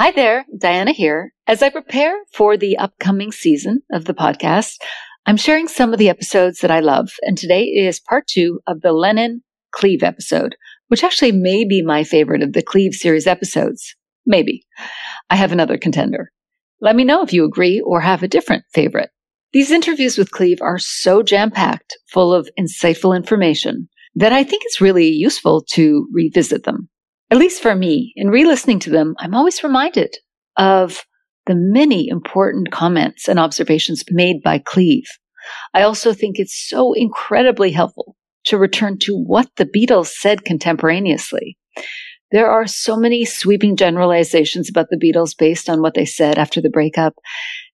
Hi there, Diana here. As I prepare for the upcoming season of the podcast, I'm sharing some of the episodes that I love. And today is part two of the Lennon Cleave episode, which actually may be my favorite of the Cleave series episodes. Maybe. I have another contender. Let me know if you agree or have a different favorite. These interviews with Cleave are so jam packed, full of insightful information, that I think it's really useful to revisit them. At least for me, in re listening to them, I'm always reminded of the many important comments and observations made by Cleave. I also think it's so incredibly helpful to return to what the Beatles said contemporaneously. There are so many sweeping generalizations about the Beatles based on what they said after the breakup,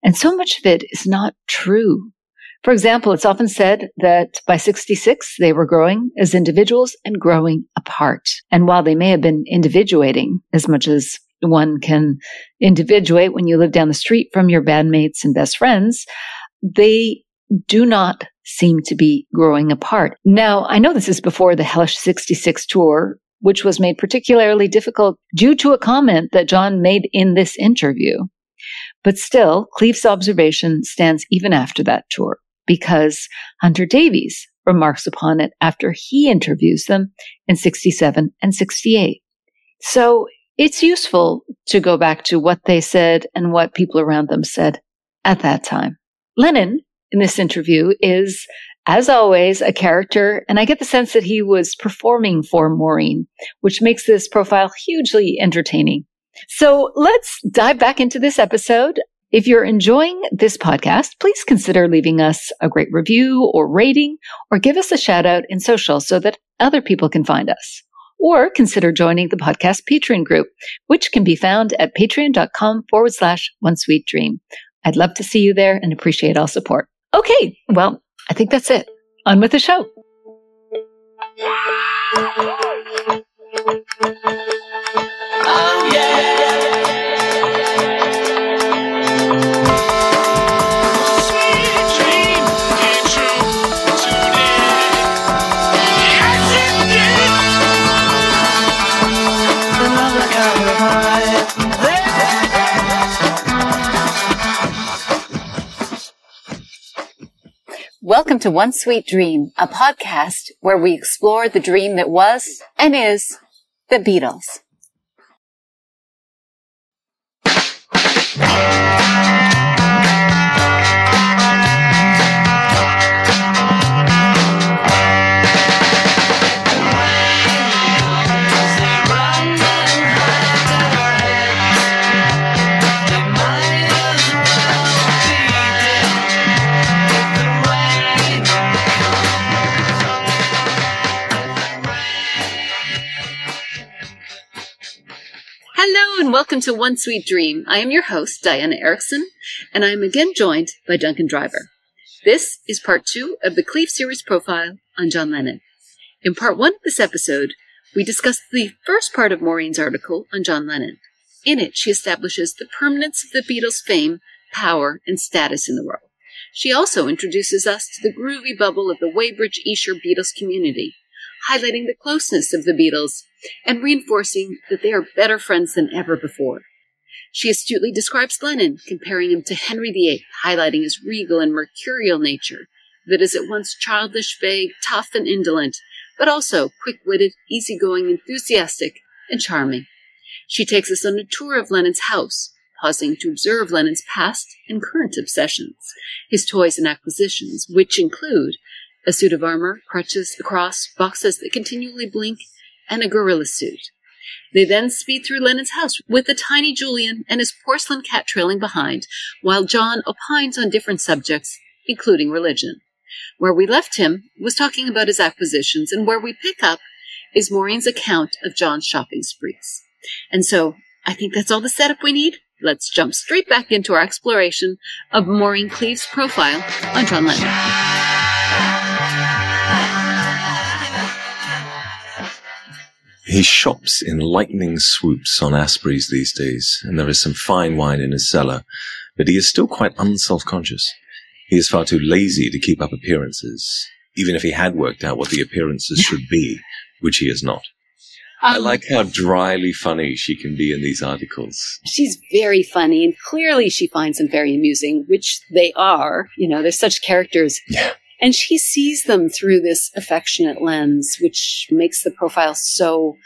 and so much of it is not true. For example, it's often said that by 66, they were growing as individuals and growing apart. And while they may have been individuating as much as one can individuate when you live down the street from your bandmates and best friends, they do not seem to be growing apart. Now, I know this is before the Hellish 66 tour, which was made particularly difficult due to a comment that John made in this interview. But still, Cleave's observation stands even after that tour because Hunter Davies remarks upon it after he interviews them in 67 and 68. So it's useful to go back to what they said and what people around them said at that time. Lennon in this interview is, as always, a character, and I get the sense that he was performing for Maureen, which makes this profile hugely entertaining. So let's dive back into this episode. If you're enjoying this podcast, please consider leaving us a great review or rating, or give us a shout out in social so that other people can find us. Or consider joining the podcast Patreon group, which can be found at patreon.com forward slash one sweet dream. I'd love to see you there and appreciate all support. Okay, well, I think that's it. On with the show. Oh, yeah. Welcome to One Sweet Dream, a podcast where we explore the dream that was and is the Beatles. Welcome to One Sweet Dream. I am your host, Diana Erickson, and I am again joined by Duncan Driver. This is part two of the Cleave series profile on John Lennon. In part one of this episode, we discussed the first part of Maureen's article on John Lennon. In it, she establishes the permanence of the Beatles' fame, power, and status in the world. She also introduces us to the groovy bubble of the Weybridge Esher Beatles community, highlighting the closeness of the Beatles and reinforcing that they are better friends than ever before. She astutely describes Lennon, comparing him to Henry VIII, highlighting his regal and mercurial nature that is at once childish, vague, tough, and indolent, but also quick witted, easygoing, enthusiastic, and charming. She takes us on a tour of Lennon's house, pausing to observe Lennon's past and current obsessions, his toys and acquisitions, which include a suit of armor, crutches, a cross, boxes that continually blink, and a gorilla suit. They then speed through Lennon's house with the tiny Julian and his porcelain cat trailing behind, while John opines on different subjects, including religion. Where we left him was talking about his acquisitions, and where we pick up is Maureen's account of John's shopping sprees. And so I think that's all the setup we need. Let's jump straight back into our exploration of Maureen Cleave's profile on John Lennon. He shops in lightning swoops on Aspreys these days, and there is some fine wine in his cellar, but he is still quite unself-conscious. He is far too lazy to keep up appearances, even if he had worked out what the appearances should be, which he has not. I Um, like how dryly funny she can be in these articles. she's very funny and clearly she finds them very amusing, which they are. You know, they're such characters. Yeah. And she sees them through this affectionate lens, which makes the profile so,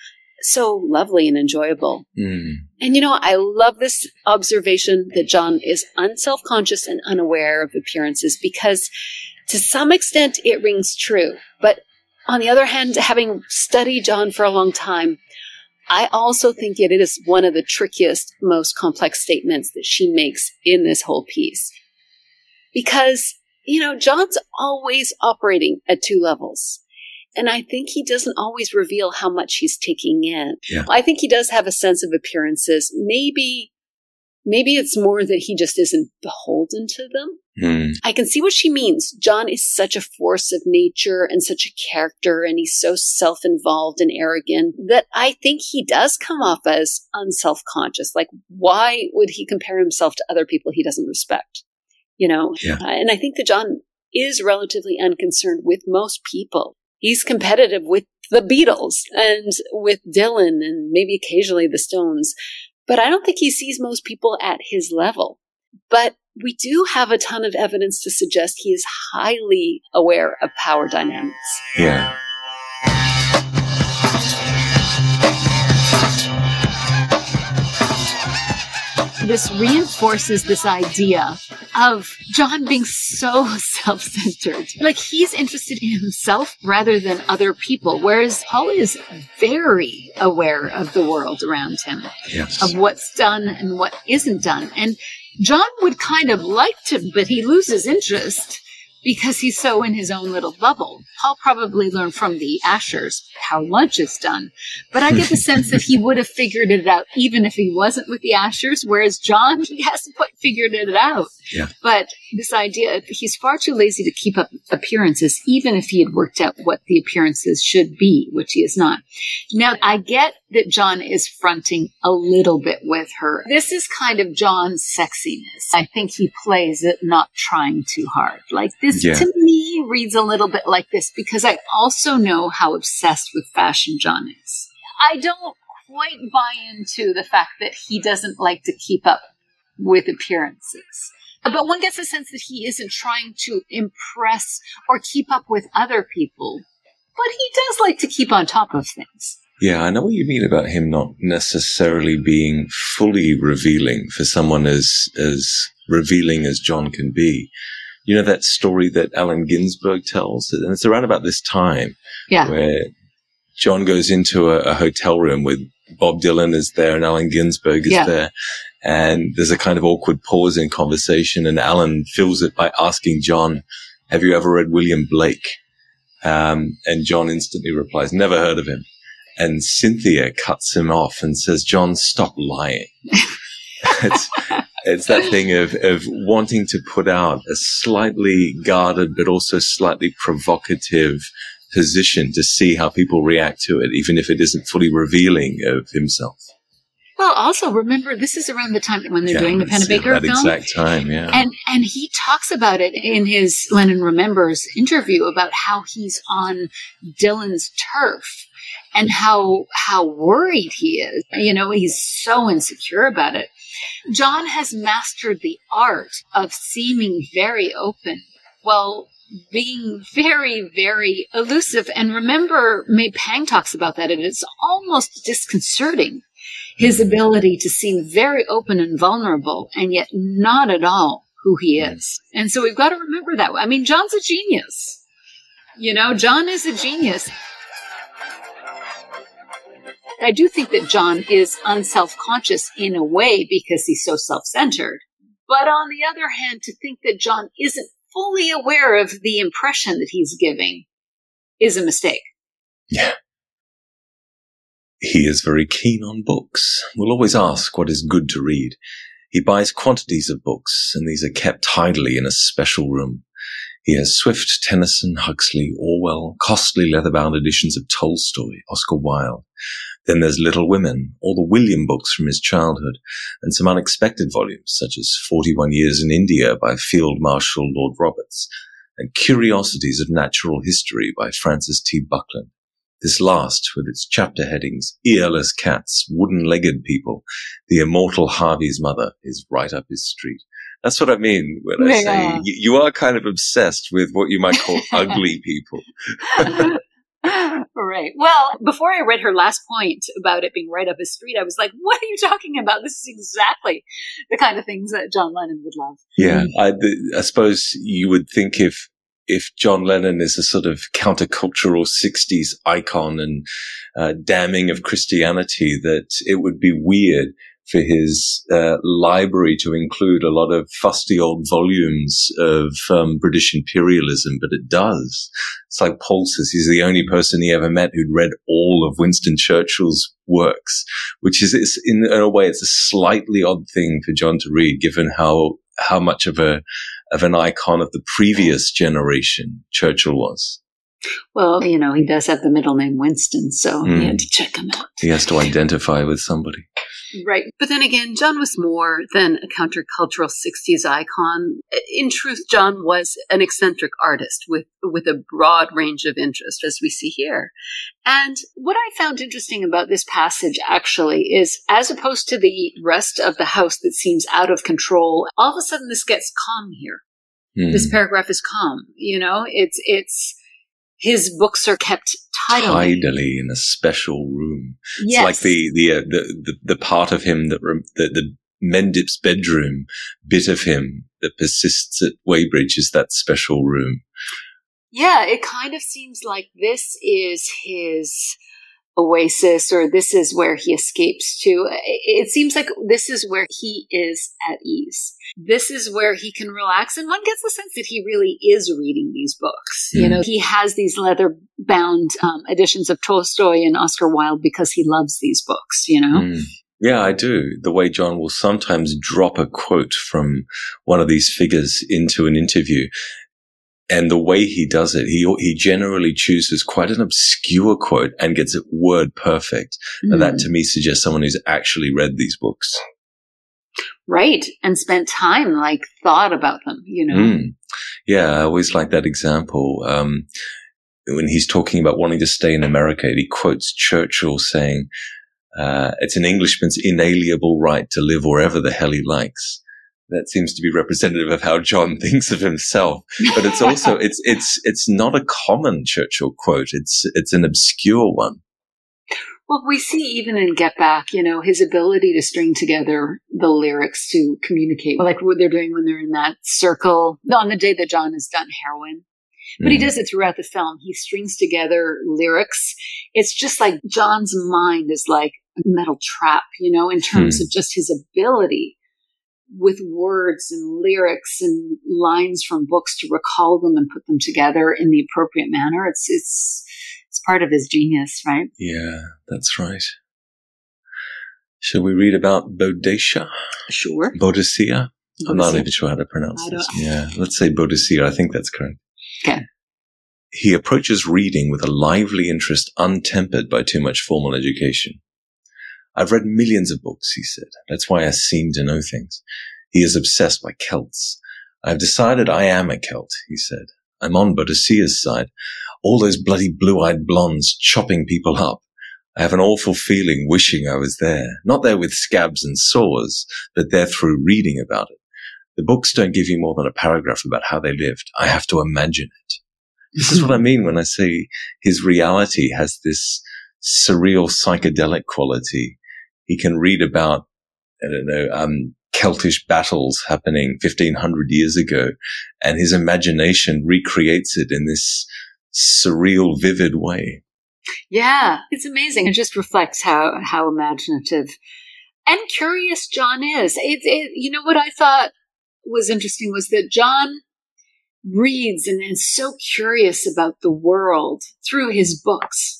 so lovely and enjoyable. Mm. And you know, I love this observation that John is unself conscious and unaware of appearances because to some extent it rings true. But on the other hand, having studied John for a long time, I also think it is one of the trickiest, most complex statements that she makes in this whole piece. Because, you know, John's always operating at two levels. And I think he doesn't always reveal how much he's taking in. Yeah. I think he does have a sense of appearances. Maybe, maybe it's more that he just isn't beholden to them. Mm. I can see what she means. John is such a force of nature and such a character, and he's so self involved and arrogant that I think he does come off as unself conscious. Like, why would he compare himself to other people he doesn't respect? You know? Yeah. Uh, and I think that John is relatively unconcerned with most people. He's competitive with the Beatles and with Dylan and maybe occasionally the Stones. But I don't think he sees most people at his level. But we do have a ton of evidence to suggest he is highly aware of power dynamics. Yeah. This reinforces this idea of John being so self centered. Like he's interested in himself rather than other people, whereas Paul is very aware of the world around him. Yes. of what's done and what isn't done. And John would kind of like to, but he loses interest because he's so in his own little bubble. Paul probably learned from the Ashers how lunch is done, but I get the sense that he would have figured it out even if he wasn't with the Ashers, whereas John, he hasn't quite figured it out. Yeah. But this idea, he's far too lazy to keep up appearances, even if he had worked out what the appearances should be, which he is not. Now, I get that John is fronting a little bit with her. This is kind of John's sexiness. I think he plays it not trying too hard. Like this Yeah. to me reads a little bit like this because I also know how obsessed with fashion John is. I don't quite buy into the fact that he doesn't like to keep up with appearances. But one gets a sense that he isn't trying to impress or keep up with other people. But he does like to keep on top of things. Yeah, I know what you mean about him not necessarily being fully revealing for someone as as revealing as John can be. You know that story that Allen Ginsberg tells, and it's around about this time Yeah. where John goes into a, a hotel room with Bob Dylan is there and Allen Ginsberg is Yeah. there, and there's a kind of awkward pause in conversation, and Allen fills it by asking John, "Have you ever read William Blake?" Um, and John instantly replies, "Never heard of him." And Cynthia cuts him off and says, John, stop lying. it's, it's that thing of, of wanting to put out a slightly guarded, but also slightly provocative position to see how people react to it, even if it isn't fully revealing of himself. Well, also remember this is around the time when they're Yeah, doing the Pennebaker at that film. exact time, yeah. And and he talks about it in his Lennon Remembers interview about how he's on Dylan's turf and how how worried he is. You know, he's so insecure about it. John has mastered the art of seeming very open while being very, very elusive. And remember, May Pang talks about that, and it's almost disconcerting his ability to seem very open and vulnerable and yet not at all who he is. And so we've got to remember that. I mean, John's a genius. You know, John is a genius. I do think that John is unself conscious in a way because he's so self centered. But on the other hand, to think that John isn't fully aware of the impression that he's giving is a mistake. Yeah. He is very keen on books. Will always ask what is good to read. He buys quantities of books, and these are kept tidily in a special room. He has Swift, Tennyson, Huxley, Orwell, costly leather-bound editions of Tolstoy, Oscar Wilde. Then there's Little Women, all the William books from his childhood, and some unexpected volumes, such as 41 Years in India by Field Marshal Lord Roberts, and Curiosities of Natural History by Francis T. Buckland. This last, with its chapter headings, earless cats, wooden-legged people, the immortal Harvey's mother, is right up his street. That's what I mean when I say Yeah. you are kind of obsessed with what you might call ugly people. right. Well, before I read her last point about it being right up his street, I was like, what are you talking about? This is exactly the kind of things that John Lennon would love. Yeah, I, I suppose you would think if if John Lennon is a sort of countercultural '60s icon and uh, damning of Christianity, that it would be weird for his uh, library to include a lot of fusty old volumes of um, British imperialism, but it does. It's like Paul says he's the only person he ever met who'd read all of Winston Churchill's works, which is in a way it's a slightly odd thing for John to read, given how how much of a of an icon of the previous generation Churchill was. Well, you know, he does have the middle name Winston, so Hmm. he had to check him out. He has to identify with somebody. Right. But then again, John was more than a countercultural 60s icon. In truth, John was an eccentric artist with, with a broad range of interest, as we see here. And what I found interesting about this passage actually is, as opposed to the rest of the house that seems out of control, all of a sudden this gets calm here. Hmm. This paragraph is calm. You know, it's, it's, his books are kept tidily. tidily in a special room. Yes. It's like the the, uh, the the the part of him that rem- the, the Mendips bedroom bit of him that persists at Weybridge is that special room. Yeah, it kind of seems like this is his oasis or this is where he escapes to. It seems like this is where he is at ease. This is where he can relax. And one gets the sense that he really is reading these books. You Mm. know, he has these leather bound um, editions of Tolstoy and Oscar Wilde because he loves these books, you know? Mm. Yeah, I do. The way John will sometimes drop a quote from one of these figures into an interview. And the way he does it, he he generally chooses quite an obscure quote and gets it word perfect. And that Mm. to me suggests someone who's actually read these books. Right. And spent time, like, thought about them, you know? Mm. Yeah, I always like that example. Um, when he's talking about wanting to stay in America, he quotes Churchill saying, uh, it's an Englishman's inalienable right to live wherever the hell he likes. That seems to be representative of how John thinks of himself. But it's also, it's, it's, it's not a common Churchill quote. It's, it's an obscure one. Well, we see even in Get Back, you know, his ability to string together the lyrics to communicate, like what they're doing when they're in that circle on the day that John has done heroin. But he Mm. does it throughout the film. He strings together lyrics. It's just like John's mind is like a metal trap, you know, in terms of just his ability with words and lyrics and lines from books to recall them and put them together in the appropriate manner. It's, it's, it's part of his genius, right? Yeah, that's right. Shall we read about Boadicea? Sure. Boadicea? I'm not even sure how to pronounce this. Yeah, let's say Boadicea. I think that's correct. Okay. He approaches reading with a lively interest untempered by too much formal education. I've read millions of books, he said. That's why I seem to know things. He is obsessed by Celts. I've decided I am a Celt, he said. I'm on Boadicea's side. All those bloody blue-eyed blondes chopping people up. I have an awful feeling wishing I was there. Not there with scabs and sores, but there through reading about it. The books don't give you more than a paragraph about how they lived. I have to imagine it. This is what I mean when I say his reality has this surreal psychedelic quality. He can read about, I don't know, um, Celtish battles happening 1500 years ago and his imagination recreates it in this surreal, vivid way. Yeah, it's amazing. It just reflects how how imaginative and curious John is. It, it you know what I thought was interesting was that John reads and is so curious about the world through his books,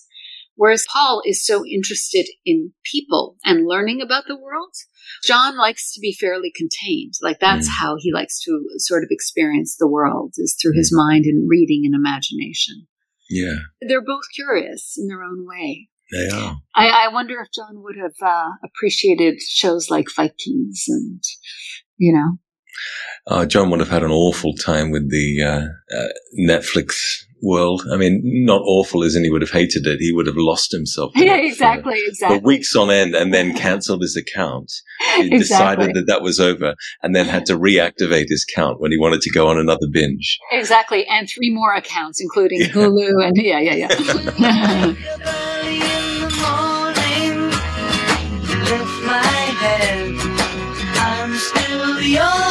whereas Paul is so interested in people and learning about the world. John likes to be fairly contained. Like that's Mm. how he likes to sort of experience the world is through his mind and reading and imagination. Yeah, They're both curious in their own way. they are. I, I wonder if John would have uh, appreciated shows like Vikings and, you know, Uh, John would have had an awful time with the uh, uh, Netflix world. I mean, not awful as in he would have hated it. He would have lost himself. Yeah, exactly, for- exactly, For weeks on end and then cancelled his account. He Exactly. decided that that was over and then had to reactivate his account when he wanted to go on another binge. Exactly. And three more accounts, including Yeah. Hulu and yeah, yeah, yeah. Early in the morning, lift my head. I'm still yawning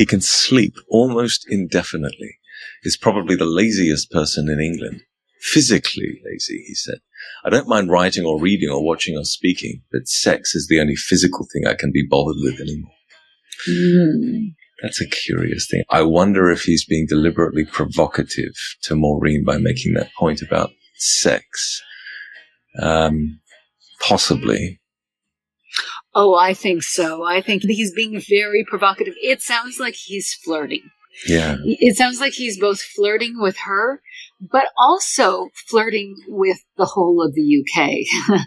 He can sleep almost indefinitely. Is probably the laziest person in England. Physically lazy, he said. I don't mind writing or reading or watching or speaking, but sex is the only physical thing I can be bothered with anymore. Hmm. That's a curious thing. I wonder if he's being deliberately provocative to Maureen by making that point about sex. Um, possibly. Oh, I think so. I think he's being very provocative. It sounds like he's flirting. Yeah. It sounds like he's both flirting with her, but also flirting with the whole of the UK,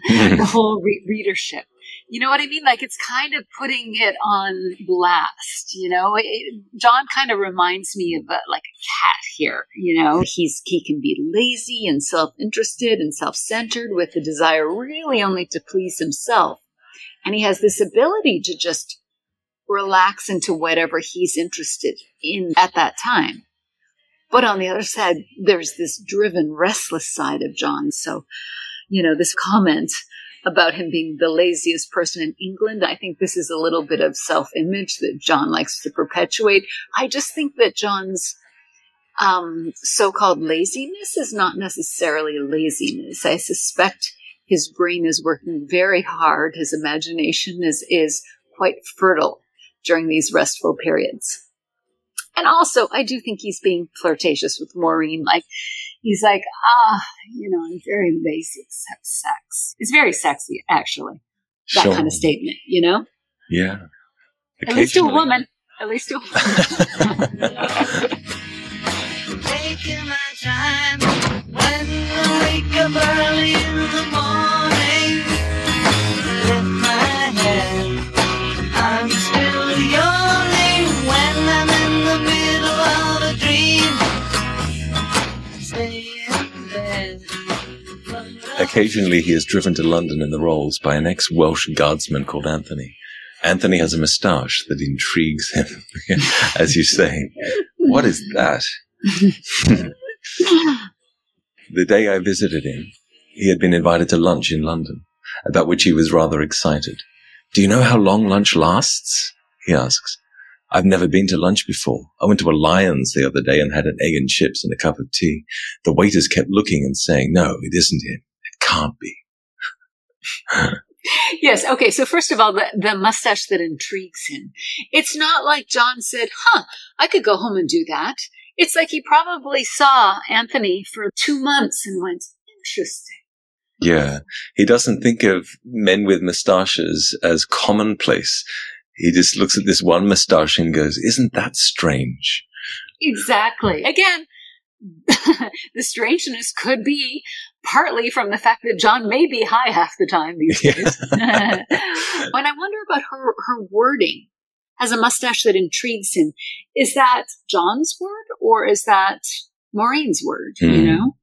hmm. the whole re- readership. You know what I mean? Like it's kind of putting it on blast. You know, it, John kind of reminds me of a, like a cat here. You know, he's he can be lazy and self-interested and self-centered with the desire really only to please himself, and he has this ability to just relax into whatever he's interested in at that time. But on the other side, there's this driven, restless side of John. So, you know, this comment about him being the laziest person in England, I think this is a little bit of self image that John likes to perpetuate. I just think that John's um, so called laziness is not necessarily laziness. I suspect his brain is working very hard. His imagination is, is quite fertile during these restful periods. And also, I do think he's being flirtatious with Maureen. Like, he's like, ah, you know, I'm very lazy except sex. It's very sexy, actually, that Sure. kind of statement, you know? Yeah. At least to a woman. At least to a woman. Occasionally, he is driven to London in the rolls by an ex-Welsh guardsman called Anthony. Anthony has a moustache that intrigues him, as you say. What is that? the day I visited him, he had been invited to lunch in London, about which he was rather excited. Do you know how long lunch lasts? He asks. I've never been to lunch before. I went to a Lyons the other day and had an egg and chips and a cup of tea. The waiters kept looking and saying, no, it isn't him. Can't be. yes. Okay. So first of all, the, the mustache that intrigues him. It's not like John said, huh, I could go home and do that. It's like he probably saw Anthony for two months and went, interesting. Yeah. He doesn't think of men with moustaches as commonplace. He just looks at this one moustache and goes, isn't that strange? Exactly. Again, the strangeness could be partly from the fact that John may be high half the time these days. when I wonder about her, her wording, has a mustache that intrigues him. Is that John's word or is that Maureen's word? You Hmm. know,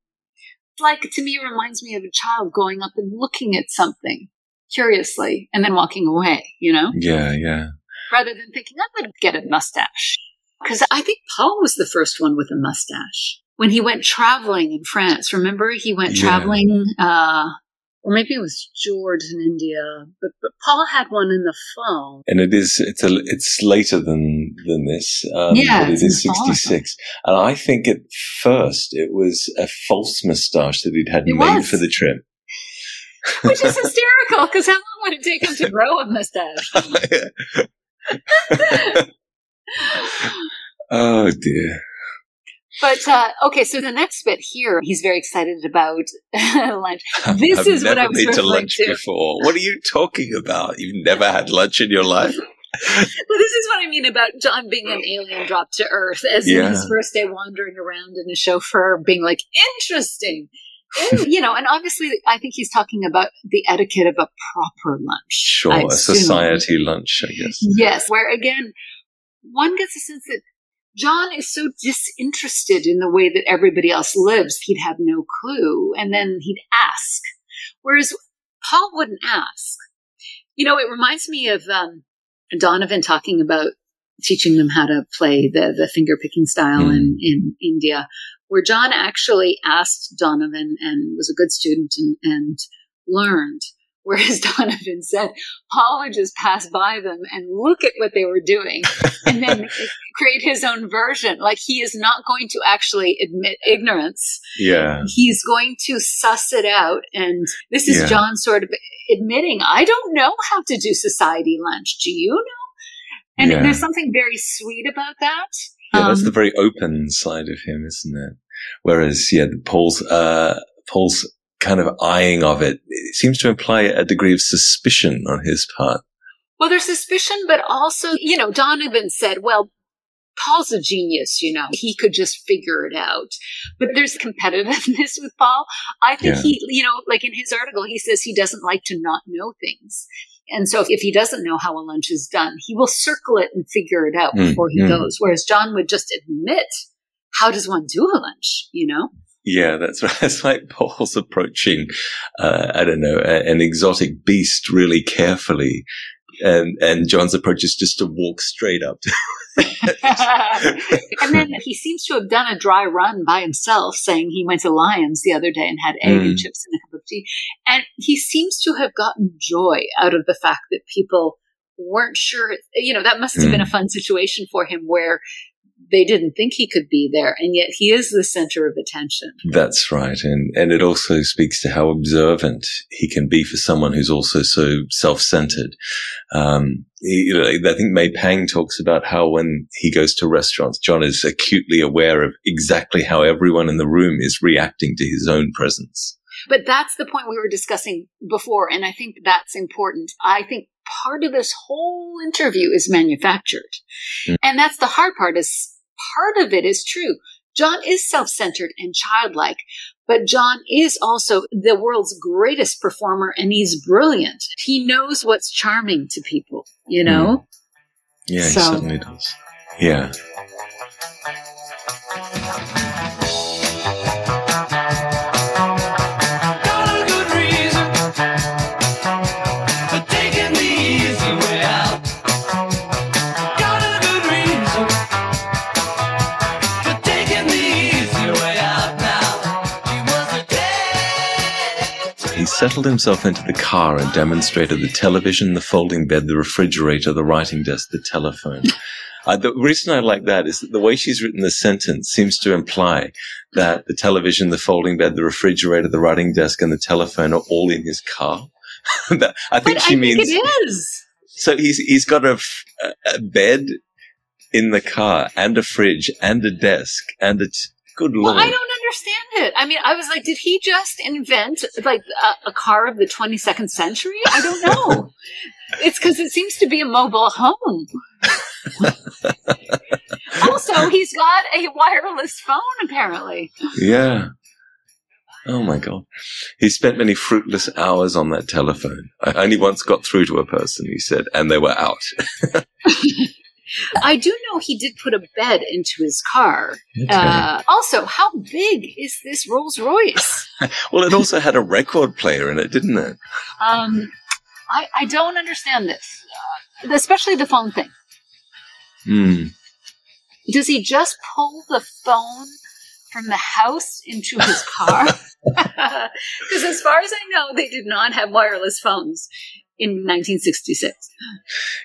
like to me, it reminds me of a child going up and looking at something curiously and then walking away. You know, Yeah, yeah. rather than thinking I'm going to get a mustache. Because I think Paul was the first one with a mustache when he went traveling in France. Remember, he went Yeah. traveling, uh, or maybe it was George in India, but, but Paul had one in the fall. And it is, it's a, it's later than, than this. Um, Yeah, it is 66. Fall. And I think at first it was a false moustache that he'd had It made was. for the trip. Which is hysterical because how long would it take him to grow a mustache? oh dear. But uh, okay, so the next bit here, he's very excited about lunch. This I've is what I was been to lunch to. before. What are you talking about? You've never had lunch in your life? Well, this is what I mean about John being an alien dropped to Earth, as Yeah. his first day wandering around in a chauffeur being like, interesting. you know, and obviously, I think he's talking about the etiquette of a proper lunch. Sure, a society lunch, I guess. Yes, where again, one gets a sense that John is so disinterested in the way that everybody else lives, he'd have no clue. And then he'd ask. Whereas Paul wouldn't ask. You know, it reminds me of um, Donovan talking about teaching them how to play the, the finger picking style Mm. in, in India, where John actually asked Donovan and was a good student and, and learned. Whereas Donovan said Paul would just pass by them and look at what they were doing and then create his own version. Like he is not going to actually admit ignorance. Yeah. He's going to suss it out. And this is Yeah. John sort of admitting, I don't know how to do society lunch. Do you know? And Yeah. there's something very sweet about that. Yeah, that's Um, the very open side of him, isn't it? Whereas, yeah, Paul's, uh, Paul's kind of eyeing of it, it seems to imply a degree of suspicion on his part. Well, there's suspicion, but also, you know, Donovan said, well, Paul's a genius, you know, he could just figure it out. But there's competitiveness with Paul. I think Yeah. he, you know, like in his article, he says he doesn't like to not know things. And so if he doesn't know how a lunch is done, he will circle it and figure it out Mm, before he mm. goes. Whereas John would just admit, how does one do a lunch, you know? Yeah, that's right. It's like Paul's approaching, uh, I don't know, a, an exotic beast really carefully. And, and John's approach is just to walk straight up and then he seems to have done a dry run by himself, saying he went to Lyons the other day and had egg and Mm. chips and a cup of tea. And he seems to have gotten joy out of the fact that people weren't sure. You know, that must have been a fun situation for him where they didn't think he could be there, and yet he is the center of attention. That's right. And, and it also speaks to how observant he can be for someone who's also so self-centered. Um, you know, I think May Pang talks about how when he goes to restaurants, John is acutely aware of exactly how everyone in the room is reacting to his own presence. But that's the point we were discussing before, and I think that's important. I think part of this whole interview is manufactured. Mm. And that's the hard part is part of it is true. John is self-centered and childlike, but John is also the world's greatest performer and he's brilliant. He knows what's charming to people, you know? Mm. Yeah, he certainly does. Yeah. Settled himself into the car and demonstrated the television, the folding bed, the refrigerator, the writing desk, the telephone. Uh, the reason I like that is that the way she's written the sentence seems to imply that the television, the folding bed, the refrigerator, the writing desk, and the telephone are all in his car. That- I think But she I means think it is. so. He's he's got a, f- a- a bed in the car and a fridge and a desk and a t- good Well, lord. I don't understand it. I mean, I was like, did he just invent like a, a car of the 22nd century? I don't know. it's because it seems to be a mobile home. also, he's got a wireless phone, apparently. Yeah. Oh my God. He spent many fruitless hours on that telephone. I only once got through to a person, he said, and they were out. I do know he did put a bed into his car. Uh, also, how big is this Rolls Royce? well, it also had a record player in it, didn't it? Um, I, I don't understand this, uh, especially the phone thing. Hmm. Does he just pull the phone from the house into his car? Because as far as I know, they did not have wireless phones in 1966.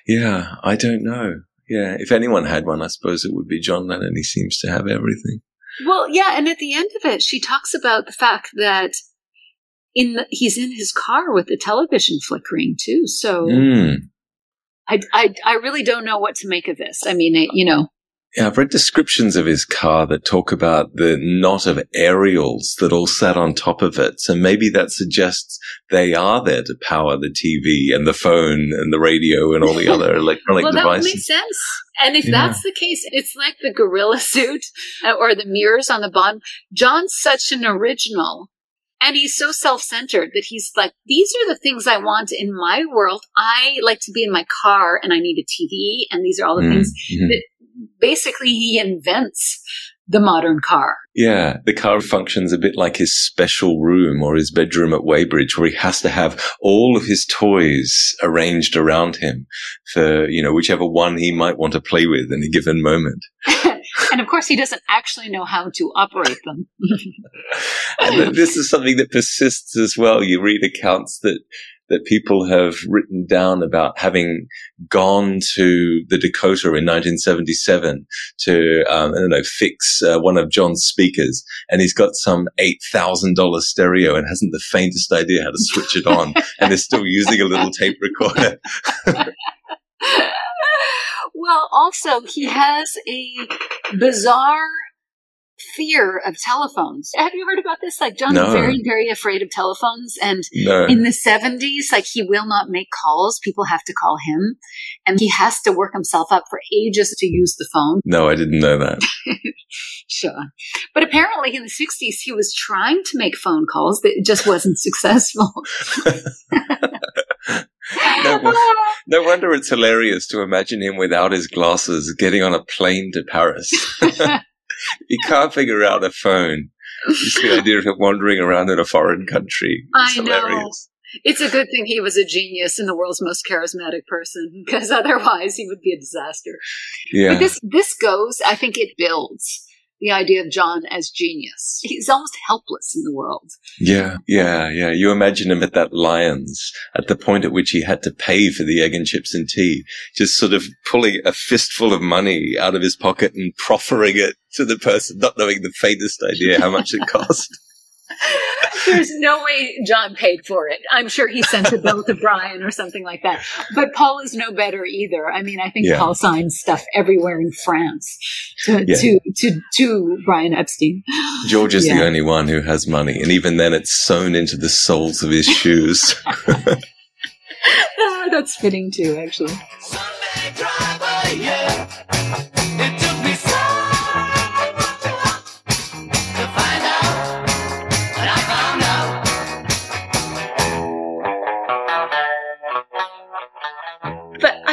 Yeah, I don't know. Yeah, if anyone had one, I suppose it would be John Lennon. He seems to have everything. Well, yeah, and at the end of it, she talks about the fact that in the, he's in his car with the television flickering too. So Hmm. I, I, I really don't know what to make of this. I mean, it, you know, Yeah, I've read descriptions of his car that talk about the knot of aerials that all sat on top of it. So maybe that suggests they are there to power the TV and the phone and the radio and all the other electronic well, that would devices. make sense. And if Yeah. that's the case, it's like the gorilla suit uh, or the mirrors on the bottom. John's such an original And he's so self centered that he's like, these are the things I want in my world. I like to be in my car and I need a TV. And these are all the Mm, things that basically he invents the modern car. Yeah, the car functions a bit like his special room or his bedroom at Weybridge, where he has to have all of his toys arranged around him for, you know, whichever one he might want to play with in a given moment. and of course, he doesn't actually know how to operate them. And this is something that persists as well. You read accounts that that people have written down about having gone to the Dakota in 1977 to, um, I don't know, fix uh, one of John's speakers, and he's got some eight thousand dollar stereo and hasn't the faintest idea how to switch it on, and is still using a little tape recorder. well, also, he has a bizarre fear of telephones. Have you heard about this? Like, John's No. very, very afraid of telephones. And No, in the 70s, like, he will not make calls. People have to call him. And he has to work himself up for ages to use the phone. no, I didn't know that. Sure. But apparently in the 60s, he was trying to make phone calls, but it just wasn't successful. No, No wonder it's hilarious to imagine him without his glasses getting on a plane to Paris. he can't figure out a phone. Just the idea of him wandering around in a foreign country. It's I know. It's a good thing he was a genius and the world's most charismatic person, because otherwise he would be a disaster. Yeah. But this this goes, I think it builds the idea of John as genius. He's almost helpless in the world. yeah, yeah, yeah. You imagine him at that Lyons at the point at which he had to pay for the egg and chips and tea, just sort of pulling a fistful of money out of his pocket and proffering it to the person, not knowing the faintest idea how much it cost. There's no way John paid for it. I'm sure he sent a bill to Brian or something like that. But Paul is no better either. I mean, I think Yeah. Paul signs stuff everywhere in France to Yeah. to, to to Brian Epstein. George is Yeah. the only one who has money, and even then it's sewn into the soles of his shoes. Ah, That's fitting too, actually.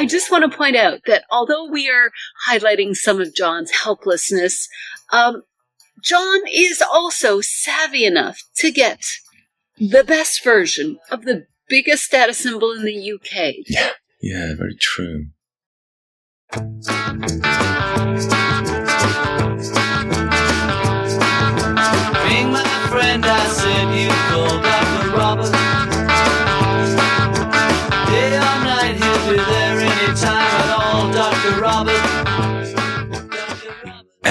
I just want to point out that although we are highlighting some of John's helplessness, um, John is also savvy enough to get the best version of the biggest status symbol in the UK. yeah, very true.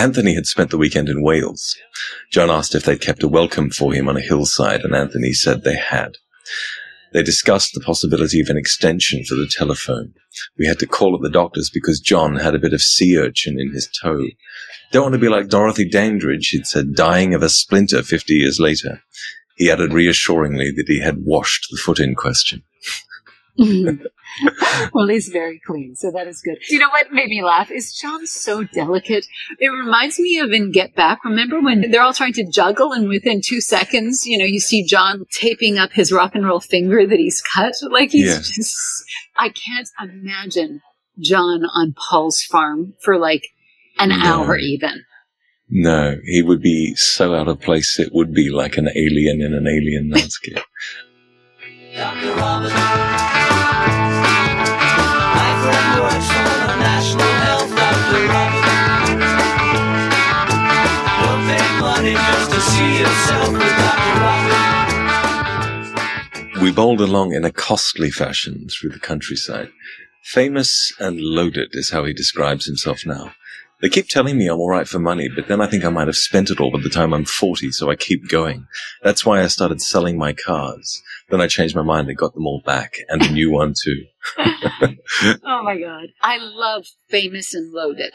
Anthony had spent the weekend in Wales. John asked if they'd kept a welcome for him on a hillside, and Anthony said they had. They discussed the possibility of an extension for the telephone. We had to call at the doctor's because John had a bit of sea urchin in his toe. Don't want to be like Dorothy Dandridge, he'd said, dying of a splinter 50 years later. He added reassuringly that he had washed the foot in question. well, he's very clean, so that is good. You know what made me laugh is John's so delicate. It reminds me of in Get Back. Remember when they're all trying to juggle, and within two seconds, you know, you see John taping up his rock and roll finger that he's cut. Like he's Yeah. just. I can't imagine John on Paul's farm for like an No. hour, even. No, he would be so out of place it would be like an alien in an alien landscape. We bowled along in a costly fashion through the countryside. Famous and loaded is how he describes himself now. They keep telling me I'm alright for money, but then I think I might have spent it all by the time I'm 40, so I keep going. That's why I started selling my cars. Then I changed my mind and got them all back, and a new one too. Oh my god. I love famous and loaded.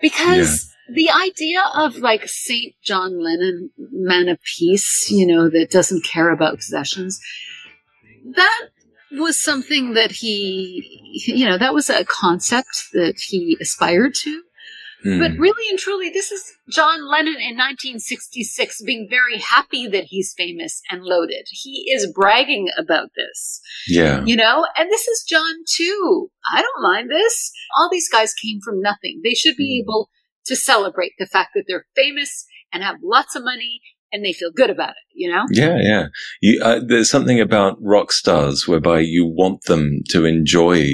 Because the idea of like Saint John Lennon, man of peace, you know, that doesn't care about possessions, that was something that he, you know, that was a concept that he aspired to. Mm. But really and truly, this is John Lennon in 1966 being very happy that he's famous and loaded. He is bragging about this, yeah. you know? And this is John too. I don't mind this. All these guys came from nothing. They should be Mm. able to celebrate the fact that they're famous and have lots of money and they feel good about it, you know? Yeah, yeah. You, uh, there's something about rock stars whereby you want them to enjoy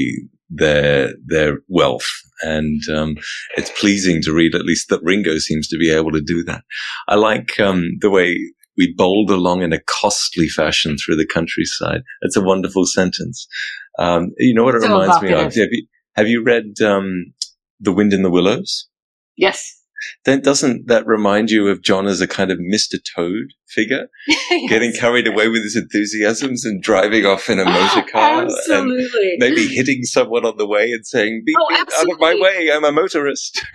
their their wealth, and um, it's pleasing to read at least that Ringo seems to be able to do that. I like um, the way we bowled along in a costly fashion through the countryside. It's a wonderful sentence. Um, you know what it So reminds me of? Have you, have you read um, The Wind in the Willows? Yes. Then doesn't that remind you of John as a kind of Mr. Toad figure? getting carried away with his enthusiasms and driving off in a motor car and maybe hitting someone on the way and saying, "Beep, Oh, beep, out of my way, I'm a motorist."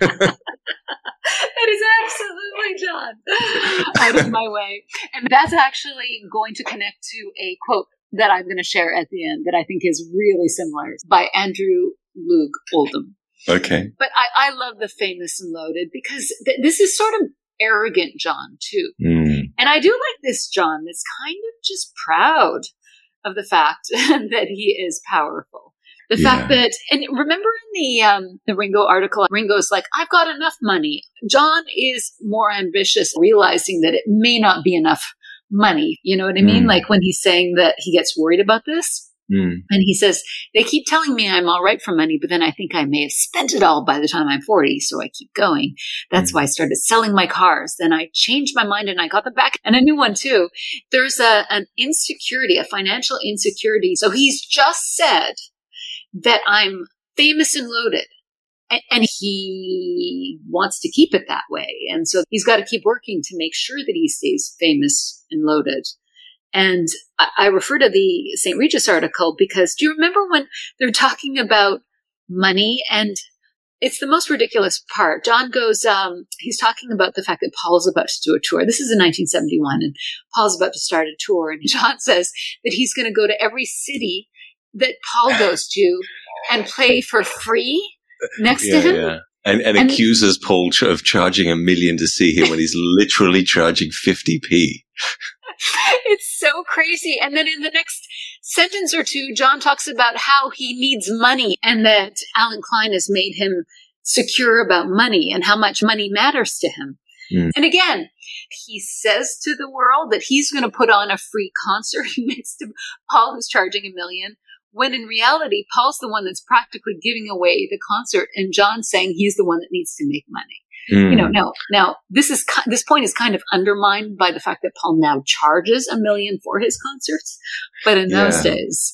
That is absolutely John. Out of my way. And that's actually going to connect to a quote that I'm going to share at the end that I think is really similar by Andrew Loog Oldham. Okay. But I, I love the famous and loaded because th- this is sort of arrogant John, too. Mm, And I do like this John that's kind of just proud of the fact that he is powerful. The fact that, and remember in the um, the Ringo article, Ringo's like, "I've got enough money." John is more ambitious, realizing that it may not be enough money. You know what I mean? Mm. Like when he's saying that he gets worried about this, mm, and he says, "They keep telling me I'm all right for money, but then I think I may have spent it all by the time I'm 40, so I keep going. That's Mm. why I started selling my cars. Then I changed my mind and I got them back, and a new one too. There's a an insecurity, a financial insecurity. So he's just said that I'm famous and loaded." And he wants to keep it that way. And so he's got to keep working to make sure that he stays famous and loaded. And I, I refer to the St. Regis article because do you remember when they're talking about money and it's the most ridiculous part. John goes, um, he's talking about the fact that Paul's about to do a tour. This is in 1971 and Paul's about to start a tour. And John says that he's going to go to every city that Paul goes to and play for free next yeah, to him. yeah. And, and, And- accuses Paul ch- of charging a million to see him when he's literally charging 50p. it's so crazy. And then in the next sentence or two, John talks about how he needs money and that Allen Klein has made him secure about money and how much money matters to him. Mm. And again, he says to the world that he's going to put on a free concert next to Paul, who's charging a million. When in reality, Paul's the one that's practically giving away the concert, and John's saying he's the one that needs to make money Mm. you know now now this is this point is kind of undermined by the fact that paul now charges a million for his concerts but in those days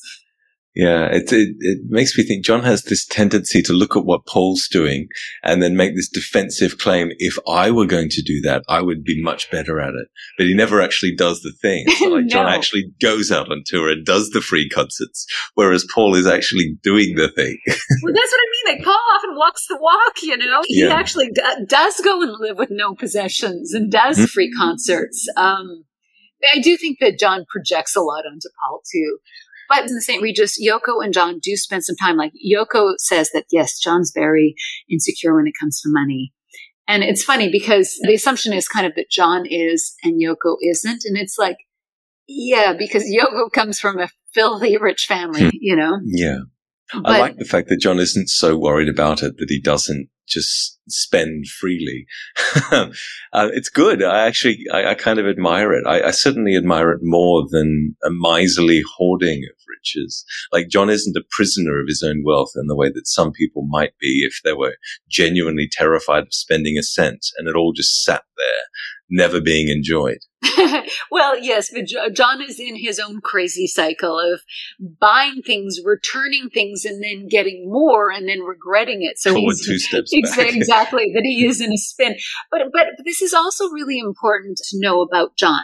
Yeah, it, it it makes me think John has this tendency to look at what Paul's doing and then make this defensive claim. If I were going to do that, I would be much better at it. But he never actually does the thing. Not like John actually goes out on tour and does the free concerts, whereas Paul is actually doing the thing. well that's what i mean like paul often walks the walk you know he Yeah. actually d- does go and live with no possessions and does Mhm. free concerts um i do think that john projects a lot onto paul too but in the St. Regis, Yoko and John do spend some time. Like Yoko says that yes, John's very insecure when it comes to money. And it's funny because the assumption is kind of that John is and Yoko isn't. And it's like, yeah, because Yoko comes from a filthy rich family, hmm. you know? yeah. But I like the fact that John isn't so worried about it that he doesn't just spend freely. uh, it's good. I actually, I, I kind of admire it. I, I certainly admire it more than a miserly hoarding of riches. Like John isn't a prisoner of his own wealth in the way that some people might be if they were genuinely terrified of spending a cent and it all just sat there, never being enjoyed. well, yes, but John is in his own crazy cycle of buying things, returning things, and then getting more and then regretting it. So Forward he's two steps Exa- back. exactly that he is in a spin but but this is also really important to know about john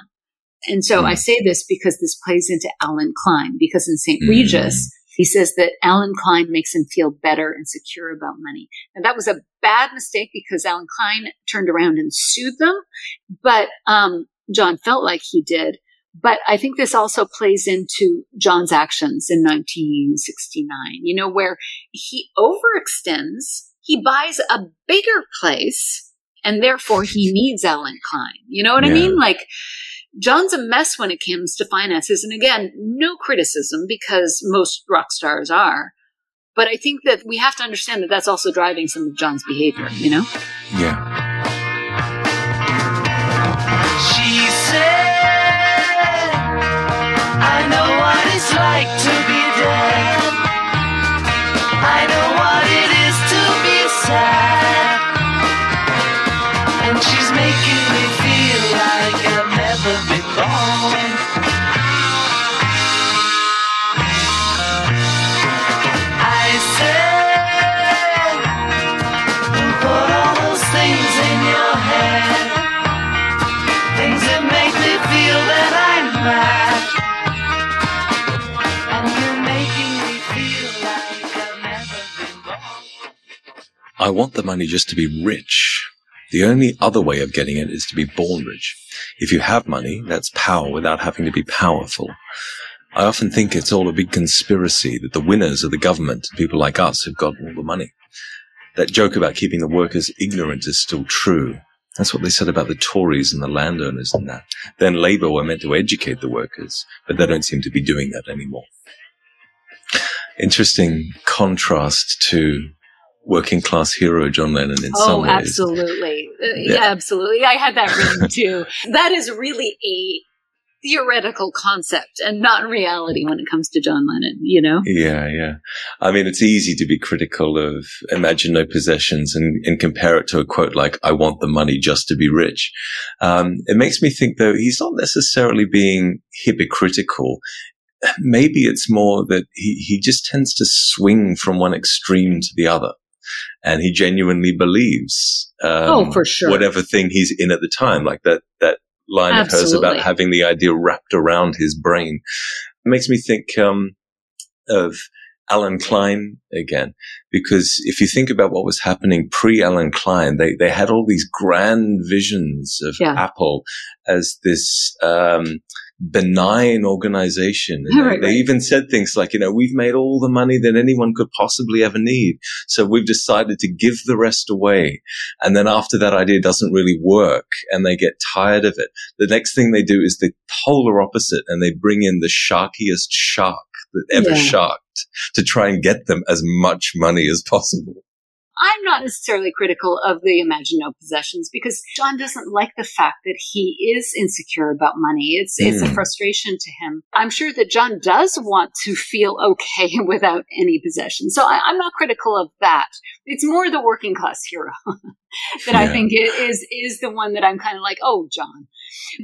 and so Mm. i say this because this plays into allen klein because in st Mm. He says that allen klein makes him feel better and secure about money and that was a bad mistake because allen klein turned around and sued them but um, john felt like he did but I think this also plays into John's actions in 1969, you know, where he overextends he buys a bigger place and therefore he needs Allen Klein. You know what I mean? Like, John's a mess when it comes to finances. And again, no criticism because most rock stars are. But I think that we have to understand that that's also driving some of John's behavior, you know? Yeah. She said, I know what it's like to be dead. I want the money just to be rich. The only other way of getting it is to be born rich. If you have money, that's power without having to be powerful. I often think it's all a big conspiracy that the winners are the government, people like us who've got all the money. That joke about keeping the workers ignorant is still true. That's what they said about the Tories and the landowners and that. Then Labour were meant to educate the workers, but they don't seem to be doing that anymore. Interesting contrast to working class hero John Lennon in some Oh, absolutely. Uh, Yeah. yeah, absolutely. I had that written too. that is really a theoretical concept and not reality when it comes to John Lennon, you know? Yeah, yeah. I mean, it's easy to be critical of imagine no possessions and, and compare it to a quote like, I want the money just to be rich. Um, it makes me think though, he's not necessarily being hypocritical. Maybe it's more that he, he just tends to swing from one extreme to the other. And he genuinely believes, um, Oh, for sure. whatever thing he's in at the time, like that, that line of hers about having the idea wrapped around his brain. It makes me think, um, of Allen Klein again, because if you think about what was happening pre Allen Klein, they, they had all these grand visions of Yeah. Apple as this, um, benign organization. And they, Right, they right. even said things like, you know, we've made all the money that anyone could possibly ever need. So we've decided to give the rest away. And then after that idea doesn't really work and they get tired of it, the next thing they do is the polar opposite and they bring in the sharkiest shark that ever Yeah. sharked to try and get them as much money as possible. I'm not necessarily critical of the Imagine No Possessions because John doesn't like the fact that he is insecure about money. It's it's a Mm. frustration to him. I'm sure that John does want to feel okay without any possessions. So I, I'm not critical of that. It's more the working class hero that I think is is the one that I'm kind of like, oh, John.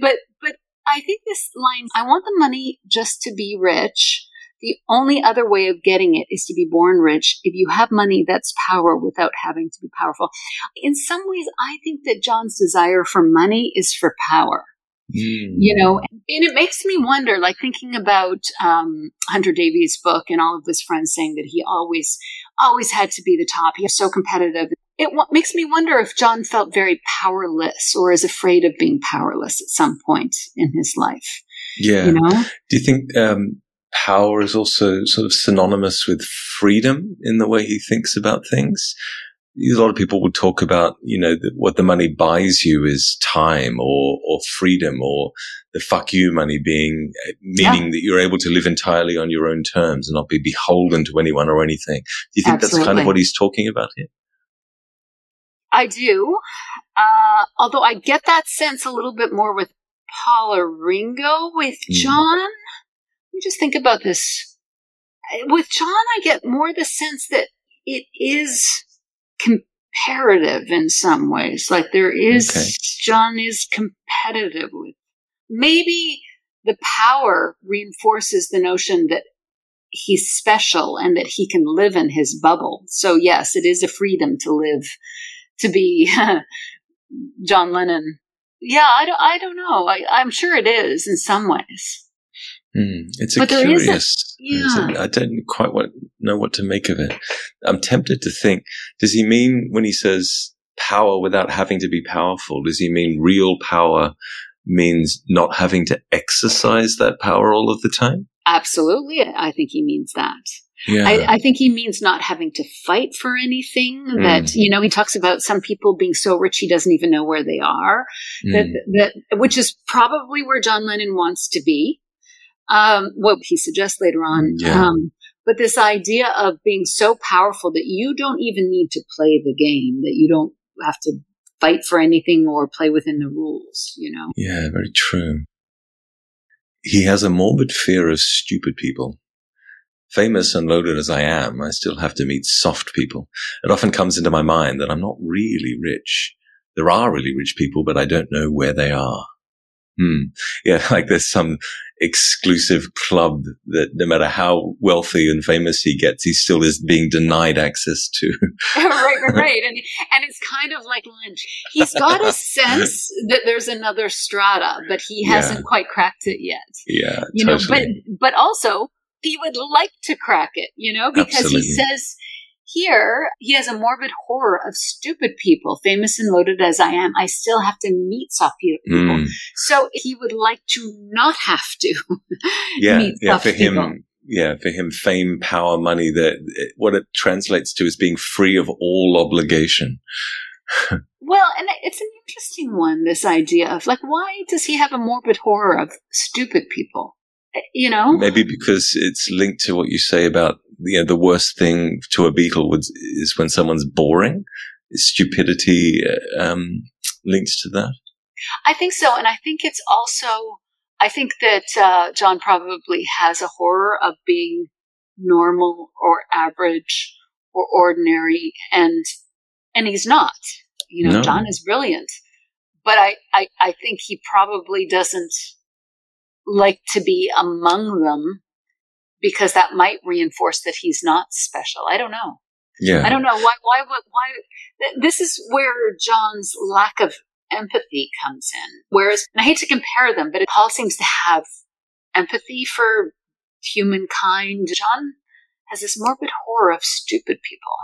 But but I think this line, I want the money just to be rich. The only other way of getting it is to be born rich. If you have money, that's power without having to be powerful. In some ways, I think that John's desire for money is for power. You know, and it makes me wonder, like thinking about um, Hunter Davies' book and all of his friends saying that he always, always had to be the top. He was so competitive. It w- makes me wonder if John felt very powerless or is afraid of being powerless at some point in his life. yeah. You know? Do you think um, power is also sort of synonymous with freedom in the way he thinks about things? A lot of people would talk about, you know, that what the money buys you is time or, or freedom or the fuck you money being, uh, meaning that you're able to live entirely on your own terms and not be beholden to anyone or anything. Do you think that's kind of what he's talking about here? I do. Uh, although I get that sense a little bit more with Paula Ringo. With Mm. John, let me just think about this. With John, I get more the sense that it is comparative in some ways. Like there is, Okay. John is competitive with. Maybe the power reinforces the notion that he's special and that he can live in his bubble. So yes, it is a freedom to live, to be John Lennon. Yeah, I don't, I don't know. I, I'm sure it is in some ways. Hmm, it's a But there is a- curious. a- I don't quite what, know what to make of it. I'm tempted to think: Does he mean when he says power without having to be powerful? Does he mean real power means not having to exercise that power all of the time? Absolutely. I think he means that. Yeah. I, I think he means not having to fight for anything. That Mm. you know, he talks about some people being so rich he doesn't even know where they are. That Mm. that which is probably where John Lennon wants to be. Um, what he suggests later on. Yeah. Um, but this idea of being so powerful that you don't even need to play the game, that you don't have to fight for anything or play within the rules. You know. Yeah, very true. He has a morbid fear of stupid people. Famous and loaded as I am, I still have to meet soft people. It often comes into my mind that I'm not really rich. There are really rich people, but I don't know where they are. Hmm. Yeah, like there's some exclusive club that no matter how wealthy and famous he gets, he still is being denied access to. right, right, right. And and it's kind of like Lynch. He's got a sense that there's another strata, but he hasn't quite cracked it yet. Yeah, You know, but but also he would like to crack it, you know, because Absolutely. he says here he has a morbid horror of stupid people, famous and loaded as I am. I still have to meet soft people. Mm. So he would like to not have to yeah, meet yeah, soft for him, yeah, for him, fame, power, money, that what it translates to is being free of all obligation. Well, and it's an interesting one, this idea of like, why does he have a morbid horror of stupid people? Eh, You know? Maybe because it's linked to what you say about you know, the worst thing to a Beatle would, is when someone's boring. Is stupidity uh, um, linked to that? I think so. And I think it's also, I think that uh, John probably has a horror of being normal or average or ordinary. And, and he's not. You know, No. John is brilliant. But I, I, I think he probably doesn't like to be among them because that might reinforce that he's not special. I don't know. Yeah, I don't know why. Why? Why? why th- this is where John's lack of empathy comes in. Whereas, and I hate to compare them, but Paul seems to have empathy for humankind. John has this morbid horror of stupid people.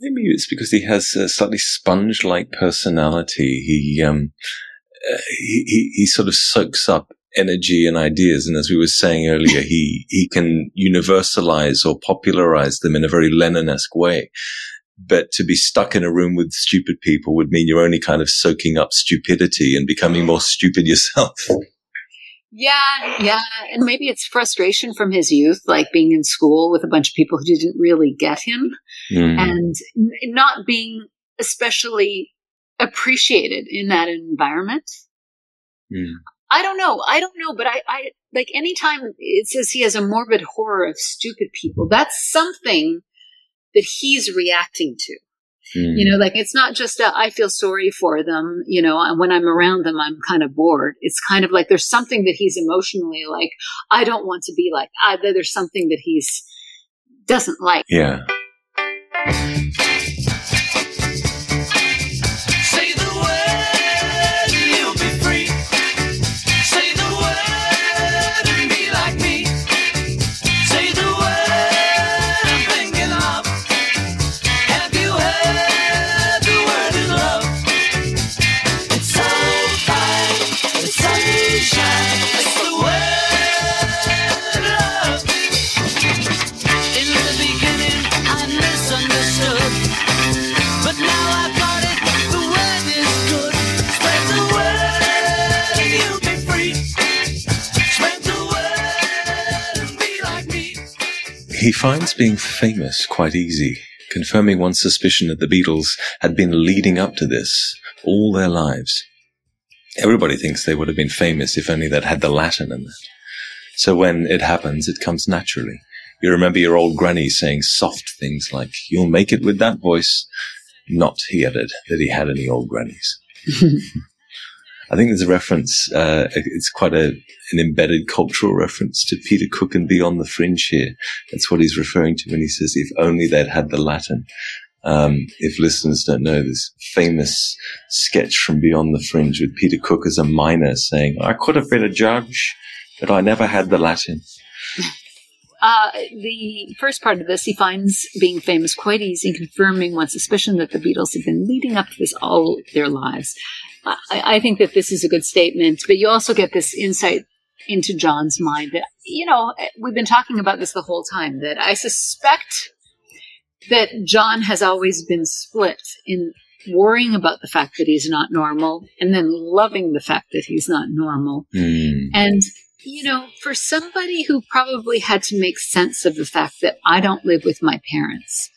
Maybe it's because he has a slightly sponge-like personality. He um, uh, he, he he sort of soaks up energy and ideas, and as we were saying earlier, he he can universalize or popularize them in a very Lennon-esque way. But to be stuck in a room with stupid people would mean you're only kind of soaking up stupidity and becoming more stupid yourself. Yeah, yeah, and maybe it's frustration from his youth, like being in school with a bunch of people who didn't really get him. Mm. and n- not being especially appreciated in that environment. Mm. I don't know. I don't know, but I, I like anytime it says he has a morbid horror of stupid people, that's something that he's reacting to. Mm. You know, like it's not just a, I feel sorry for them, you know, and when I'm around them, I'm kind of bored. It's kind of like there's something that he's emotionally like, I don't want to be like, I, there's something that he's doesn't like. Yeah. Finds being famous quite easy, confirming one's suspicion that the Beatles had been leading up to this all their lives. Everybody thinks they would have been famous if only they'd had the Latin in that. So when it happens, it comes naturally. You remember your old granny saying soft things like, you'll make it with that voice. Not, he added, that he had any old grannies. I think there's a reference, uh, it's quite a, an embedded cultural reference to Peter Cook and Beyond the Fringe here. That's what he's referring to when he says, if only they'd had the Latin. Um, if listeners don't know this famous sketch from Beyond the Fringe with Peter Cook as a miner saying, I could have been a judge, but I never had the Latin. Uh, the first part of this, he finds being famous quite easy, confirming one suspicion that the Beatles have been leading up to this all their lives. I, I think that this is a good statement, but you also get this insight into John's mind that, you know, we've been talking about this the whole time, that I suspect that John has always been split in worrying about the fact that he's not normal and then loving the fact that he's not normal. Mm. And, you know, for somebody who probably had to make sense of the fact that I don't live with my parents,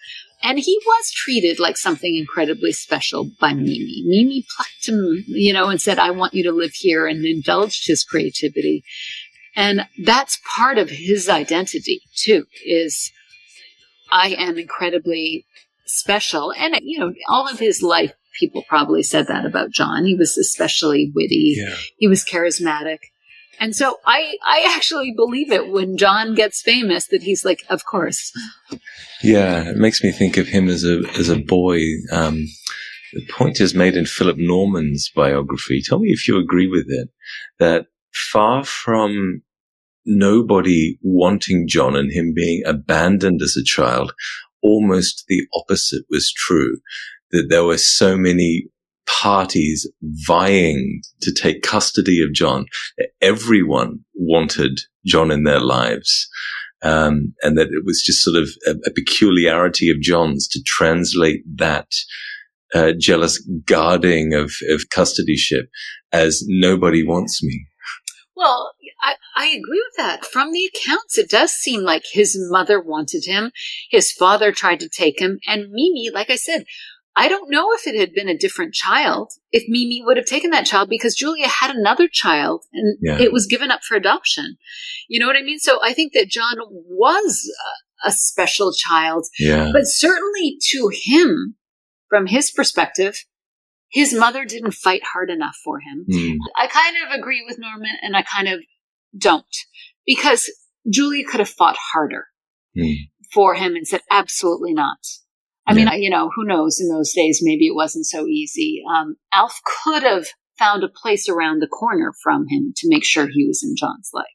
and he was treated like something incredibly special by Mimi. Mimi plucked him, you know, and said, I want you to live here and indulged his creativity. And that's part of his identity too, is I am incredibly special. And, you know, all of his life, people probably said that about John. He was especially witty. Yeah. He was charismatic. And so I, I actually believe it when John gets famous that he's like, of course. Yeah, it makes me think of him as a as a boy. Um, the point is made in Philip Norman's biography. Tell me if you agree with it. That far from nobody wanting John and him being abandoned as a child, almost the opposite was true. That there were so many parties vying to take custody of John. Everyone wanted John in their lives. Um, and that it was just sort of a, a peculiarity of John's to translate that uh, jealous guarding of, of custodyship as nobody wants me. Well, I, I agree with that. From the accounts, it does seem like his mother wanted him. His father tried to take him. And Mimi, like I said, I don't know if it had been a different child, if Mimi would have taken that child because Julia had another child and Yeah. it was given up for adoption. You know what I mean? So I think that John was a, a special child, Yeah. but certainly to him, from his perspective, his mother didn't fight hard enough for him. Mm. I kind of agree with Norman and I kind of don't because Julia could have fought harder Mm. for him and said, absolutely not. I mean, you know, who knows in those days, maybe it wasn't so easy. Um, Alf could have found a place around the corner from him to make sure he was in John's life.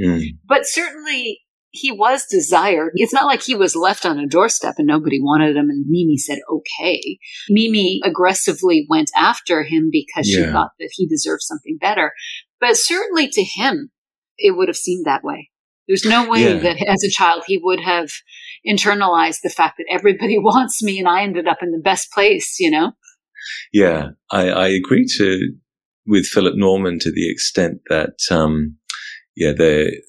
Mm. But certainly he was desired. It's not like he was left on a doorstep and nobody wanted him and Mimi said, okay. Mimi aggressively went after him because she thought that he deserved something better. But certainly to him, it would have seemed that way. There's no way Yeah. that as a child he would have internalized the fact that everybody wants me and I ended up in the best place, you know? Yeah, I, I agree to with Philip Norman to the extent that um, yeah, the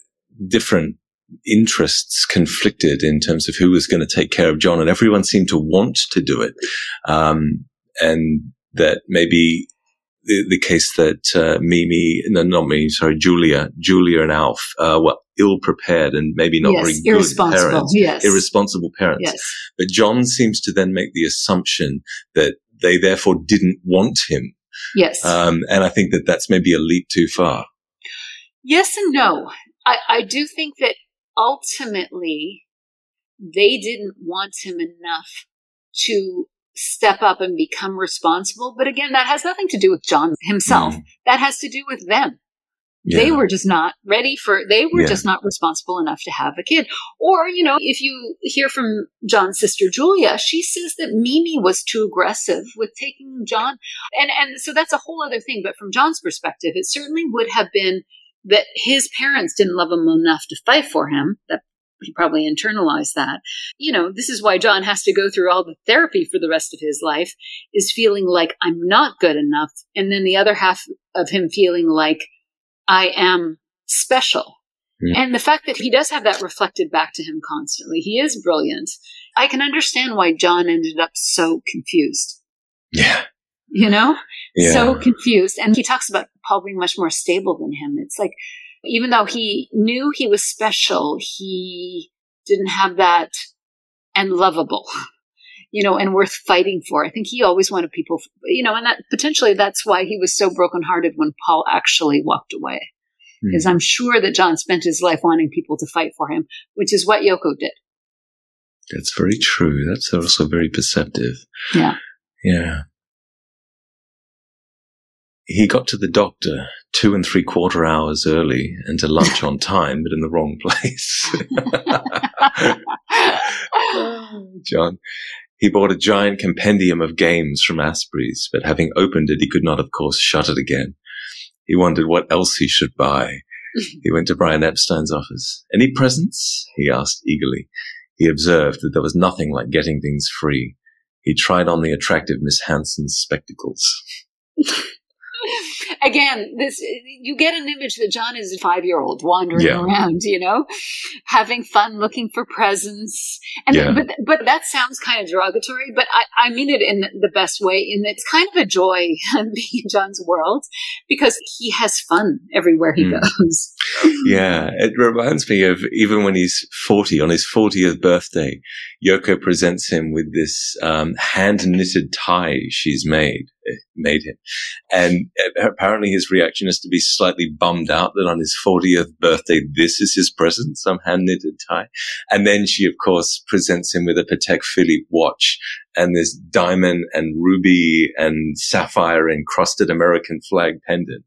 different interests conflicted in terms of who was going to take care of John, and everyone seemed to want to do it, um, and that maybe. The, the case that uh, Mimi, no, not Mimi, sorry, Julia, Julia and Alf uh, were ill prepared and maybe not very good irresponsible. parents, Yes. irresponsible parents. yes. But John seems to then make the assumption that they therefore didn't want him. Yes. Um, and I think that that's maybe a leap too far. Yes and no. I, I do think that ultimately they didn't want him enough to step up and become responsible. But again, that has nothing to do with John himself. Mm. That has to do with them. Yeah. They were just not ready for, they were Yeah. just not responsible enough to have a kid. Or, you know, if you hear from John's sister Julia, she says that Mimi was too aggressive with taking John. And, and so that's a whole other thing. But from John's perspective, it certainly would have been that his parents didn't love him enough to fight for him. That he probably internalized that. You know, this is why John has to go through all the therapy for the rest of his life is feeling like I'm not good enough. And then the other half of him feeling like I am special. Mm. And the fact that he does have that reflected back to him constantly, he is brilliant. I can understand why John ended up so confused, yeah. you know? Yeah. So confused. And he talks about Paul being much more stable than him. It's like, even though he knew he was special, he didn't have that and lovable, you know, and worth fighting for. I think he always wanted people, you know, and that potentially that's why he was so brokenhearted when Paul actually walked away. Hmm. Because I'm sure that John spent his life wanting people to fight for him, which is what Yoko did. That's very true. That's also very perceptive. Yeah. Yeah. He got to the doctor two and three quarter hours early and to lunch on time, but in the wrong place. John. He bought a giant compendium of games from Asprey's, but having opened it, he could not, of course, shut it again. He wondered what else he should buy. He went to Brian Epstein's office. Any presents? He asked eagerly. He observed that there was nothing like getting things free. He tried on the attractive Miss Hanson's spectacles. Again, this you get an image that John is a five year old wandering Yeah. around, you know, having fun, looking for presents, and Yeah. but but that sounds kind of derogatory, but I, I mean it in the best way. In that it's kind of a joy being in John's world because he has fun everywhere he Mm. goes. Yeah, it reminds me of even when he's 40, on his 40th birthday, Yoko presents him with this um, hand knitted tie she's made, made him. And uh, apparently his reaction is to be slightly bummed out that on his 40th birthday, this is his present, some hand knitted tie. And then she, of course, presents him with a Patek Philippe watch and this diamond and ruby and sapphire encrusted American flag pendant.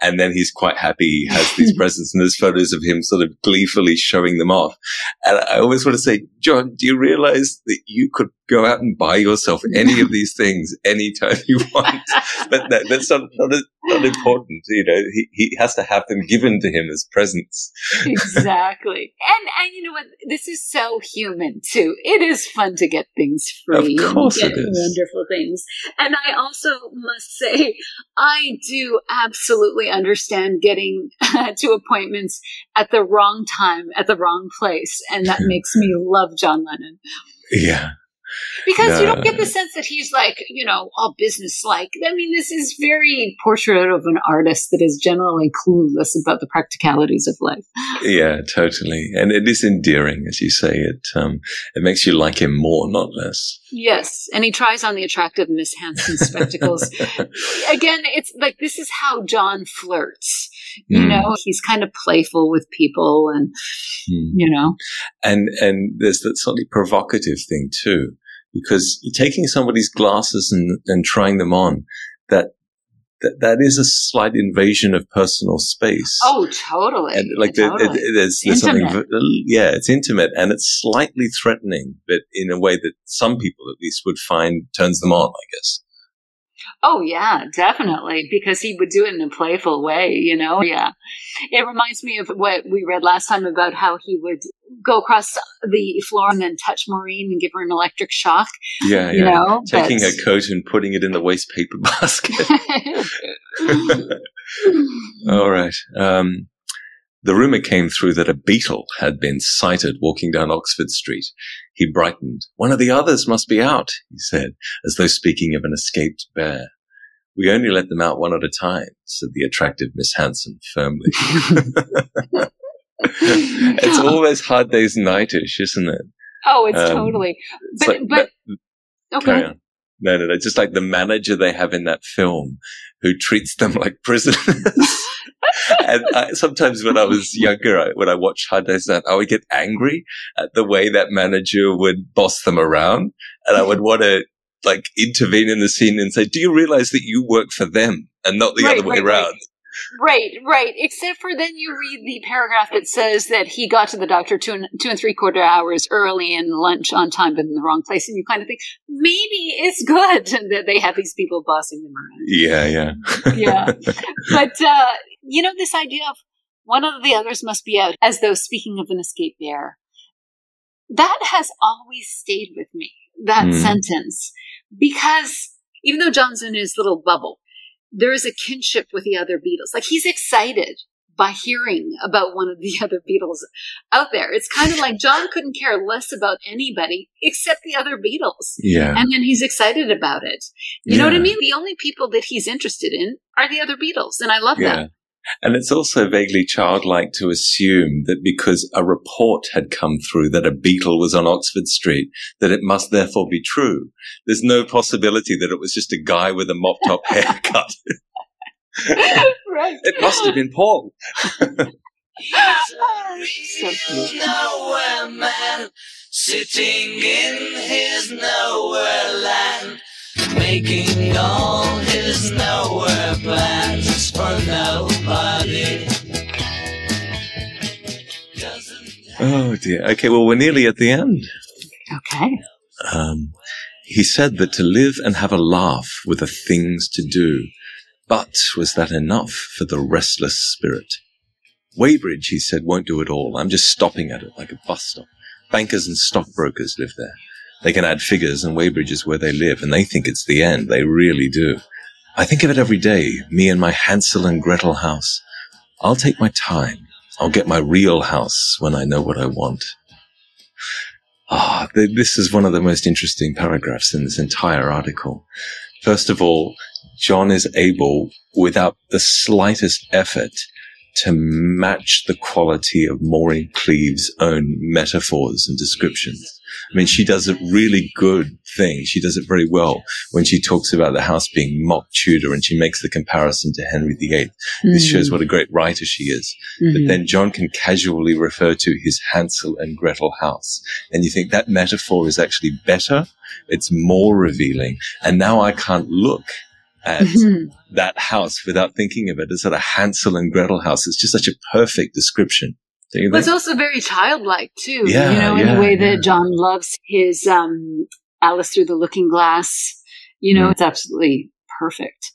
And then he's quite happy. He has these presents and there's photos of him sort of gleefully showing them off. And I always want to say, John, do you realize that you could go out and buy yourself any of these things anytime you want? but that, that's not, not, not important. You know, he, he has to have them given to him as presents. exactly. And and you know what? This is so human too. It is fun to get things free. Of course and get is. Wonderful things. And I also must say, I do absolutely understand getting to appointments at the wrong time, at the wrong place. And that makes me love John Lennon. Yeah. Because you don't get the sense that he's like, you know, all business like. I mean, this is very portrait of an artist that is generally clueless about the practicalities of life. Yeah, totally. And it is endearing, as you say. It, um, it makes you like him more, not less. Yes, and he tries on the attractive Miss Hanson spectacles. Again, it's like this is how John flirts. You Mm. know, he's kind of playful with people, and Hmm. you know, And and there's that slightly provocative thing too, because you're taking somebody's glasses and, and trying them on. That, that that is a slight invasion of personal space. oh, totally, and like the, totally. it- there's, there's something, yeah, it's intimate and it's slightly threatening, but in a way that some people at least would find turns them on. I guess. Oh yeah, definitely, because he would do it in a playful way, you know. Yeah, it reminds me of what we read last time about how he would go across the floor and then touch Maureen and give her an electric shock. Yeah, You yeah. know, Taking that's- her coat and putting it in the waste paper basket. All right. Um, the rumor came through that a Beatle had been sighted walking down Oxford Street. He brightened. One of the others must be out, he said, as though speaking of an escaped bear. We only let them out one at a time, said the attractive Miss Hanson firmly. it's always hard days nightish, isn't it? oh, it's Um, totally. But like but ma- okay. No, no, no. Just like the manager they have in that film who treats them like prisoners. and I, sometimes when I was younger, I, when I watched Hard Day's Night, I would get angry at the way that manager would boss them around. And I would mm-hmm. want to like intervene in the scene and say, do you realize that you work for them and not the Right, other way right, right. around? Right, right. Right. Except for then you read the paragraph that says that he got to the doctor two and two and three quarter hours early and lunch on time, but in the wrong place. And you kind of think maybe it's good that they have these people bossing them around. Yeah, yeah. Yeah. But uh, you know, this idea of one of the others must be out, as though speaking of an escaped bear, that has always stayed with me. That Hmm. sentence, because even though John's in his little bubble, there is a kinship with the other Beatles. Like he's excited by hearing about one of the other Beatles out there. It's kind of like John couldn't care less about anybody except the other Beatles. Yeah. And then he's excited about it. You know what I mean? The only people that he's interested in are the other Beatles. And I love Yeah. that. And it's also vaguely childlike to assume that because a report had come through that a Beatle was on Oxford Street, that it must therefore be true. There's no possibility that it was just a guy with a mop top haircut. right. it must have been Paul. So cute. nowhere man sitting in his nowhere land making all his nowhere plans for nobody Oh dear. Okay, well, we're nearly at the end. Okay. Um, he said that to live and have a laugh were the things to do. But was that enough for the restless spirit? Weybridge, he said, won't do it all. I'm just stopping at it like a bus stop. Bankers and stockbrokers live there. They can add figures and Weybridge is where they live and they think it's the end. They really do. I think of it every day, me and my Hansel and Gretel house. I'll take my time. I'll get my real house when I know what I want. Ah, th- this is one of the most interesting paragraphs in this entire article. First of all, John is able, without the slightest effort, to match the quality of Maureen Cleave's own metaphors and descriptions. I mean, she does a really good thing. She does it very well when she talks about the house being mock Tudor and she makes the comparison to Henry VIII. This shows what a great writer she is. But Mhm. then John can casually refer to his Hansel and Gretel house. And you think that metaphor is actually better. It's more revealing. And now I can't look at Mhm. that house without thinking of it as a Hansel and Gretel house. It's just such a perfect description. But it's also very childlike too. Yeah, you know, in yeah, the way yeah. that John loves his um, Alice through the Looking Glass. You know, Mm. it's absolutely perfect.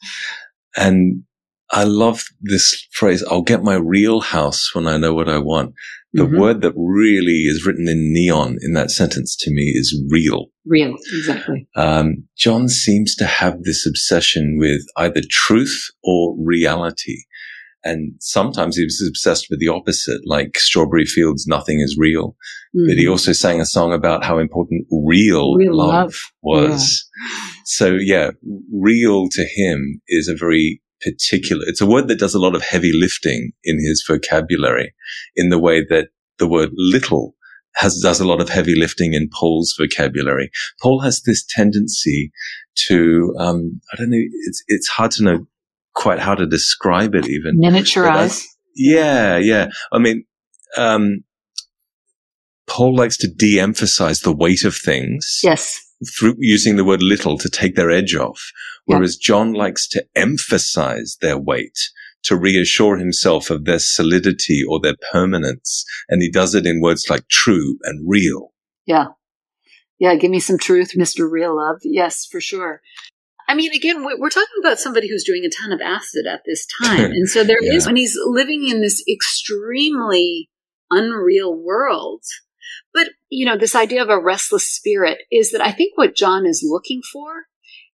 And I love this phrase, I'll get my real house when I know what I want. The Mhm. word that really is written in neon in that sentence to me is real. Real, exactly. Um, John seems to have this obsession with either truth or reality. And sometimes he was obsessed with the opposite, like Strawberry Fields, nothing is real. But he Mhm. also sang a song about how important real, Real love, love. was. So yeah, real to him is a very particular, it's a word that does a lot of heavy lifting in his vocabulary in the way that the word little has, does a lot of heavy lifting in Paul's vocabulary. Paul has this tendency to, um, I don't know, it's, it's hard to know quite how to describe it even. Miniaturize. Yeah, yeah. I mean, um, Paul likes to de-emphasize the weight of things Yes. Through using the word little to take their edge off, Yeah. whereas John likes to emphasize their weight to reassure himself of their solidity or their permanence. And he does it in words like true and real. Yeah. Yeah. Give me some truth, Mr. Real Love. Yes, for sure. I mean, again, we- we're talking about somebody who's doing a ton of acid at this time. And so there is, Yeah. when he's living in this extremely unreal world. But, you know, this idea of a restless spirit is that I think what John is looking for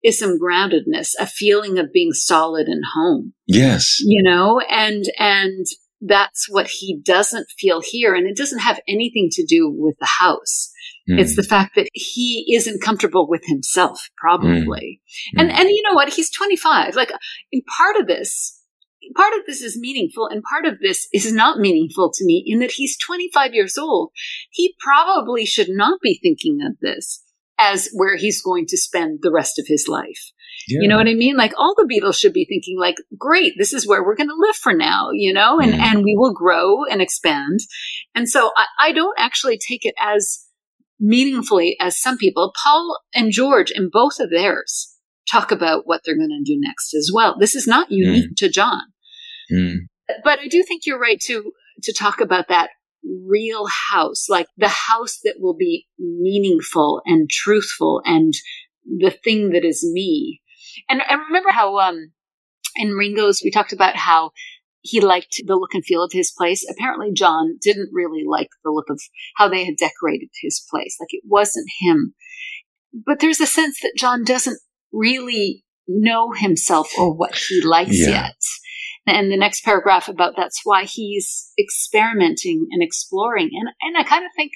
is some groundedness, a feeling of being solid and home. Yes. you know and and that's what he doesn't feel here. And it doesn't have anything to do with the house. Mm. it's the fact that he isn't comfortable with himself probably. And Mm. and you know what? He's 25 like in part of this part of this is meaningful and part of this is not meaningful to me in that he's 25 years old he probably should not be thinking of this as where he's going to spend the rest of his life Yeah. you know what I mean? Like all the Beatles should be thinking like, great, this is where we're going to live for now, you know, and, and we will grow and expand. And so I, I don't actually take it as meaningfully as some people. Paul and George in both of theirs talk about what they're going to do next as well. This is not hmm. unique to John, Mm. but I do think you're right to, to talk about that real house, like the house that will be meaningful and truthful and the thing that is me. And I remember how um, in Ringo's we talked about how he liked the look and feel of his place. Apparently, John didn't really like the look of how they had decorated his place. Like it wasn't him. But there's a sense that John doesn't really know himself or what he likes Yeah. yet. And the next paragraph about that's why he's experimenting and exploring. And and I kind of think,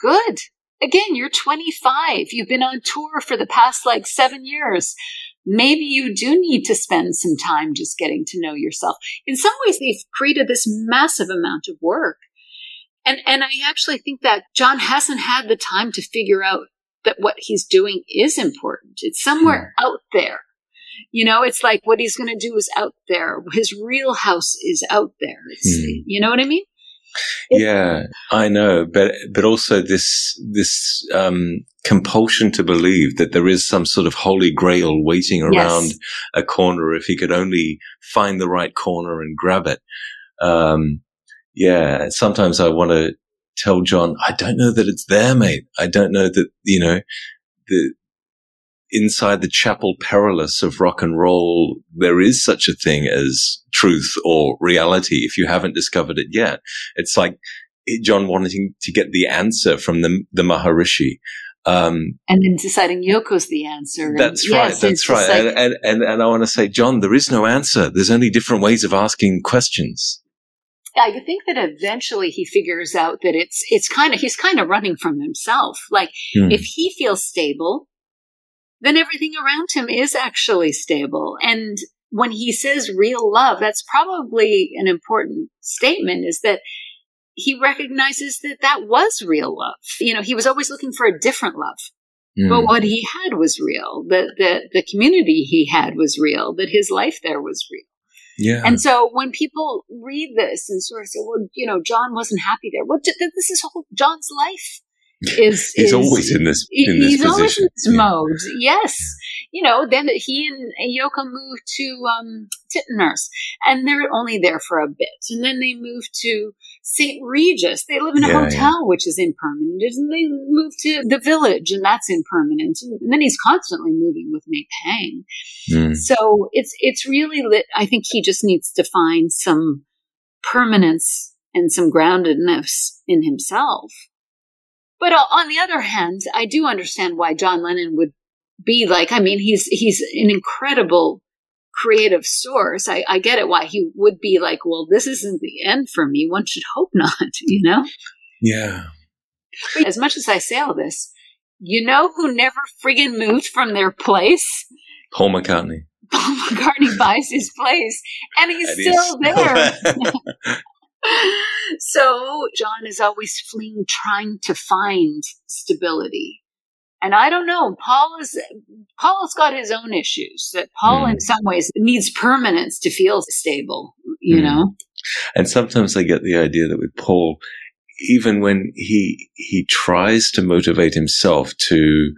good. Again, you're 25. You've been on tour for the past like seven years. Maybe you do need to spend some time just getting to know yourself. In some ways, they've created this massive amount of work. And, and I actually think that John hasn't had the time to figure out that what he's doing is important. It's somewhere hmm. out there. You know, it's like what he's going to do is out there. His real house is out there. Hmm. You know what I mean? Yeah, I know, but but also this this um, compulsion to believe that there is some sort of holy grail waiting around Yes. a corner if he could only find the right corner and grab it. Um, yeah, sometimes I want to tell John, I don't know that it's there, mate. I don't know that you know the inside the chapel perilous of rock and roll, there is such a thing as truth or reality if you haven't discovered it yet. It's like John wanting to get the answer from the, the Maharishi. Um, and then deciding Yoko's the answer. That's right. Yes, that's right. Like, and, and, and, and I want to say, John, there is no answer. There's only different ways of asking questions. I think that eventually he figures out that it's it's kind of he's kind of running from himself. Like hmm. if he feels stable, then everything around him is actually stable. And when he says real love, that's probably an important statement is that he recognizes that that was real love. You know, he was always looking for a different love. Mm. But what he had was real. The, the, the community he had was real. That his life there was real. Yeah. And so when people read this and sort of say, well, you know, John wasn't happy there. Well, this is whole John's life is he's is, always in this in this he's position. always in this yeah. mode. Yes, you know. Then he and Yoko moved to um, Tittenhurst, and they're only there for a bit, and then they moved to St. Regis. They live in a yeah, hotel, yeah. which is impermanent, and they move to the village, and that's impermanent. And then he's constantly moving with May Pang. Mm. So it's it's really lit. I think he just needs to find some permanence and some groundedness in himself but on the other hand, I do understand why John Lennon would be like, I mean, he's, he's an incredible creative source. I, I get it why he would be like, well, this isn't the end for me. One should hope not, you know? Yeah. As much as I say all this, you know who never friggin' moved from their place? Paul McCartney. Paul McCartney buys his place and he's still there. So John is always fleeing, trying to find stability. And I don't know. Paul is Paul's got his own issues. That Paul, mm. in some ways, needs permanence to feel stable. You mm. know. And sometimes I get the idea that with Paul, even when he he tries to motivate himself to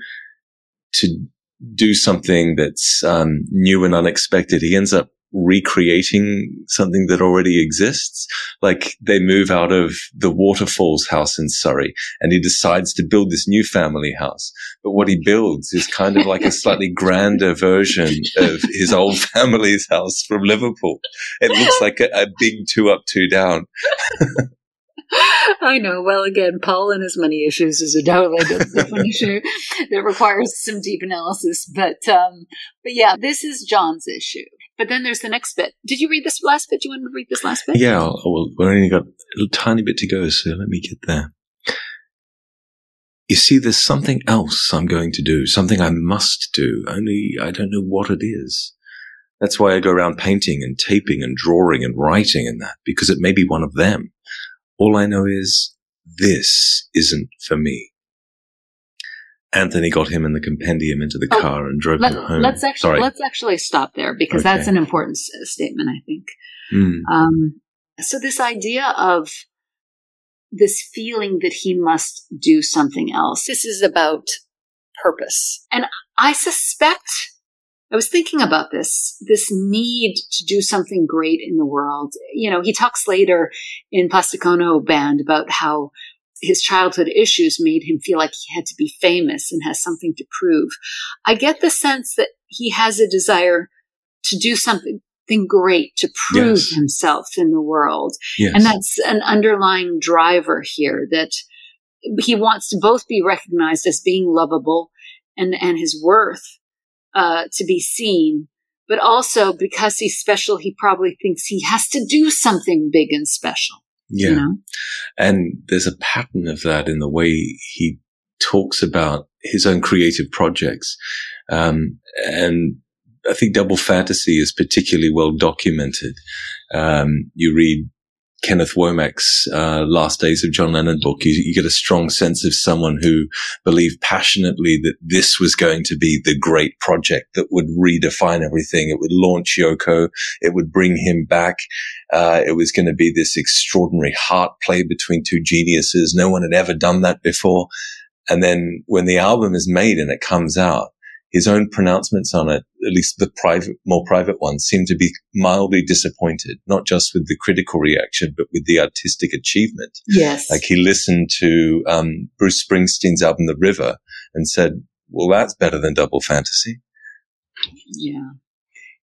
to do something that's um, new and unexpected, he ends up recreating something that already exists. Like they move out of the waterfalls house in Surrey and he decides to build this new family house. But what he builds is kind of like a slightly grander version of his old family's house from Liverpool. It looks like a, a big two up, two down. I know. Well, again, Paul and his money issues is a different issue that requires some deep analysis. But, um, but yeah, this is John's issue. But then there's the next bit. Did you read this last bit? Do you want to read this last bit? Yeah. We've only got a tiny bit to go, so let me get there. You see, there's something else I'm going to do, something I must do, only I don't know what it is. That's why I go around painting and taping and drawing and writing and that, because it may be one of them. All I know is this isn't for me. Anthony got him and the compendium into the oh, car and drove let, him home. Let's actually Sorry. let's actually stop there because okay. that's an important s- statement. I think. Mm. Um, so this idea of this feeling that he must do something else. This is about purpose, and I suspect. I was thinking about this, this need to do something great in the world. You know, he talks later in Plastic Ono Band about how his childhood issues made him feel like he had to be famous and has something to prove. I get the sense that he has a desire to do something great to prove yes. himself in the world. Yes. And that's an underlying driver here that he wants to both be recognized as being lovable and, and his worth uh, to be seen. But also because he's special, he probably thinks he has to do something big and special. Yeah. You know? And there's a pattern of that in the way he talks about his own creative projects. Um, and I think double fantasy is particularly well documented. Um, you read Kenneth Womack's uh, Last Days of John Lennon book, you, you, get a strong sense of someone who believed passionately that this was going to be the great project that would redefine everything. It would launch Yoko. It would bring him back. Uh, it was going to be this extraordinary heart play between two geniuses. No one had ever done that before. And then when the album is made and it comes out, his own pronouncements on it, at least the private, more private ones, seem to be mildly disappointed, not just with the critical reaction, but with the artistic achievement. Yes. Like he listened to um, Bruce Springsteen's album, The River, and said, well, that's better than double fantasy. Yeah.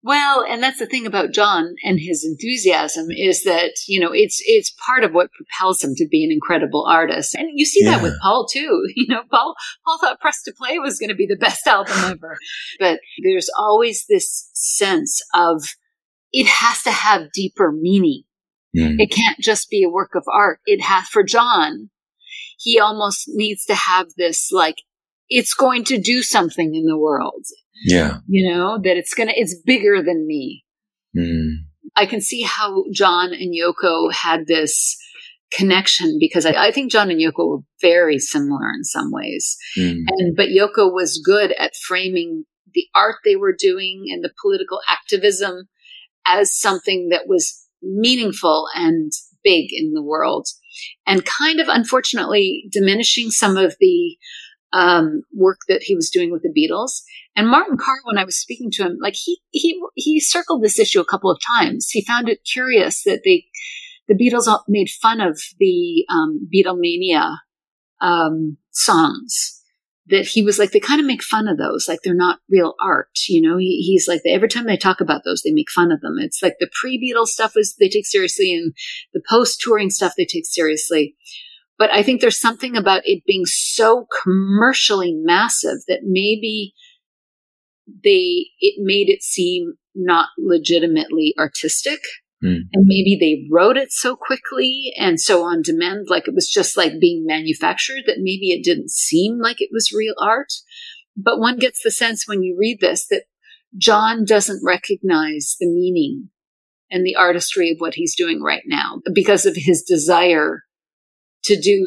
Well, and that's the thing about John and his enthusiasm is that, you know, it's it's part of what propels him to be an incredible artist. And you see that with Paul too. You know, Paul Paul thought Press to Play was going to be the best album ever. But there's always this sense of it has to have deeper meaning. Mm. It can't just be a work of art. It has for John, he almost needs to have this like it's going to do something in the world Yeah. you know that it's gonna it's bigger than me Mm. i can see how john and yoko had this connection because I, I think john and yoko were very similar in some ways Mm. and but yoko was good at framing the art they were doing and the political activism as something that was meaningful and big in the world and kind of unfortunately diminishing some of the um, work that he was doing with the Beatles. And Martin Carr, when I was speaking to him, like he he he circled this issue a couple of times. He found it curious that they the Beatles made fun of the um, Beatlemania um, songs. That he was like, they kind of make fun of those, like they're not real art. You know, he, he's like, every time they talk about those, they make fun of them. It's like the pre-Beatles stuff is they take seriously, and the post-touring stuff they take seriously. But I think there's something about it being so commercially massive that maybe they it made it seem not legitimately artistic. Hmm. And maybe they wrote it so quickly and so on demand, like it was just like being manufactured, that maybe it didn't seem like it was real art. But one gets the sense when you read this that John doesn't recognize the meaning and the artistry of what he's doing right now because of his desire to do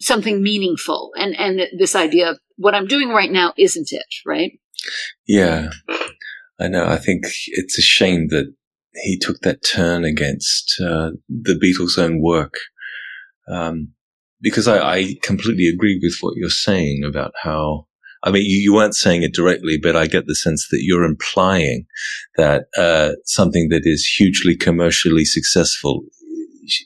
something meaningful and and this idea of what I'm doing right now isn't it right Yeah, I know. I think it's a shame that he took that turn against uh, the Beatles' own work. Um, because I, I completely agree with what you're saying about how, I mean, you, you weren't saying it directly, but I get the sense that you're implying that uh, something that is hugely commercially successful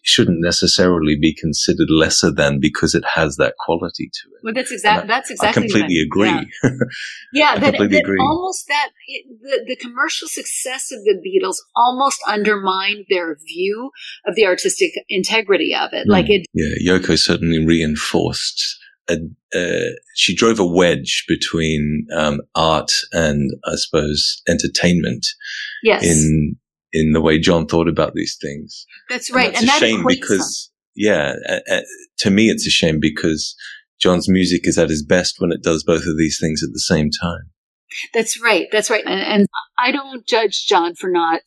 shouldn't necessarily be considered lesser than because it has that quality to it. well that's exactly that's exactly I completely agree. yeah, yeah I that, completely that agree. almost that it, the, the commercial success of the Beatles almost undermined their view of the artistic integrity of it like it Yeah, Yoko certainly reinforced. A, uh, she drove a wedge between um, art and, I suppose, entertainment yes in in the way John thought about these things. that's right And that's and, a that shame because, yeah, uh, uh, to me, it's a shame because John's music is at his best when it does both of these things at the same time. That's right. That's right. And, and I don't judge John for not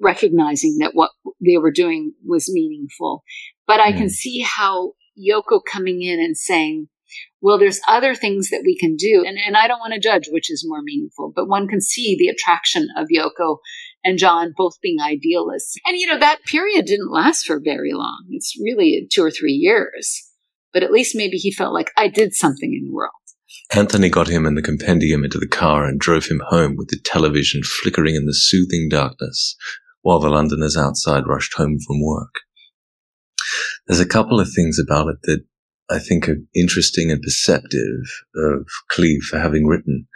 recognizing that what they were doing was meaningful. But I can Mm. see how Yoko coming in and saying, well, there's other things that we can do. And, and I don't want to judge which is more meaningful, but one can see the attraction of Yoko and John both being idealists. And, you know, that period didn't last for very long. It's really two or three years. But at least maybe he felt like I did something in the world. Anthony got him and the compendium into the car and drove him home with the television flickering in the soothing darkness while the Londoners outside rushed home from work. There's a couple of things about it that I think are interesting and perceptive of Cleave for having written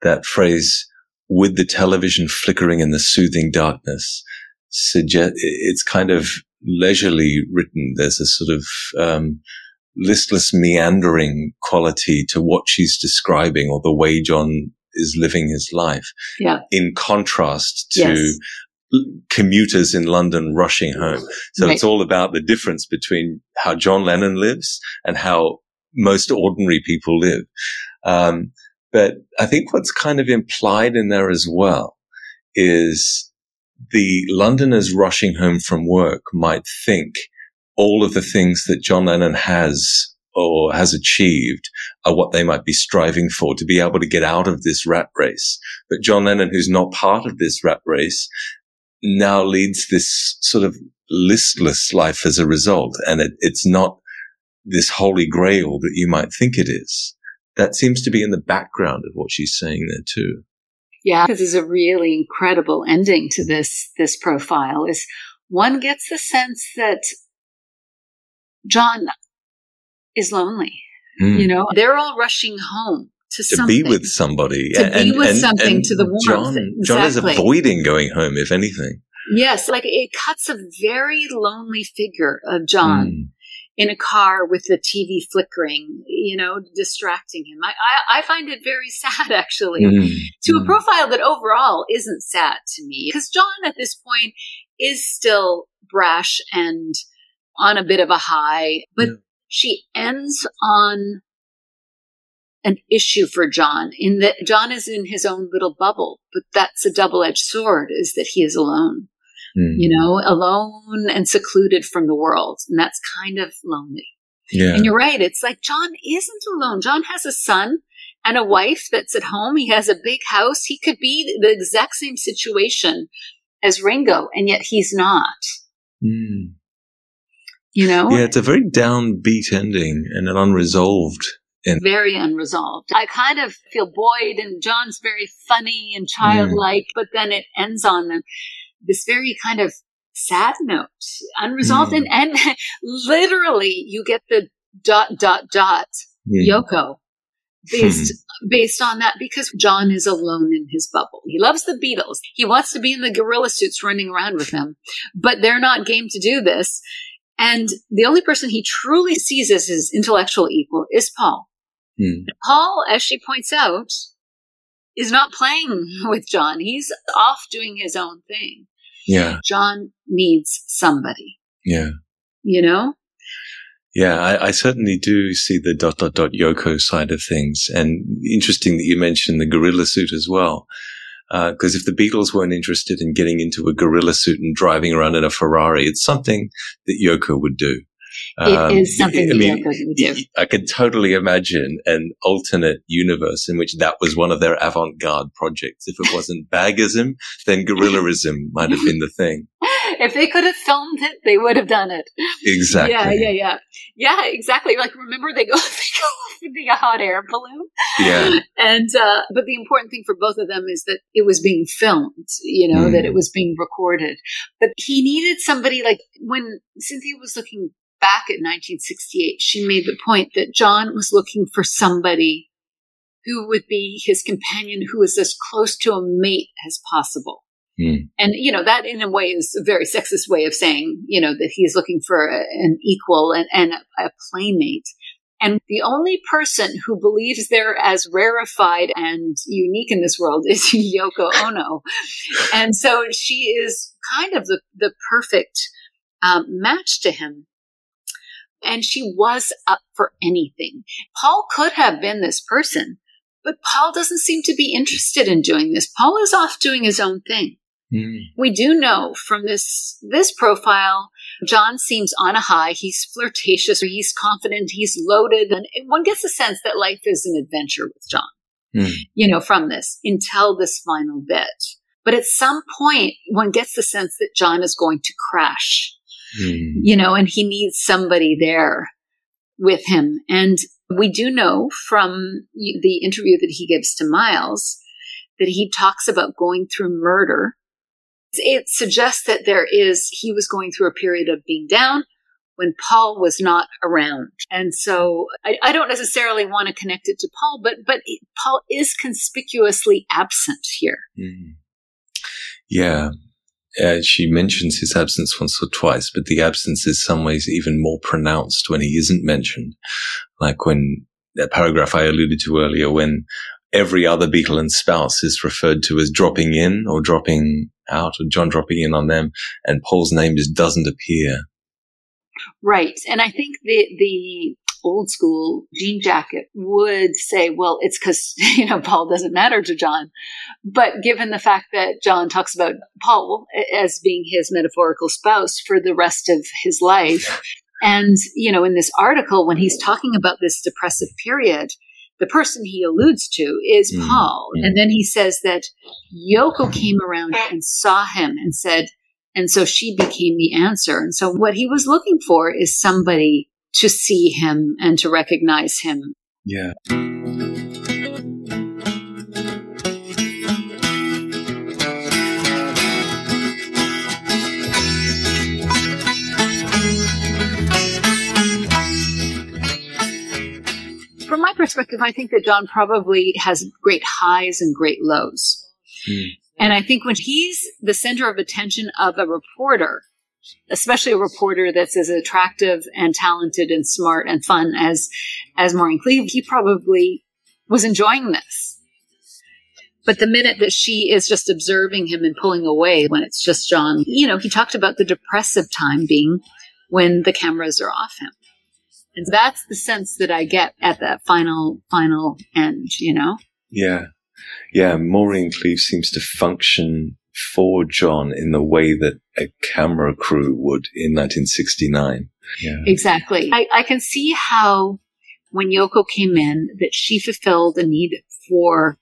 that phrase with the television flickering in the soothing darkness suggest it's kind of leisurely written. There's a sort of, um, listless meandering quality to what she's describing or the way John is living his life. Yeah. In contrast to Yes. commuters in London rushing home. So Right. it's all about the difference between how John Lennon lives and how most ordinary people live. Um, but I think what's kind of implied in there as well is the Londoners rushing home from work might think all of the things that John Lennon has or has achieved are what they might be striving for to be able to get out of this rat race. But John Lennon, who's not part of this rat race, now leads this sort of listless life as a result. And it, it's not this holy grail that you might think it is. That seems to be in the background of what she's saying there too. Yeah, this is a really incredible ending to this this profile. Is one gets the sense that John is lonely Mm. You know, they're all rushing home to, to be with somebody. To be with something, to the warmth. John, John is avoiding going home, if anything. Yes, like it cuts a very lonely figure of John Mm. In a car with the TV flickering, you know, distracting him. I, I, I find it very sad, actually, Mm. to a Mm. profile that overall isn't sad to me. Because John at this point is still brash and on a bit of a high, but Yeah. she ends on an issue for John in that John is in his own little bubble, but that's a double edged sword is that he is alone Mm. you know, alone and secluded from the world. And that's kind of lonely. Yeah. And you're right. It's like John isn't alone. John has a son and a wife that's at home. He has a big house. He could be the exact same situation as Ringo, and yet he's not, Mm. you know? Yeah, it's a very downbeat ending and an unresolved. And very unresolved. I kind of feel Boyd and John's very funny and childlike, but then it ends on them this very kind of sad note, unresolved, Mm. and, and literally you get the dot dot dot Yeah. Yoko based based on that because John is alone in his bubble. He loves the Beatles. He wants to be in the gorilla suits running around with them, but they're not game to do this. And the only person he truly sees as his intellectual equal is Paul. Mm. Paul, as she points out, is not playing with John. He's off doing his own thing. Yeah. John needs somebody, Yeah. you know? Yeah, I, I certainly do see the dot dot dot Yoko side of things, and interesting that you mentioned the gorilla suit as well. Uh, because if the Beatles weren't interested in getting into a gorilla suit and driving around in a Ferrari, it's something that Yoko would do. It is something would do. I could totally imagine an alternate universe in which that was one of their avant-garde projects. If it wasn't bagism, then guerrillaism might have been the thing. if they could have filmed it, they would have done it. Exactly. Yeah, yeah, yeah. Yeah, exactly. Like remember they go they go off in the hot air balloon. Yeah. And uh but the important thing for both of them is that it was being filmed, you know, Mm. that it was being recorded. But he needed somebody like when Cynthia was looking back at 1968, she made the point that John was looking for somebody who would be his companion who was as close to a mate as possible. Mm. And, you know, that in a way is a very sexist way of saying, you know, that he's looking for a, an equal and, and a playmate. And the only person who believes they're as rarefied and unique in this world is Yoko Ono. and so she is kind of the, the perfect um, match to him. And she was up for anything. Paul could have been this person, but Paul doesn't seem to be interested in doing this. Paul is off doing his own thing. Mm. We do know from this this profile, John seems on a high. He's flirtatious, or he's confident, he's loaded, and one gets a sense that life is an adventure with John. Mm. You know, from this until this final bit. But at some point, one gets the sense that John is going to crash. Mm. You know, and he needs somebody there with him. And we do know from the interview that he gives to Miles that he talks about going through murder it suggests that there is, he was going through a period of being down when Paul was not around. And so I, I don't necessarily want to connect it to Paul, but, but Paul is conspicuously absent here. Mm. Yeah. Uh, she mentions his absence once or twice, but the absence is some ways even more pronounced when he isn't mentioned. Like when that paragraph I alluded to earlier, when every other Beatle and spouse is referred to as dropping in or dropping out or John dropping in on them and Paul's name just doesn't appear. Right. And I think the, the old school jean jacket would say, well, it's because, you know, Paul doesn't matter to John. But given the fact that John talks about Paul as being his metaphorical spouse for the rest of his life, and, you know, in this article, when he's talking about this depressive period, the person he alludes to is Mm, Paul. mm. And then he says that Yoko came around and saw him and said, and so she became the answer. And so what he was looking for is somebody to see him and to recognize him. Yeah. From my perspective, I think that John probably has great highs and great lows. Hmm. And I think when he's the center of attention of a reporter, especially a reporter that's as attractive and talented and smart and fun as as Maureen Cleave, he probably was enjoying this. But the minute that she is just observing him and pulling away when it's just John, you know, he talked about the depressive time being when the cameras are off him. And that's the sense that I get at that final, final end, you know? Yeah. Yeah. Maureen Cleave seems to function for John in the way that a camera crew would in 1969. Yeah. Exactly. I, I can see how when Yoko came in that she fulfilled a need for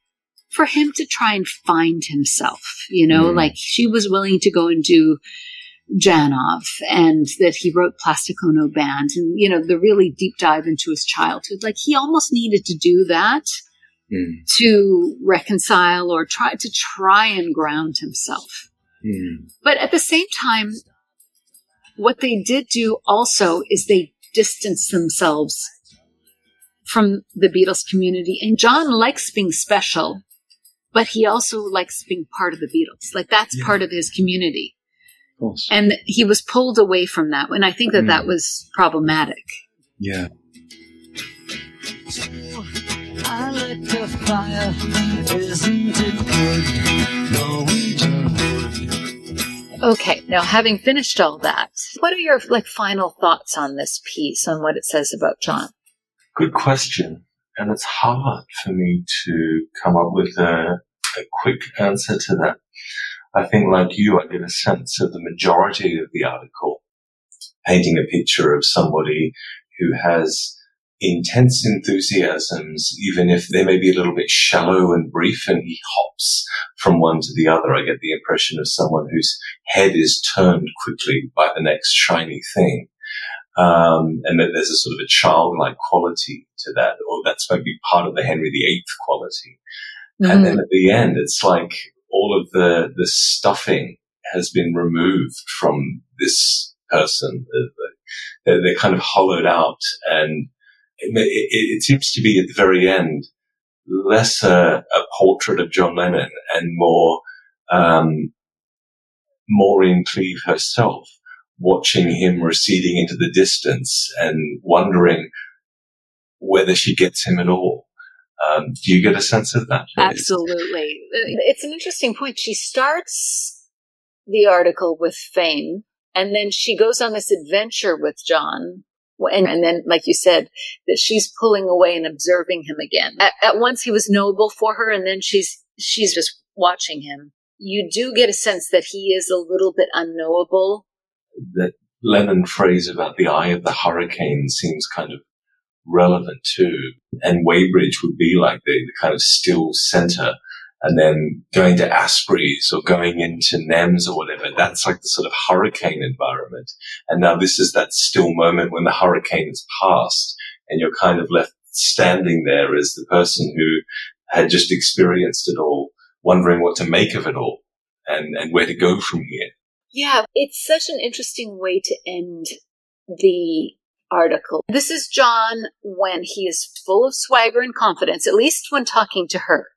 for him to try and find himself, you know, Mm. like she was willing to go and do Janov and that he wrote Plastic Ono Band and, you know, the really deep dive into his childhood. Like he almost needed to do that Mm. to reconcile or try to try and ground himself. Mm. But at the same time, what they did do also is they distanced themselves from the Beatles community. And John likes being special, but he also likes being part of the Beatles. Like that's Yeah. part of his community. Of. And he was pulled away from that. And I think that that Mm. was problematic. Yeah. I lit the fire, isn't it good? Okay, now having finished all that, what are your like final thoughts on this piece, on what it says about John? Good question. And it's hard for me to come up with a, a quick answer to that. I think, like you, I get a sense of the majority of the article painting a picture of somebody who has intense enthusiasms, even if they may be a little bit shallow and brief, and he hops from one to the other. I get the impression of someone whose head is turned quickly by the next shiny thing. Um, and that there's a sort of a childlike quality to that, or that's maybe part of the Henry VIII quality. And then at the end, it's like all of the, the stuffing has been removed from this person. They're, they're kind of hollowed out and it, it, seems to be at the very end less a, a portrait of John Lennon and more um, Maureen Cleave herself watching him receding into the distance and wondering whether she gets him at all. Um, do you get a sense of that? Absolutely. It's an interesting point. She starts the article with fame, and then she goes on this adventure with John. And, and then, like you said, that she's pulling away and observing him again. At, at once, he was noble for her, and then she's she's just watching him. You do get a sense that he is a little bit unknowable. that Lennon phrase about the eye of the hurricane seems kind of relevant too. And Weybridge would be like the, the kind of still center. And then going to Aspreys or going into Nems or whatever, that's like the sort of hurricane environment. And now this is that still moment when the hurricane has passed and you're kind of left standing there as the person who had just experienced it all, wondering what to make of it all and, and where to go from here. Yeah, it's such an interesting way to end the article. This is John when he is full of swagger and confidence, at least when talking to her.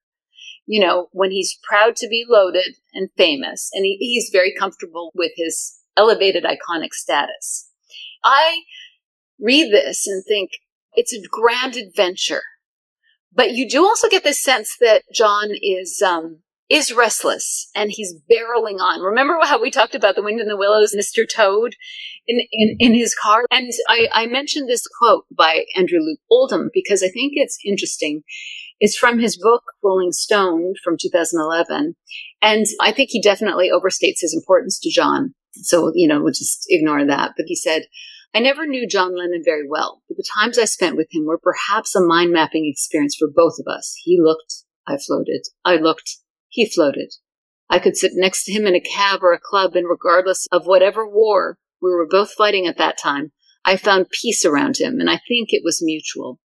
You know, when he's proud to be loaded and famous, and he, he's very comfortable with his elevated iconic status. I read this and think it's a grand adventure. But you do also get this sense that John is um, is restless and he's barreling on. Remember how we talked about the wind in the willows, Mr. Toad in, in, in his car? And I, I mentioned this quote by Andrew Loog Oldham because I think it's interesting. It's from his book, Rolling Stone from 2011. And I think he definitely overstates his importance to John. So, you know, we'll just ignore that. But he said, I never knew John Lennon very well, but the times I spent with him were perhaps a mind mapping experience for both of us. He looked, I floated. I looked, he floated. I could sit next to him in a cab or a club, and regardless of whatever war we were both fighting at that time, I found peace around him, and I think it was mutual.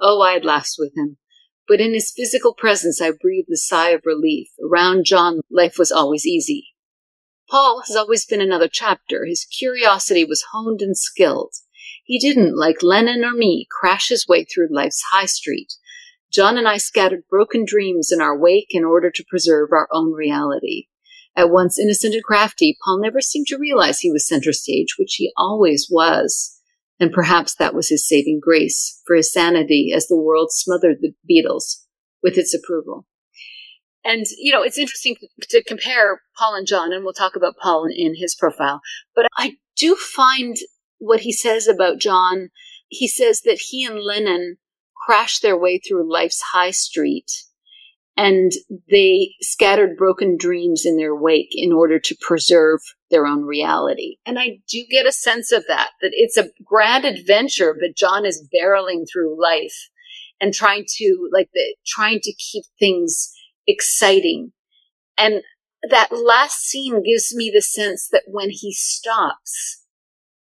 Oh, I had laughs with him. But in his physical presence, I breathed a sigh of relief. Around John, life was always easy. Paul has always been another chapter. His curiosity was honed and skilled. He didn't, like Lennon or me, crash his way through life's high street. John and I scattered broken dreams in our wake in order to preserve our own reality. At once innocent and crafty, Paul never seemed to realize he was center stage, which he always was. And perhaps that was his saving grace for his sanity as the world smothered the Beatles with its approval. And, you know, it's interesting to compare Paul and John, and we'll talk about Paul in his profile. But I do find what he says about John. He says that he and Lennon crashed their way through life's high street and they scattered broken dreams in their wake in order to preserve their own reality. And I do get a sense of that, that it's a grand adventure, but John is barreling through life and trying to, like, the, trying to keep things exciting. And that last scene gives me the sense that when he stops,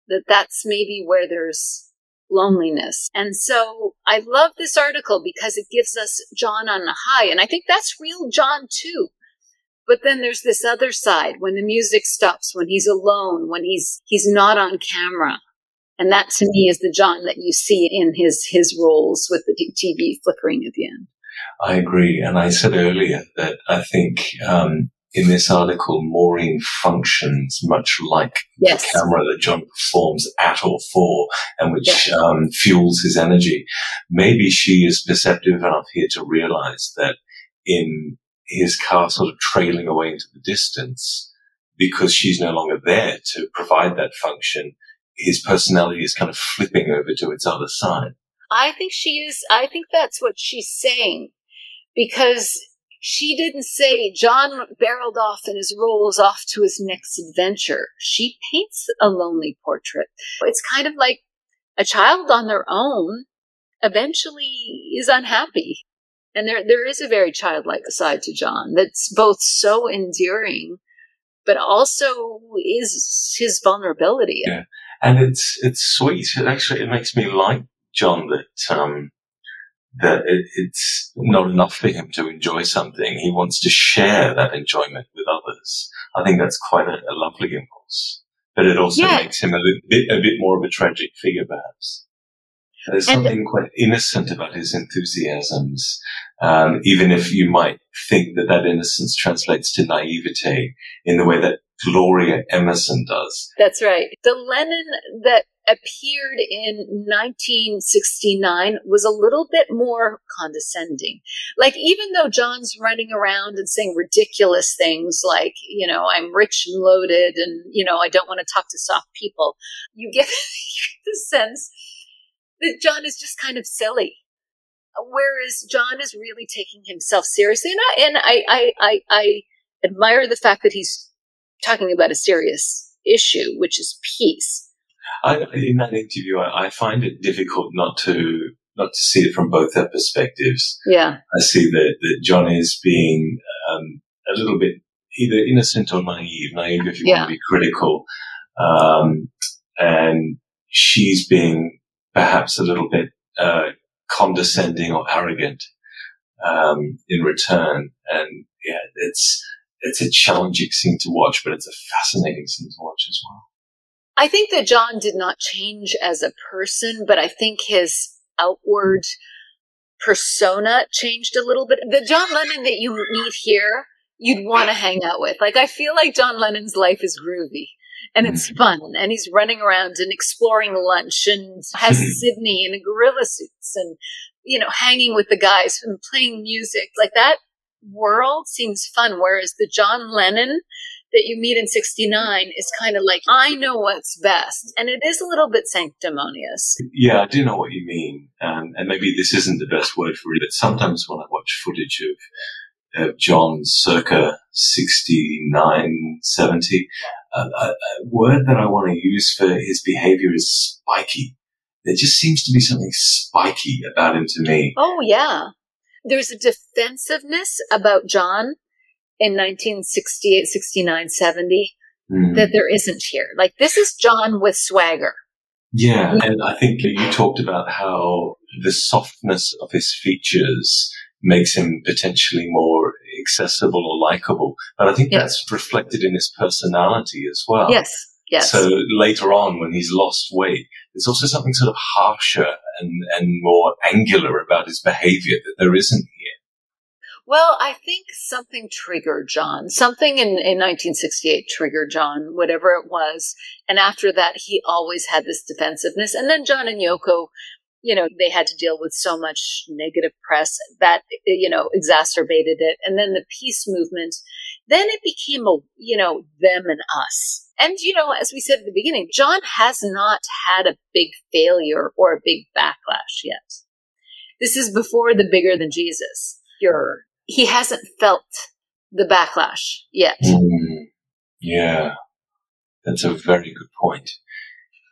that that's maybe where there's loneliness. And so I love this article because it gives us John on a high. And I think that's real John too. But then there's this other side when the music stops, when he's alone, when he's, he's not on camera. And that to me is the John that you see in his, his roles with the TV flickering at the end. I agree. And I said earlier that I think, um, in this article, Maureen functions much like yes. the camera that John performs at or for and which yeah. um, fuels his energy. Maybe she is perceptive enough here to realize that in his car sort of trailing away into the distance, because she's no longer there to provide that function, his personality is kind of flipping over to its other side. I think she is, I think that's what she's saying because she didn't say John barreled off and his rolls off to his next adventure. She paints a lonely portrait. It's kind of like a child on their own eventually is unhappy. And there, there is a very childlike side to John that's both so endearing, but also is his vulnerability. Yeah. And it's, it's sweet. It actually, it makes me like John that, um, that it, it's not enough for him to enjoy something. He wants to share that enjoyment with others. I think that's quite a, a lovely impulse, but it also yeah. makes him a bit, a bit more of a tragic figure, perhaps. There's and something quite innocent about his enthusiasms, um, even if you might think that that innocence translates to naivete in the way that Gloria Emerson does. That's right. The Lennon that appeared in 1969 was a little bit more condescending. Like, even though John's running around and saying ridiculous things like, you know, I'm rich and loaded and, you know, I don't want to talk to soft people, you get the sense that John is just kind of silly. Whereas John is really taking himself seriously. And I, and I, I, I, I admire the fact that he's talking about a serious issue, which is peace. I, in that interview, I, I, find it difficult not to not to see it from both their perspectives. Yeah, I see that that John is being um, a little bit either innocent or naive. Naive, if you yeah. want to be critical, um, and she's being perhaps a little bit uh, condescending or arrogant um, in return. And yeah, it's it's a challenging scene to watch, but it's a fascinating scene to watch as well. I think that John did not change as a person, but I think his outward persona changed a little bit. The John Lennon that you meet here, you'd want to hang out with. Like, I feel like John Lennon's life is groovy and it's mm-hmm. fun and he's running around and exploring lunch and has Sydney in a gorilla suits and, you know, hanging with the guys and playing music. Like that world seems fun. Whereas the John Lennon that you meet in 69 is kind of like, I know what's best. And it is a little bit sanctimonious. Yeah, I do know what you mean. Um, and maybe this isn't the best word for it, but sometimes when I watch footage of, of John circa 69, 70, uh, a, a word that I want to use for his behavior is spiky. There just seems to be something spiky about him to me. Oh, yeah. There's a defensiveness about John in 1968, 69, 70 mm. that there isn't here. Like this is John with swagger. Yeah, and I think you talked about how the softness of his features makes him potentially more accessible or likable. But I think yes. that's reflected in his personality as well. Yes. Yes. So later on, when he's lost weight, there's also something sort of harsher and, and more angular about his behavior that there isn't here. Well, I think something triggered John. Something in, in 1968 triggered John, whatever it was. And after that, he always had this defensiveness. And then John and Yoko, you know, they had to deal with so much negative press that, you know, exacerbated it. And then the peace movement, then it became a, you know, them and us. And, you know, as we said at the beginning, John has not had a big failure or a big backlash yet. This is before the bigger than Jesus furor. He hasn't felt the backlash yet. Mm, yeah, that's a very good point.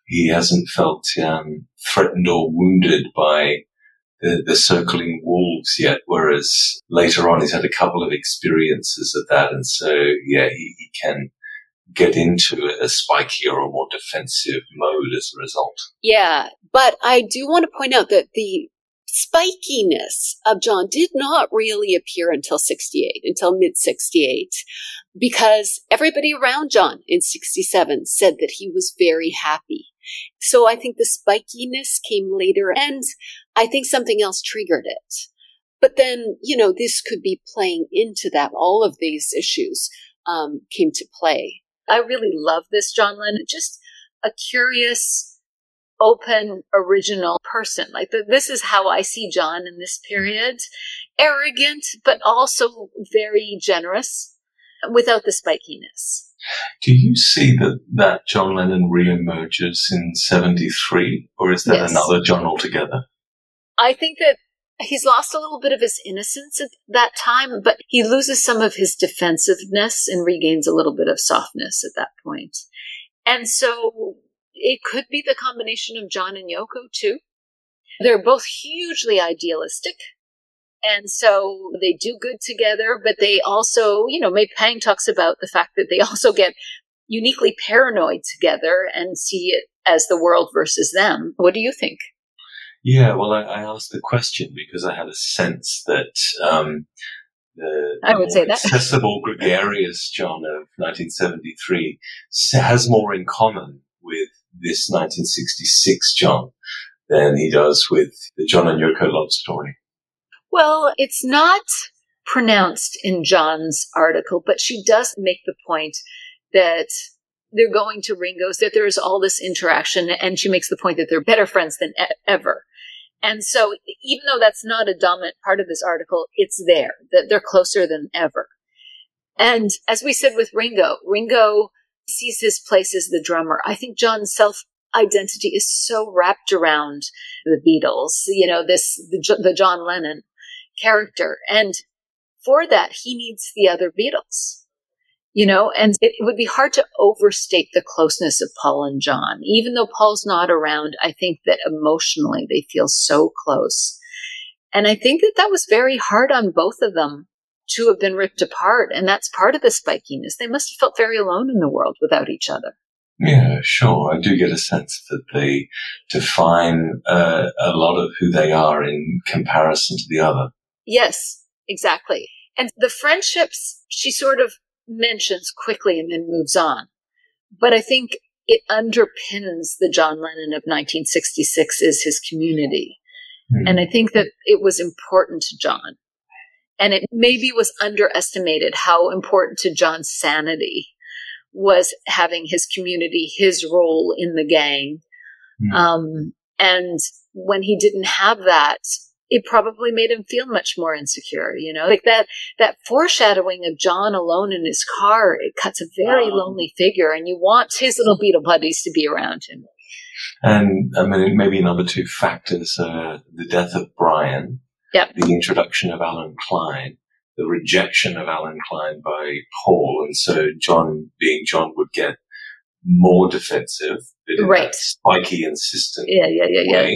He hasn't felt um, threatened or wounded by the, the circling wolves yet, whereas later on he's had a couple of experiences of that, and so yeah, he, he can get into a spikier or more defensive mode as a result. Yeah, but I do want to point out that the spikiness of John did not really appear until 68, until mid 68, because everybody around John in 67 said that he was very happy. So I think the spikiness came later and I think something else triggered it. But then, you know, this could be playing into that. All of these issues um, came to play. I really love this John Lennon. Just a curious, open, original person. Like the, this is how I see John in this period. Arrogant, but also very generous without the spikiness. Do you see that, that John Lennon reemerges in 73, or is that Yes. another John altogether? I think that he's lost a little bit of his innocence at that time, but he loses some of his defensiveness and regains a little bit of softness at that point. And so it could be the combination of John and Yoko too. They're both hugely idealistic. And so they do good together, but they also, you know, May Pang talks about the fact that they also get uniquely paranoid together and see it as the world versus them. What do you think? Yeah, well, I, I asked the question because I had a sense that um, the, I would say that. accessible, gregarious John of 1973 has more in common with this 1966 John than he does with the John and Yoko love story. Well, it's not pronounced in John's article, but she does make the point that they're going to Ringo's, that there's all this interaction, and she makes the point that they're better friends than e- ever. And so, even though that's not a dominant part of this article, it's there, that they're closer than ever. And as we said with Ringo, Ringo sees his place as the drummer. I think John's self identity is so wrapped around the Beatles, you know, this, the, the John Lennon character. And for that, he needs the other Beatles, you know, and it would be hard to overstate the closeness of Paul and John. Even though Paul's not around, I think that emotionally they feel so close. And I think that that was very hard on both of them to have been ripped apart. And that's part of the spikiness. They must have felt very alone in the world without each other. Yeah, sure. I do get a sense that they define uh, a lot of who they are in comparison to the other. Yes, exactly. And the friendships she sort of mentions quickly and then moves on. But I think it underpins the John Lennon of 1966 is his community. Hmm. And I think that it was important to John. And it maybe was underestimated how important to John's sanity was having his community, his role in the gang. Hmm. Um, and when he didn't have that, it probably made him feel much more insecure, you know, like that, that foreshadowing of John alone in his car, it cuts a very Wow. lonely figure and you want his little Beatle buddies to be around him. And I mean, maybe another two factors are the death of Brian, Yep. the introduction of Allen Klein, the rejection of Allen Klein by Paul, and so John, being John, would get more defensive, but in Right. that spiky, insistent Yeah, yeah, yeah, yeah.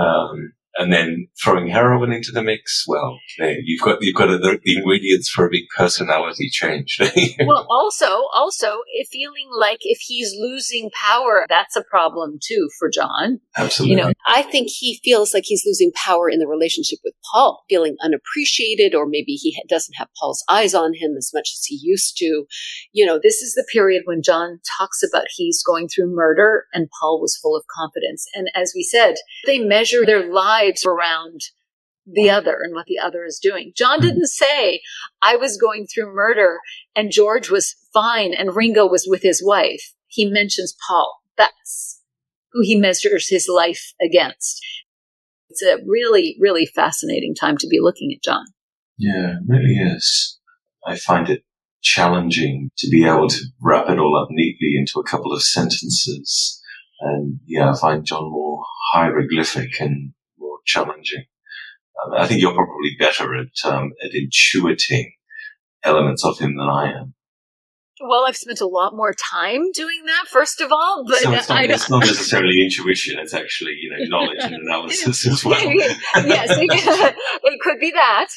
Um, and then throwing heroin into the mix. Well, you've got you've got the, the ingredients for a big personality change. well, also, also, if feeling like if he's losing power, that's a problem too for John. Absolutely. You know, I think he feels like he's losing power in the relationship with Paul, feeling unappreciated, or maybe he doesn't have Paul's eyes on him as much as he used to. You know, this is the period when John talks about he's going through murder and Paul was full of confidence. And as we said, they measure their lives around the other and what the other is doing. John Hmm. didn't say, I was going through murder and George was fine and Ringo was with his wife. He mentions Paul. That's who he measures his life against. It's a really, really fascinating time to be looking at John. Yeah, it really is. I find it challenging to be able to wrap it all up neatly into a couple of sentences. And yeah, I find John more hieroglyphic and challenging. Um, I think you're probably better at um, at intuiting elements of him than I am. Well, I've spent a lot more time doing that, first of all, but so it's not, I don't. it's not necessarily intuition; it's actually you know knowledge and analysis as well. yes, it, it could be that.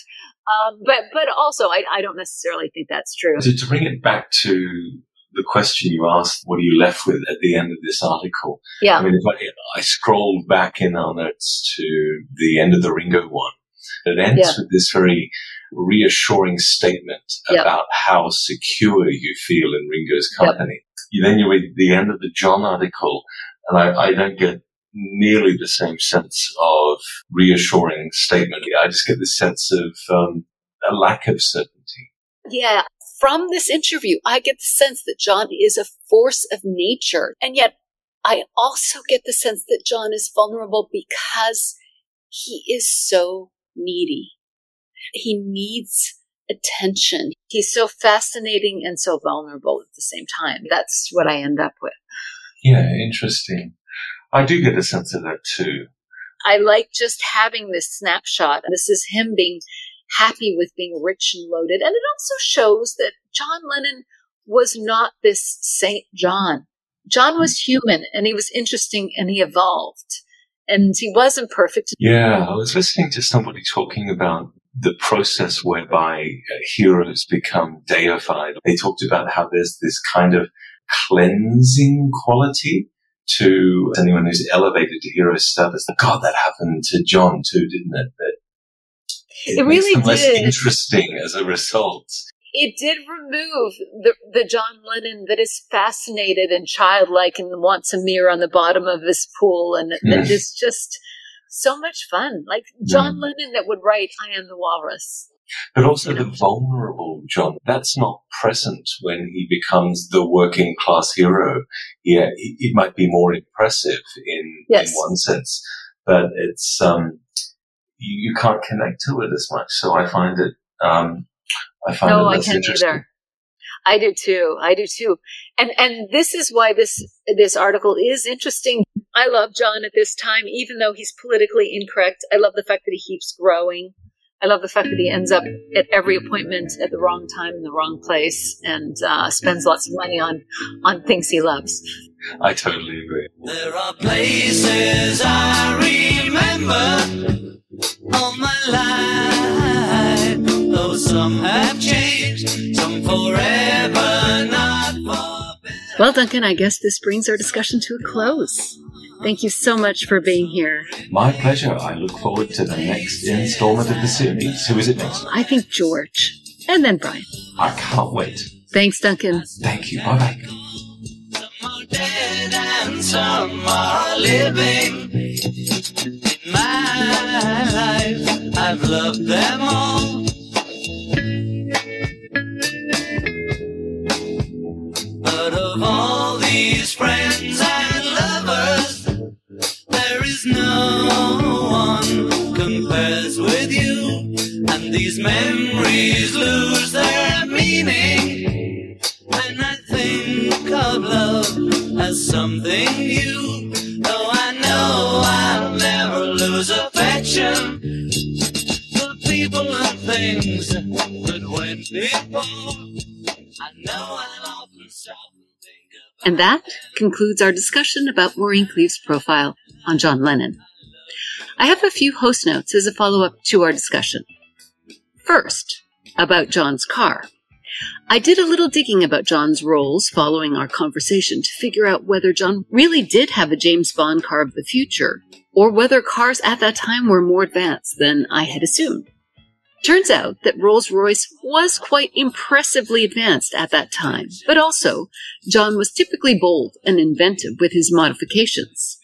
Um, but but also, I, I don't necessarily think that's true. To, to bring it back to the question you asked, what are you left with at the end of this article? Yeah. I mean, if I, I scrolled back in our notes to the end of the Ringo one, it ends Yeah. with this very reassuring statement Yep. about how secure you feel in Ringo's Yep. company. You then you read the end of the John article, and I, I don't get nearly the same sense of reassuring statement. I just get this sense of um, a lack of certainty. Yeah. From this interview, I get the sense that John is a force of nature. And yet, I also get the sense that John is vulnerable because he is so needy. He needs attention. He's so fascinating and so vulnerable at the same time. That's what I end up with. Yeah, interesting. I do get a sense of that too. I like just having this snapshot. This is him being happy with being rich and loaded. And it also shows that John Lennon was not this Saint John. John was mm. human and he was interesting and he evolved. And he wasn't perfect. Yeah, I was listening to somebody talking about the process whereby heroes become deified. They talked about how there's this kind of cleansing quality to anyone who's elevated to hero status. God, that happened to John too, didn't it? That It makes really them less did. interesting as a result. It did remove the, the John Lennon that is fascinated and childlike and wants a mirror on the bottom of his pool. And Mm. that is just so much fun. Like John Lennon that would write, I am the walrus. But also the vulnerable John. That's not present when he becomes the working class hero. Yeah, it, it might be more impressive in, Yes. in one sense, but it's, um, you, you can't connect to it as much. So I find it, um, I find No, it I less can't interesting. either. I do too. I do too. And and this is why this this article is interesting. I love John at this time, even though he's politically incorrect. I love the fact that he keeps growing. I love the fact that he ends up at every appointment at the wrong time in the wrong place and uh, spends lots of money on on things he loves. I totally agree. There are places I remember all my life, though some have changed, some forever, not for better. Well, Duncan, I guess this brings our discussion to a close. Thank you so much for being here. My pleasure. I look forward to the next installment of the series. Who is it next? I think George and then Brian. I can't wait. Thanks, Duncan. Thank you. Bye bye. Some are living. In my life, I've loved them all. But of all these friends and lovers, there is no one compares with you. And these memories lose their meaning when I think of love as something new. Though I know I'll never lose affection for people and things that went before. I know I'll often stop And that concludes our discussion about Maureen Cleave's profile on John Lennon. I have a few host notes as a follow up to our discussion. First, about John's car. I did a little digging about John's Rolls following our conversation to figure out whether John really did have a James Bond car of the future, or whether cars at that time were more advanced than I had assumed. Turns out that Rolls Royce was quite impressively advanced at that time, but also John was typically bold and inventive with his modifications.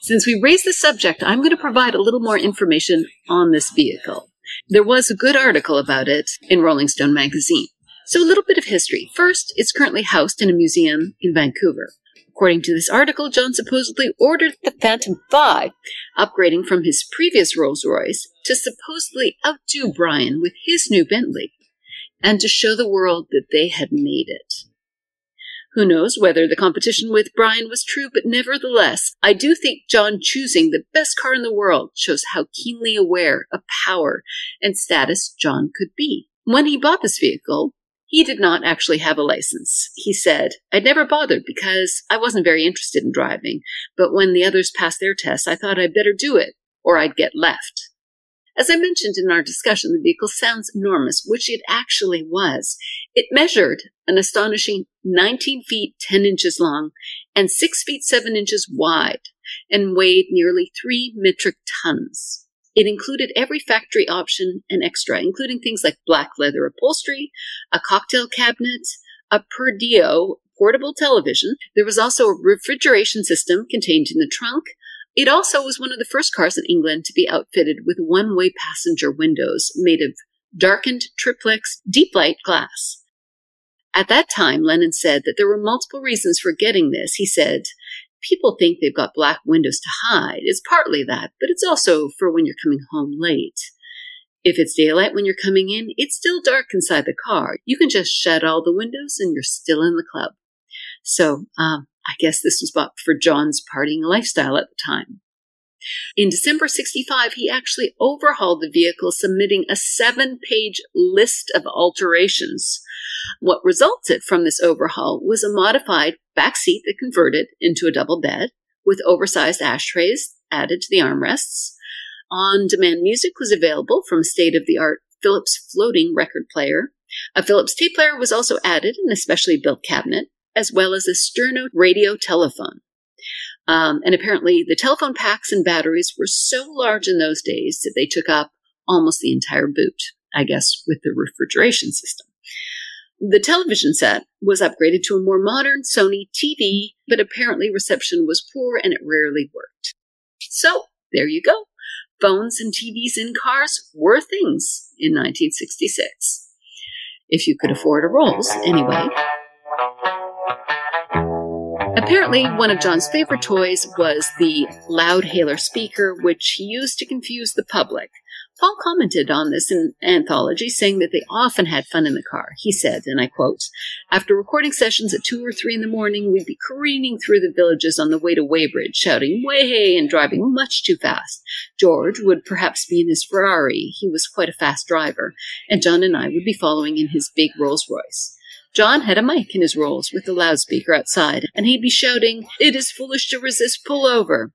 Since we raised the subject, I'm going to provide a little more information on this vehicle. There was a good article about it in Rolling Stone magazine. So, a little bit of history. First, it's currently housed in a museum in Vancouver. According to this article, John supposedly ordered the Phantom 5, upgrading from his previous Rolls Royce to supposedly outdo Brian with his new Bentley, and to show the world that they had made it. Who knows whether the competition with Brian was true, but nevertheless, I do think John choosing the best car in the world shows how keenly aware of power and status John could be. When he bought this vehicle, he did not actually have a license. He said, I'd never bothered because I wasn't very interested in driving, but when the others passed their tests, I thought I'd better do it, or I'd get left. As I mentioned in our discussion, the vehicle sounds enormous, which it actually was. It measured an astonishing 19 feet 10 inches long and 6 feet 7 inches wide and weighed nearly 3 metric tons. It included every factory option and extra, including things like black leather upholstery, a cocktail cabinet, a Perdio portable television. There was also a refrigeration system contained in the trunk. It also was one of the first cars in England to be outfitted with one way passenger windows made of darkened triplex deep light glass. At that time, Lennon said that there were multiple reasons for getting this. He said, people think they've got black windows to hide. It's partly that, but it's also for when you're coming home late. If it's daylight when you're coming in, it's still dark inside the car. You can just shut all the windows and you're still in the club. So, um, I guess this was bought for John's partying lifestyle at the time. In December 65, he actually overhauled the vehicle, submitting a seven page list of alterations. What resulted from this overhaul was a modified back seat that converted into a double bed with oversized ashtrays added to the armrests. On demand music was available from state of the art Philips floating record player. A Philips tape player was also added in a specially built cabinet, as well as a sterno radio telephone. Um, and apparently, the telephone packs and batteries were so large in those days that they took up almost the entire boot, I guess, with the refrigeration system. The television set was upgraded to a more modern Sony TV, but apparently reception was poor and it rarely worked. So, there you go. Phones and TVs in cars were things in 1966. If you could afford a Rolls, anyway. Apparently, one of John's favorite toys was the Loudhailer speaker, which he used to confuse the public. Paul commented on this in Anthology, saying that they often had fun in the car. He said, and I quote, After recording sessions at two or three in the morning, we'd be careening through the villages on the way to Weybridge, shouting, way, and driving much too fast. George would perhaps be in his Ferrari. He was quite a fast driver. And John and I would be following in his big Rolls Royce. John had a mic in his Rolls with the loudspeaker outside, and he'd be shouting, It is foolish to resist, pull over.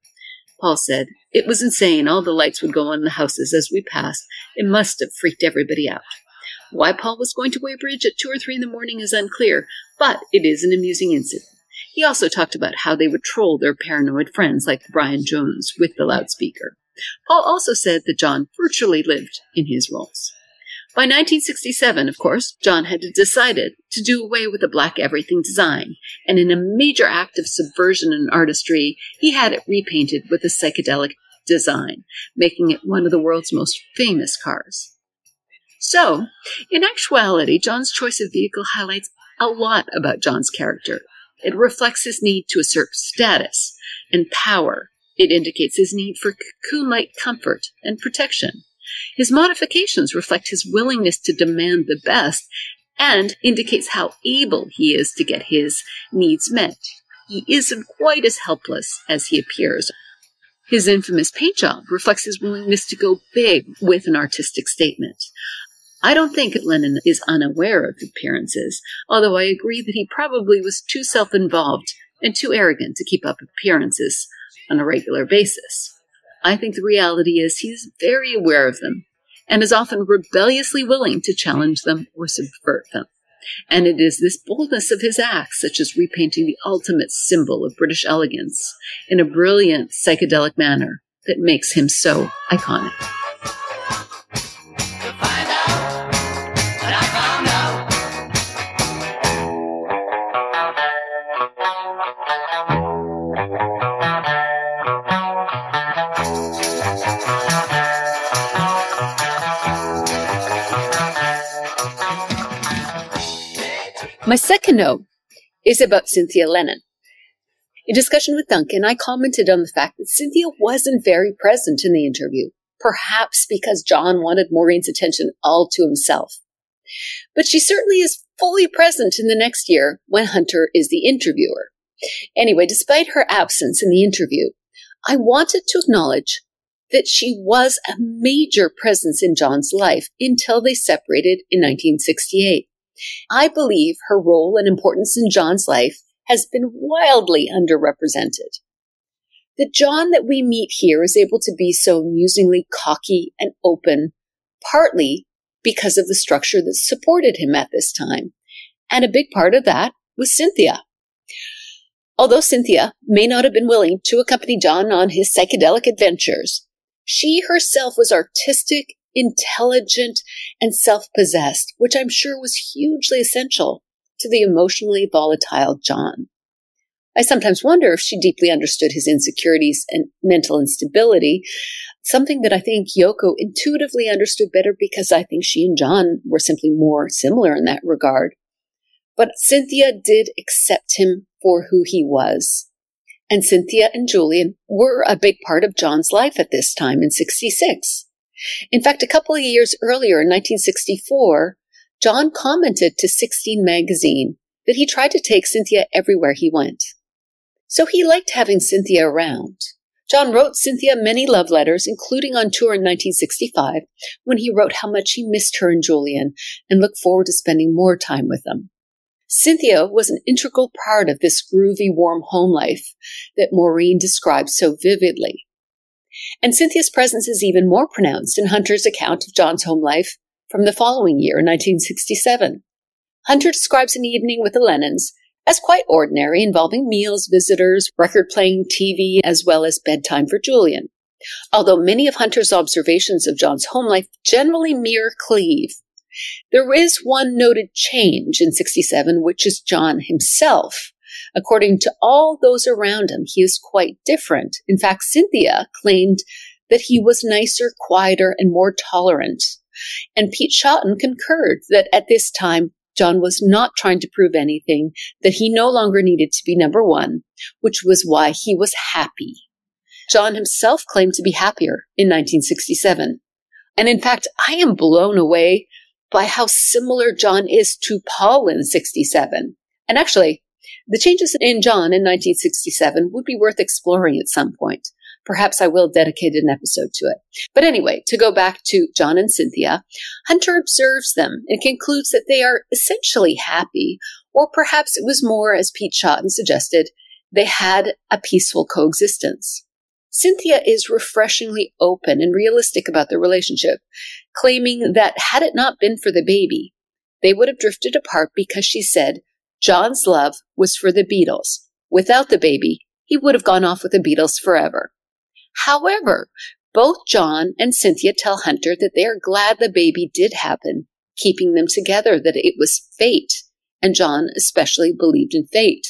Paul said, It was insane. All the lights would go on in the houses as we passed. It must have freaked everybody out. Why Paul was going to Weybridge at two or three in the morning is unclear, but it is an amusing incident. He also talked about how they would troll their paranoid friends like Brian Jones with the loudspeaker. Paul also said that John virtually lived in his Rolls. By 1967, of course, John had decided to do away with the black everything design, and in a major act of subversion and artistry, he had it repainted with a psychedelic design, making it one of the world's most famous cars. So, in actuality, John's choice of vehicle highlights a lot about John's character. It reflects his need to assert status and power. It indicates his need for cocoon like comfort and protection. His modifications reflect his willingness to demand the best and indicates how able he is to get his needs met. He isn't quite as helpless as he appears. His infamous paint job reflects his willingness to go big with an artistic statement. I don't think Lennon is unaware of appearances, although I agree that he probably was too self involved and too arrogant to keep up appearances on a regular basis. I think the reality is he's very aware of them and is often rebelliously willing to challenge them or subvert them. And it is this boldness of his acts, such as repainting the ultimate symbol of British elegance in a brilliant psychedelic manner, that makes him so iconic. My second note is about Cynthia Lennon. In discussion with Duncan, I commented on the fact that Cynthia wasn't very present in the interview, perhaps because John wanted Maureen's attention all to himself. But she certainly is fully present in the next year when Hunter is the interviewer. Anyway, despite her absence in the interview, I wanted to acknowledge that she was a major presence in John's life until they separated in 1968. I believe her role and importance in John's life has been wildly underrepresented. The John that we meet here is able to be so amusingly cocky and open, partly because of the structure that supported him at this time. And a big part of that was Cynthia. Although Cynthia may not have been willing to accompany John on his psychedelic adventures, she herself was artistic, intelligent, and self possessed, which I'm sure was hugely essential to the emotionally volatile John. I sometimes wonder if she deeply understood his insecurities and mental instability, something that I think Yoko intuitively understood better because I think she and John were simply more similar in that regard. But Cynthia did accept him for who he was. And Cynthia and Julian were a big part of John's life at this time in 66. In fact, a couple of years earlier in 1964, John commented to 16 magazine that he tried to take Cynthia everywhere he went. So he liked having Cynthia around. John wrote Cynthia many love letters, including on tour in 1965, when he wrote how much he missed her and Julian and looked forward to spending more time with them. Cynthia was an integral part of this groovy, warm home life that Maureen describes so vividly. And Cynthia's presence is even more pronounced in Hunter's account of John's home life from the following year, 1967. Hunter describes an evening with the Lennons as quite ordinary, involving meals, visitors, record playing, TV, as well as bedtime for Julian. Although many of Hunter's observations of John's home life generally mirror Cleave, there is one noted change in 67, which is John himself. According to all those around him, he is quite different. In fact, Cynthia claimed that he was nicer, quieter, and more tolerant. And Pete Shotton concurred that at this time, John was not trying to prove anything, that he no longer needed to be number one, which was why he was happy. John himself claimed to be happier in 1967. And in fact, I am blown away by how similar John is to Paul in 67. And actually, the changes in John in 1967 would be worth exploring at some point. Perhaps I will dedicate an episode to it. But anyway, to go back to John and Cynthia, Hunter observes them and concludes that they are essentially happy, or perhaps it was more, as Pete Shotton suggested, they had a peaceful coexistence. Cynthia is refreshingly open and realistic about their relationship, claiming that had it not been for the baby, they would have drifted apart because she said John's love was for the Beatles. Without the baby, he would have gone off with the Beatles forever. However, both John and Cynthia tell Hunter that they are glad the baby did happen, keeping them together, that it was fate, and John especially believed in fate.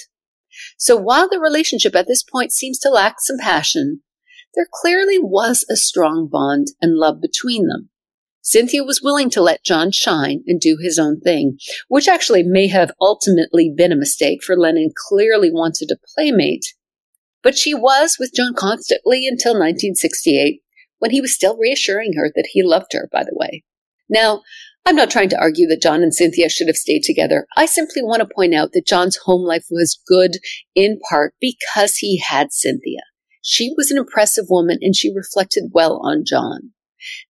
So while the relationship at this point seems to lack some passion, there clearly was a strong bond and love between them. Cynthia was willing to let John shine and do his own thing, which actually may have ultimately been a mistake, for Lennon clearly wanted a playmate. But she was with John constantly until 1968, when he was still reassuring her that he loved her, by the way. Now, I'm not trying to argue that John and Cynthia should have stayed together. I simply want to point out that John's home life was good in part because he had Cynthia. She was an impressive woman and she reflected well on John.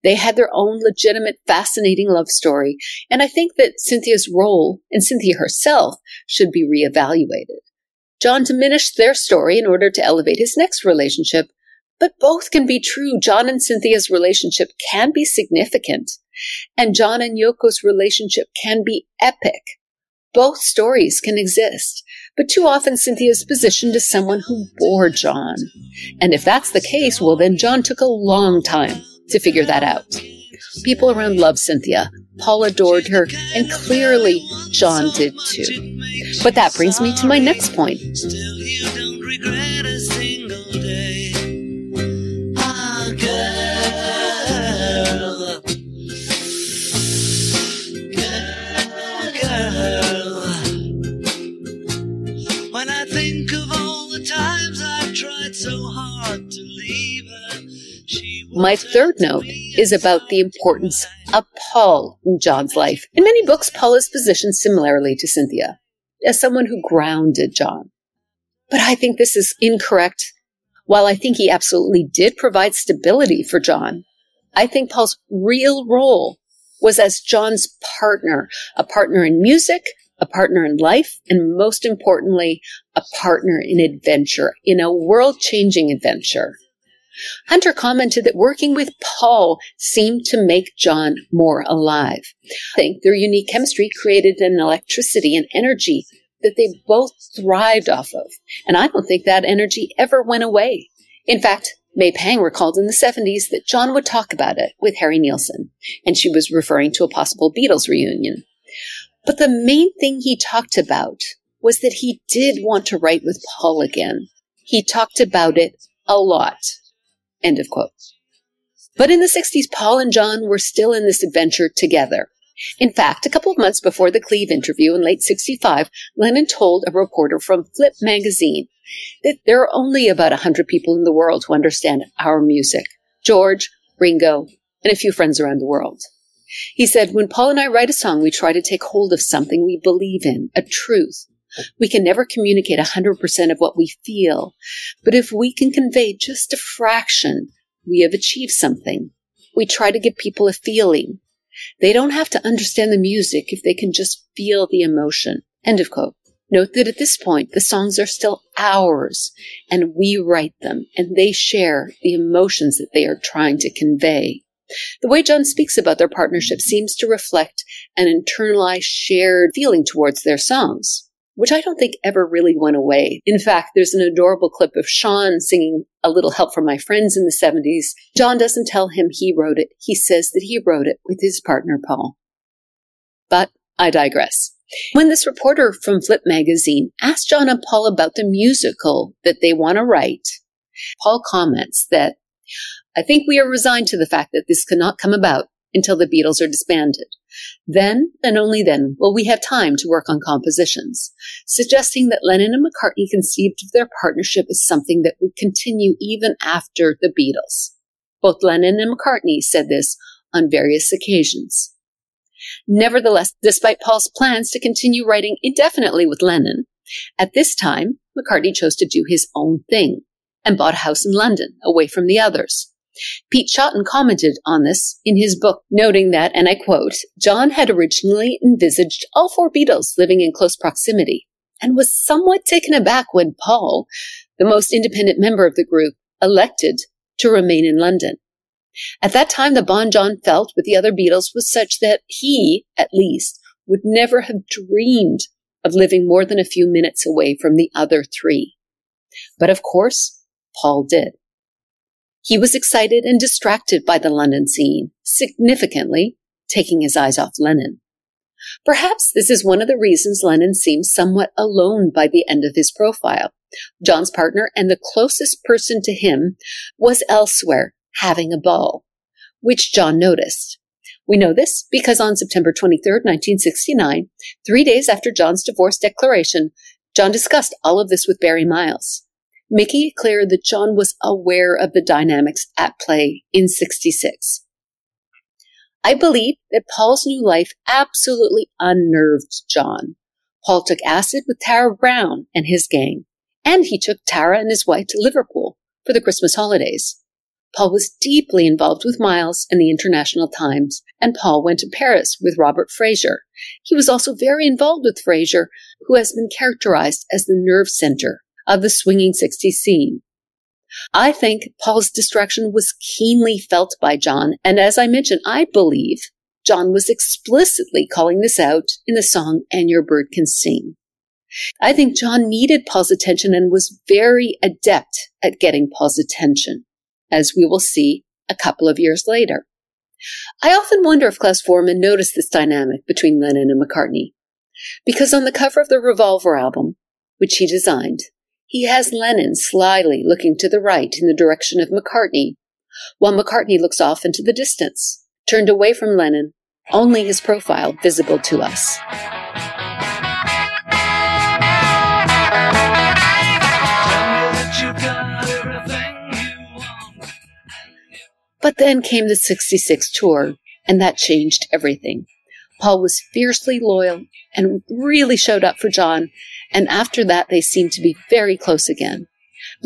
They had their own legitimate, fascinating love story, and I think that Cynthia's role and Cynthia herself should be reevaluated. John diminished their story in order to elevate his next relationship, But both can be true. John and Cynthia's relationship can be significant, and John and Yoko's relationship can be epic. Both stories can exist, but too often Cynthia's positioned as someone who bore John. And if that's the case, well, then John took a long time to figure that out. People around loved Cynthia. Paul adored her, and clearly John did too. But that brings me to my next point. My third note is about the importance of Paul in John's life. In many books, Paul is positioned similarly to Cynthia, as someone who grounded John. But I think this is incorrect. While I think he absolutely did provide stability for John, I think Paul's real role was as John's partner, a partner in music, a partner in life, and most importantly, a partner in adventure, in a world changing adventure. Hunter commented that working with Paul seemed to make John more alive. I think their unique chemistry created an electricity and energy that they both thrived off of. And I don't think that energy ever went away. In fact, May Pang recalled in the 70s that John would talk about it with Harry Nilsson, and she was referring to a possible Beatles reunion. But the main thing he talked about was that he did want to write with Paul again. He talked about it a lot. End of quote. But in the 60s, Paul and John were still in this adventure together. In fact, a couple of months before the Cleave interview in late 65, Lennon told a reporter from Flip magazine that there are only about 100 people in the world who understand our music. George, Ringo, and a few friends around the world. He said, when Paul and I write a song, we try to take hold of something we believe in, a truth. We can never communicate 100% of what we feel, but if we can convey just a fraction, we have achieved something. We try to give people a feeling. They don't have to understand the music if they can just feel the emotion. End of quote. Note that at this point, the songs are still ours and we write them and they share the emotions that they are trying to convey. The way John speaks about their partnership seems to reflect an internalized shared feeling towards their songs, which I don't think ever really went away. In fact, there's an adorable clip of Sean singing A Little Help from My Friends in the 70s. John doesn't tell him he wrote it. He says that he wrote it with his partner, Paul. But I digress. When this reporter from Flip magazine asked John and Paul about the musical that they want to write, Paul comments that I think we are resigned to the fact that this cannot come about until the Beatles are disbanded. Then, and only then, will we have time to work on compositions, suggesting that Lennon and McCartney conceived of their partnership as something that would continue even after the Beatles. Both Lennon and McCartney said this on various occasions. Nevertheless, despite Paul's plans to continue writing indefinitely with Lennon, at this time, McCartney chose to do his own thing and bought a house in London, away from the others. Pete Shotton commented on this in his book, noting that, and I quote, John had originally envisaged all four Beatles living in close proximity and was somewhat taken aback when Paul, the most independent member of the group, elected to remain in London. At that time, the bond John felt with the other Beatles was such that he, at least, would never have dreamed of living more than a few minutes away from the other three. But of course, Paul did. He was excited and distracted by the London scene, significantly taking his eyes off Lennon. Perhaps this is one of the reasons Lennon seems somewhat alone by the end of his profile. John's partner and the closest person to him was elsewhere, having a ball, which John noticed. We know this because on September 23, 1969, three days after John's divorce declaration, John discussed all of this with Barry Miles making it clear that John was aware of the dynamics at play in 66. I believe that Paul's new life absolutely unnerved John. Paul took acid with Tara Brown and his gang, and he took Tara and his wife to Liverpool for the Christmas holidays. Paul was deeply involved with Miles and the International Times, and Paul went to Paris with Robert Fraser. He was also very involved with Fraser, who has been characterized as the nerve center of the swinging 60s scene. I think Paul's distraction was keenly felt by John, and as I mentioned, I believe John was explicitly calling this out in the song And Your Bird Can Sing. I think John needed Paul's attention and was very adept at getting Paul's attention, as we will see a couple of years later. I often wonder if Klaus Voormann noticed this dynamic between Lennon and McCartney. Because on the cover of the Revolver album, which he designed, he has Lennon slyly looking to the right in the direction of McCartney, while McCartney looks off into the distance, turned away from Lennon, only his profile visible to us. But then came the 66 tour, and that changed everything. Paul was fiercely loyal and really showed up for John, and after that they seemed to be very close again.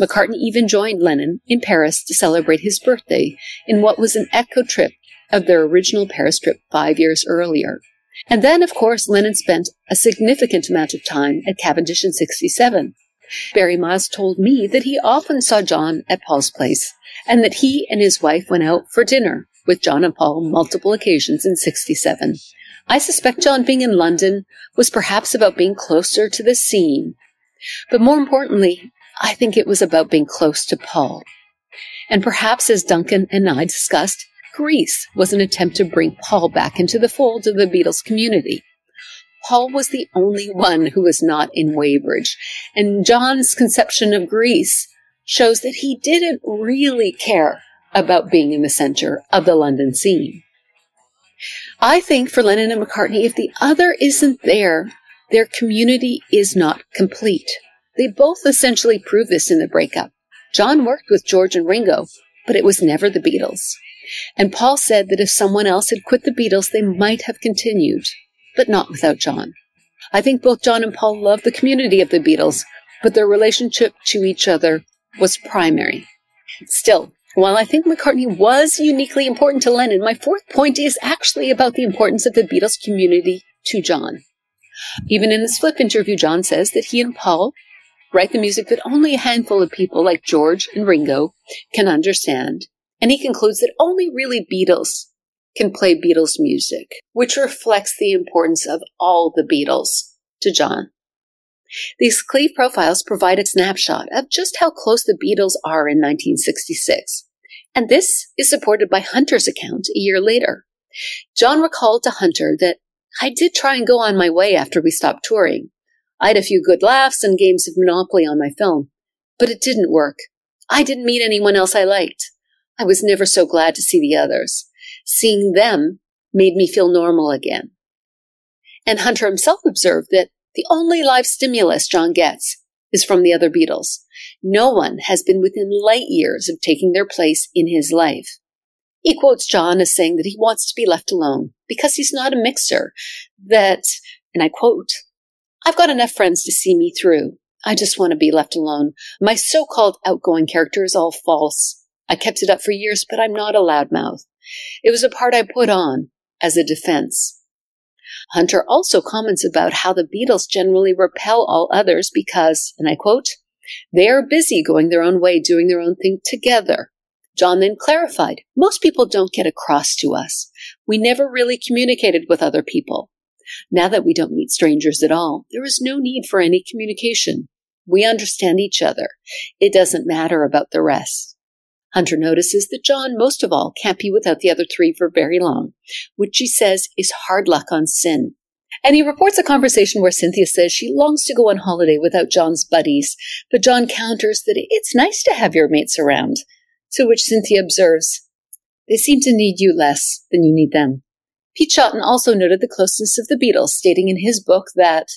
McCartney even joined Lennon in Paris to celebrate his birthday in what was an echo trip of their original Paris trip five years earlier. And then, of course, Lennon spent a significant amount of time at Cavendish in 67. Barry Miles told me that he often saw John at Paul's place and that he and his wife went out for dinner with John and Paul multiple occasions in 67. I suspect John being in London was perhaps about being closer to the scene. But more importantly, I think it was about being close to Paul. And perhaps as Duncan and I discussed, Greece was an attempt to bring Paul back into the fold of the Beatles community. Paul was the only one who was not in Weybridge, and John's conception of Greece shows that he didn't really care about being in the center of the London scene. I think for Lennon and McCartney, if the other isn't there, their community is not complete. They both essentially prove this in the breakup. John worked with George and Ringo, but it was never the Beatles. And Paul said that if someone else had quit the Beatles, they might have continued, but not without John. I think both John and Paul loved the community of the Beatles, but their relationship to each other was primary. Still, while I think McCartney was uniquely important to Lennon, my fourth point is actually about the importance of the Beatles community to John. Even in this flip interview, John says that he and Paul write the music that only a handful of people like George and Ringo can understand. And he concludes that only really Beatles can play Beatles music, which reflects the importance of all the Beatles to John. These Cleave profiles provide a snapshot of just how close the Beatles are in 1966. And this is supported by Hunter's account a year later. John recalled to Hunter that I did try and go on my way after we stopped touring. I had a few good laughs and games of Monopoly on my film, but it didn't work. I didn't meet anyone else I liked. I was never so glad to see the others. Seeing them made me feel normal again. And Hunter himself observed that the only live stimulus John gets is from the other Beatles. No one has been within light years of taking their place in his life. He quotes John as saying that he wants to be left alone because he's not a mixer. That, and I quote, I've got enough friends to see me through. I just want to be left alone. My so-called outgoing character is all false. I kept it up for years, but I'm not a loudmouth. It was a part I put on as a defense. Hunter also comments about how the Beatles generally repel all others because, and I quote, they are busy going their own way, doing their own thing together. John then clarified, most people don't get across to us. We never really communicated with other people. Now that we don't meet strangers at all, there is no need for any communication. We understand each other. It doesn't matter about the rest. Hunter notices that John, most of all, can't be without the other three for very long, which he says is hard luck on Cyn. And he reports a conversation where Cynthia says she longs to go on holiday without John's buddies, but John counters that it's nice to have your mates around. To which Cynthia observes, They seem to need you less than you need them. Pete Shotton also noted the closeness of the Beatles, stating in his book that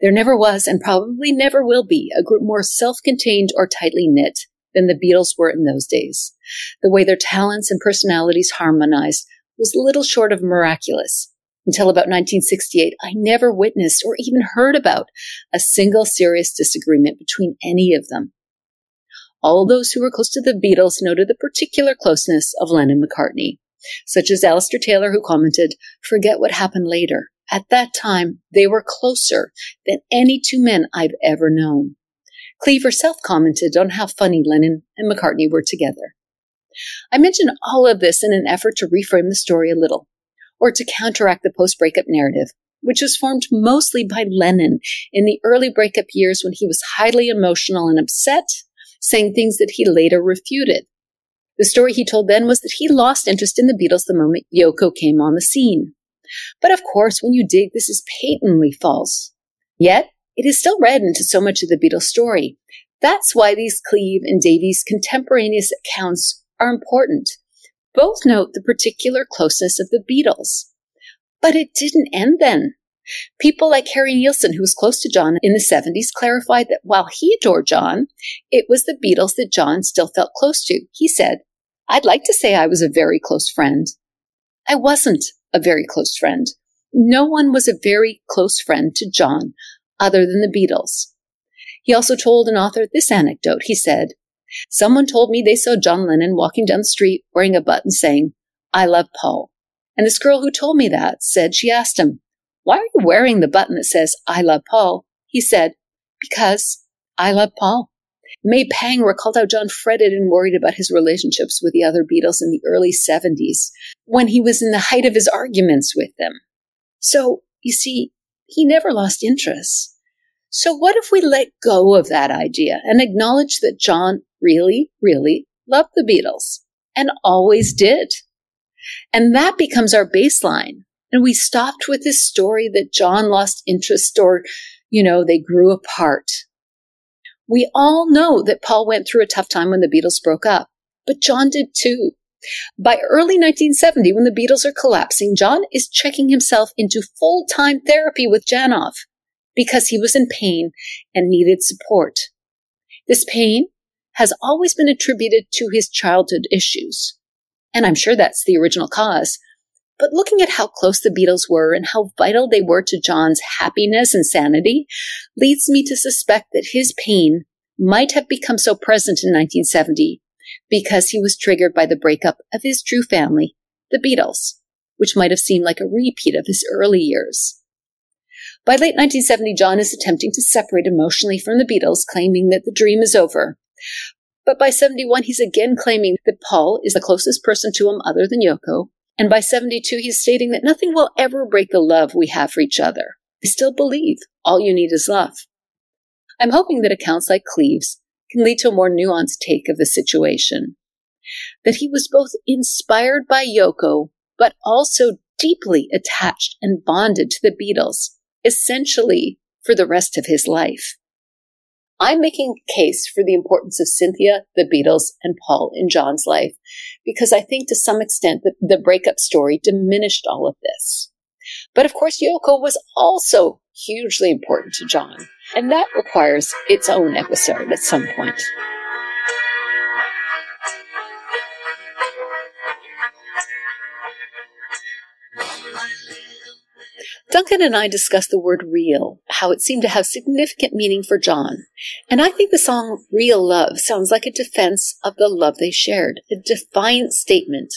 there never was and probably never will be a group more self contained or tightly knit than the Beatles were in those days. The way their talents and personalities harmonized was little short of miraculous. Until about 1968, I never witnessed or even heard about a single serious disagreement between any of them. All those who were close to the Beatles noted the particular closeness of Lennon McCartney, such as Alistair Taylor, who commented, Forget what happened later. At that time, they were closer than any two men I've ever known. Cleave herself commented on how funny Lennon and McCartney were together. I mention all of this in an effort to reframe the story a little, or to counteract the post breakup narrative, which was formed mostly by Lennon in the early breakup years when he was highly emotional and upset, saying things that he later refuted. The story he told then was that he lost interest in the Beatles the moment Yoko came on the scene. But of course, when you dig, this is patently false. Yet, it is still read into so much of the Beatles story. That's why these Cleave and Davies contemporaneous accounts are important. Both note the particular closeness of the Beatles. But it didn't end then. People like Harry Nilsson, who was close to John in the 70s, clarified that while he adored John, it was the Beatles that John still felt close to. He said, I'd like to say I was a very close friend. I wasn't a very close friend. No one was a very close friend to John other than the Beatles. He also told an author this anecdote. He said, Someone told me they saw John Lennon walking down the street wearing a button saying, I love Paul. And this girl who told me that said she asked him, Why are you wearing the button that says, I love Paul? He said, Because I love Paul. May Pang recalled how John fretted and worried about his relationships with the other Beatles in the early 70s when he was in the height of his arguments with them. So, you see, he never lost interest. So what if we let go of that idea and acknowledge that John really, really loved the Beatles and always did? And that becomes our baseline. And we stopped with this story that John lost interest or, you know, they grew apart. We all know that Paul went through a tough time when the Beatles broke up, but John did too. By early 1970, when the Beatles are collapsing, John is checking himself into full time therapy with Janov because he was in pain and needed support. This pain has always been attributed to his childhood issues. And I'm sure that's the original cause. But looking at how close the Beatles were and how vital they were to John's happiness and sanity leads me to suspect that his pain might have become so present in 1970 because he was triggered by the breakup of his true family, the Beatles, which might have seemed like a repeat of his early years. By late 1970, John is attempting to separate emotionally from the Beatles, claiming that the dream is over. But by 71, he's again claiming that Paul is the closest person to him other than Yoko, and by 72, he's stating that nothing will ever break the love we have for each other. I still believe all you need is love. I'm hoping that accounts like Cleave's can lead to a more nuanced take of the situation. That he was both inspired by Yoko, but also deeply attached and bonded to the Beatles, essentially for the rest of his life. I'm making a case for the importance of Cynthia, the Beatles, and Paul in John's life because I think to some extent that the breakup story diminished all of this. But of course, Yoko was also hugely important to John, and that requires its own episode at some point. Duncan and I discussed the word real, how it seemed to have significant meaning for John. And I think the song Real Love sounds like a defense of the love they shared, a defiant statement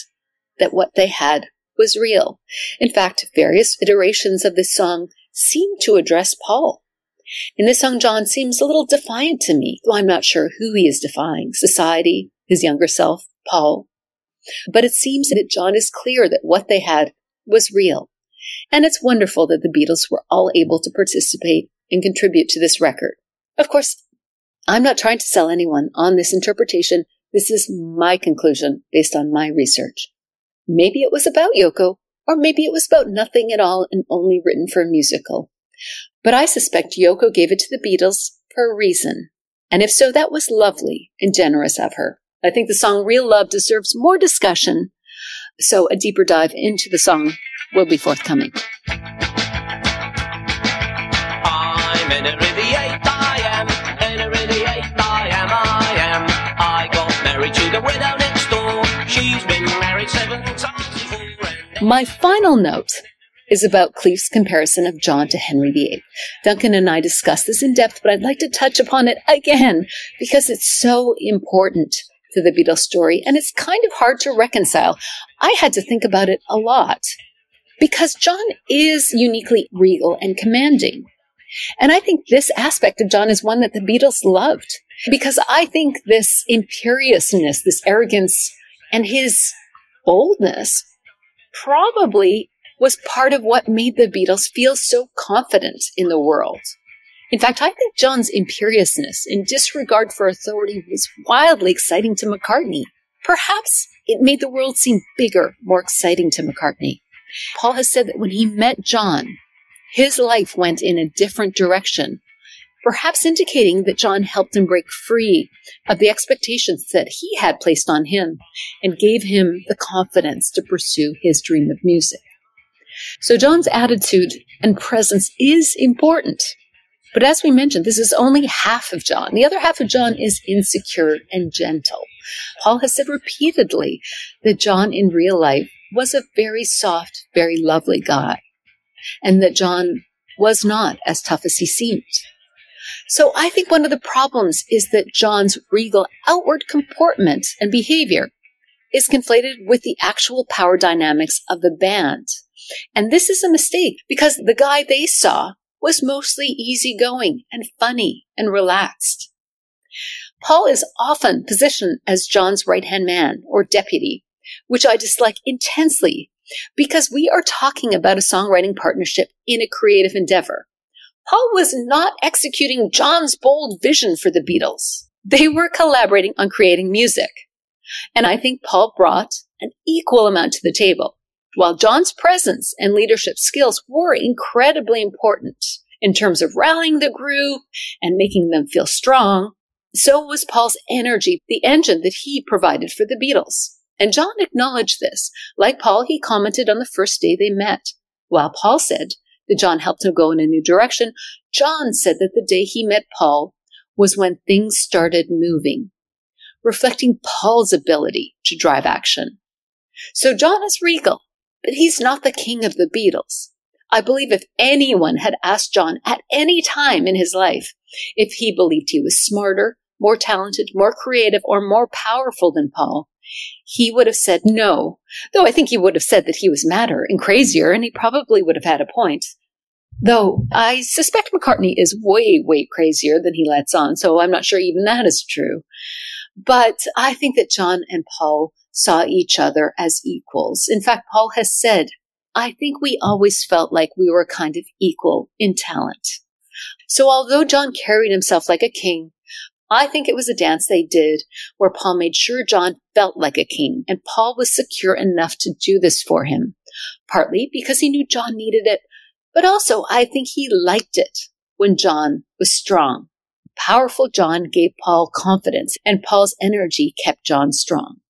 that what they had was real. In fact, various iterations of this song seem to address Paul. In this song, John seems a little defiant to me, though I'm not sure who he is defying society, his younger self, Paul. But it seems that John is clear that what they had was real and it's wonderful that the Beatles were all able to participate and contribute to this record. Of course, I'm not trying to sell anyone on this interpretation. This is my conclusion based on my research. Maybe it was about Yoko, or maybe it was about nothing at all and only written for a musical. But I suspect Yoko gave it to the Beatles for a reason. And if so, that was lovely and generous of her. I think the song Real Love deserves more discussion. So a deeper dive into the song will be forthcoming. I'm in a really eight, I am. In a really eight, I am, I am. I got married to the widow next door. She's been married seven times before. My final note is about Cleave's comparison of John to Henry VIII. Duncan and I discussed this in depth, but I'd like to touch upon it again because it's so important to the Beatles story and it's kind of hard to reconcile. I had to think about it a lot because John is uniquely regal and commanding. And I think this aspect of John is one that the Beatles loved because I think this imperiousness, this arrogance, and his boldness probably was part of what made the Beatles feel so confident in the world. In fact, I think John's imperiousness and disregard for authority was wildly exciting to McCartney. Perhaps it made the world seem bigger, more exciting to McCartney. Paul has said that when he met John, his life went in a different direction, perhaps indicating that John helped him break free of the expectations that he had placed on him and gave him the confidence to pursue his dream of music. So John's attitude and presence is important. But as we mentioned, this is only half of John. The other half of John is insecure and gentle. Paul has said repeatedly that John in real life was a very soft, very lovely guy, and that John was not as tough as he seemed. So I think one of the problems is that John's regal outward comportment and behavior is conflated with the actual power dynamics of the band. And this is a mistake because the guy they saw was mostly easygoing and funny and relaxed. Paul is often positioned as John's right hand man or deputy, which I dislike intensely because we are talking about a songwriting partnership in a creative endeavor. Paul was not executing John's bold vision for the Beatles. They were collaborating on creating music. And I think Paul brought an equal amount to the table. While John's presence and leadership skills were incredibly important in terms of rallying the group and making them feel strong, so was Paul's energy, the engine that he provided for the Beatles. And John acknowledged this. Like Paul, he commented on the first day they met. While Paul said that John helped him go in a new direction, John said that the day he met Paul was when things started moving, reflecting Paul's ability to drive action. So John is regal, but he's not the king of the Beatles. I believe if anyone had asked John at any time in his life if he believed he was smarter, more talented, more creative, or more powerful than Paul, he would have said no. Though I think he would have said that he was madder and crazier, and he probably would have had a point. Though I suspect McCartney is way, way crazier than he lets on, so I'm not sure even that is true. But I think that John and Paul saw each other as equals. In fact, Paul has said, I think we always felt like we were kind of equal in talent. So although John carried himself like a king, I think it was a dance they did where Paul made sure John felt like a king, and Paul was secure enough to do this for him. Partly because he knew John needed it, but also I think he liked it when John was strong. Powerful John gave Paul confidence, and Paul's energy kept John strong.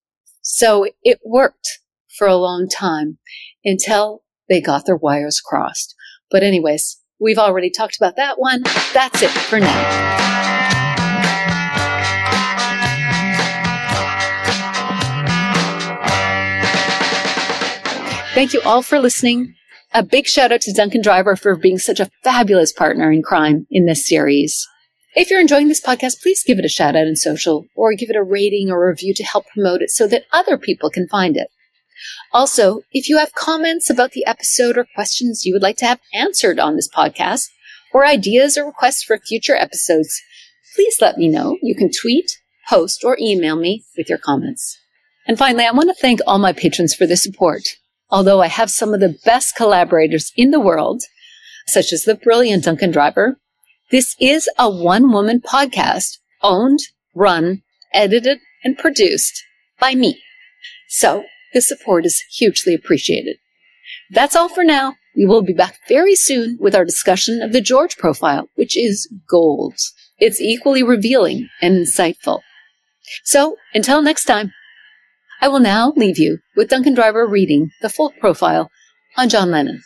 So it worked for a long time until they got their wires crossed. But anyways, we've already talked about that one. That's it for now. Thank you all for listening. A big shout out to Duncan Driver for being such a fabulous partner in crime in this series. If you're enjoying this podcast, please give it a shout out in social or give it a rating or review to help promote it so that other people can find it. Also, if you have comments about the episode or questions you would like to have answered on this podcast, or ideas or requests for future episodes, please let me know. You can tweet, post, or email me with your comments. And finally, I want to thank all my patrons for their support although I have some of the best collaborators in the world, such as the brilliant Duncan Driver, this is a one woman podcast owned, run, edited, and produced by me. So the support is hugely appreciated. That's all for now. We will be back very soon with our discussion of the George profile, which is gold. It's equally revealing and insightful. So until next time. I will now leave you with Duncan Driver reading the full profile on John Lennon.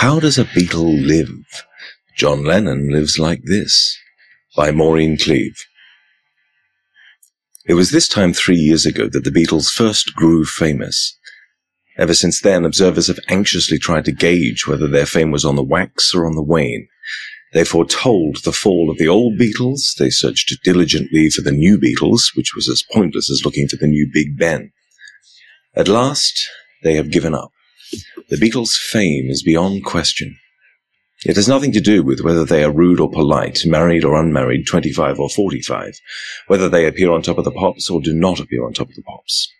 How Does a Beatle Live? John Lennon Lives Like This by Maureen Cleave. It was this time three years ago that the Beatles first grew famous. Ever since then, observers have anxiously tried to gauge whether their fame was on the wax or on the wane. They foretold the fall of the old Beatles. They searched diligently for the new Beatles, which was as pointless as looking for the new Big Ben. At last, they have given up. The Beatles' fame is beyond question. It has nothing to do with whether they are rude or polite, married or unmarried, 25 or 45, whether they appear on top of the pops or do not appear on top of the pops.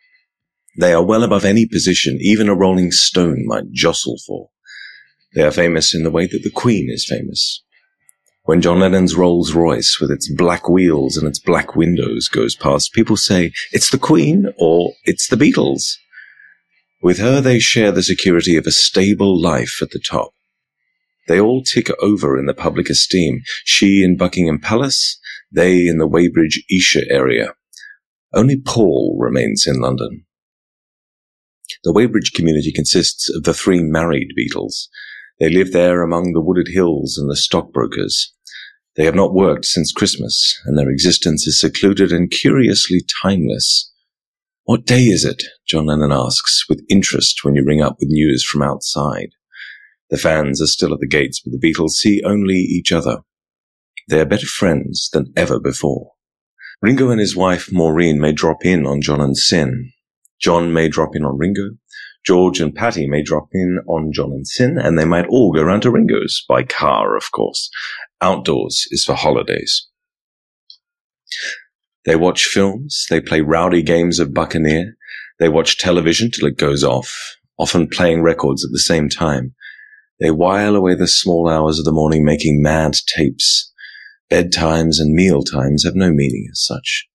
They are well above any position even a rolling stone might jostle for. They are famous in the way that the Queen is famous. When John Lennon's Rolls Royce with its black wheels and its black windows goes past, people say, it's the Queen or it's the Beatles. With her, they share the security of a stable life at the top. They all tick over in the public esteem. She in Buckingham Palace, they in the Weybridge Esher area. Only Paul remains in London. The Weybridge community consists of the three married Beatles. They live there among the wooded hills and the stockbrokers. They have not worked since Christmas, and their existence is secluded and curiously timeless. What day is it? John Lennon asks, with interest when you ring up with news from outside. The fans are still at the gates, but the Beatles see only each other. They are better friends than ever before. Ringo and his wife Maureen may drop in on John and Cyn. John may drop in on Ringo. George and Pattie may drop in on John and Cyn, and they might all go round to Ringo's by car, of course, Outdoors is for holidays. They watch films, they play rowdy games of Buccaneer, they watch television till it goes off, often playing records at the same time. They while away the small hours of the morning making mad tapes. Bedtimes and meal times have no meaning as such.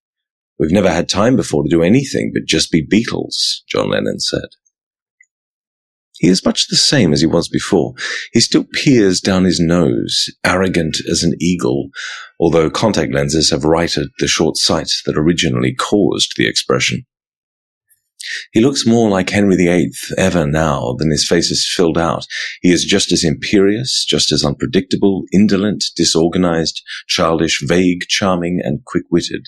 We've never had time before to do anything but just be Beatles, John Lennon said. He is much the same as he was before. He still peers down his nose, arrogant as an eagle, although contact lenses have righted the short sight that originally caused the expression. He looks more like Henry VIII ever now than his face is filled out. He is just as imperious, just as unpredictable, indolent, disorganized, childish, vague, charming, and quick-witted.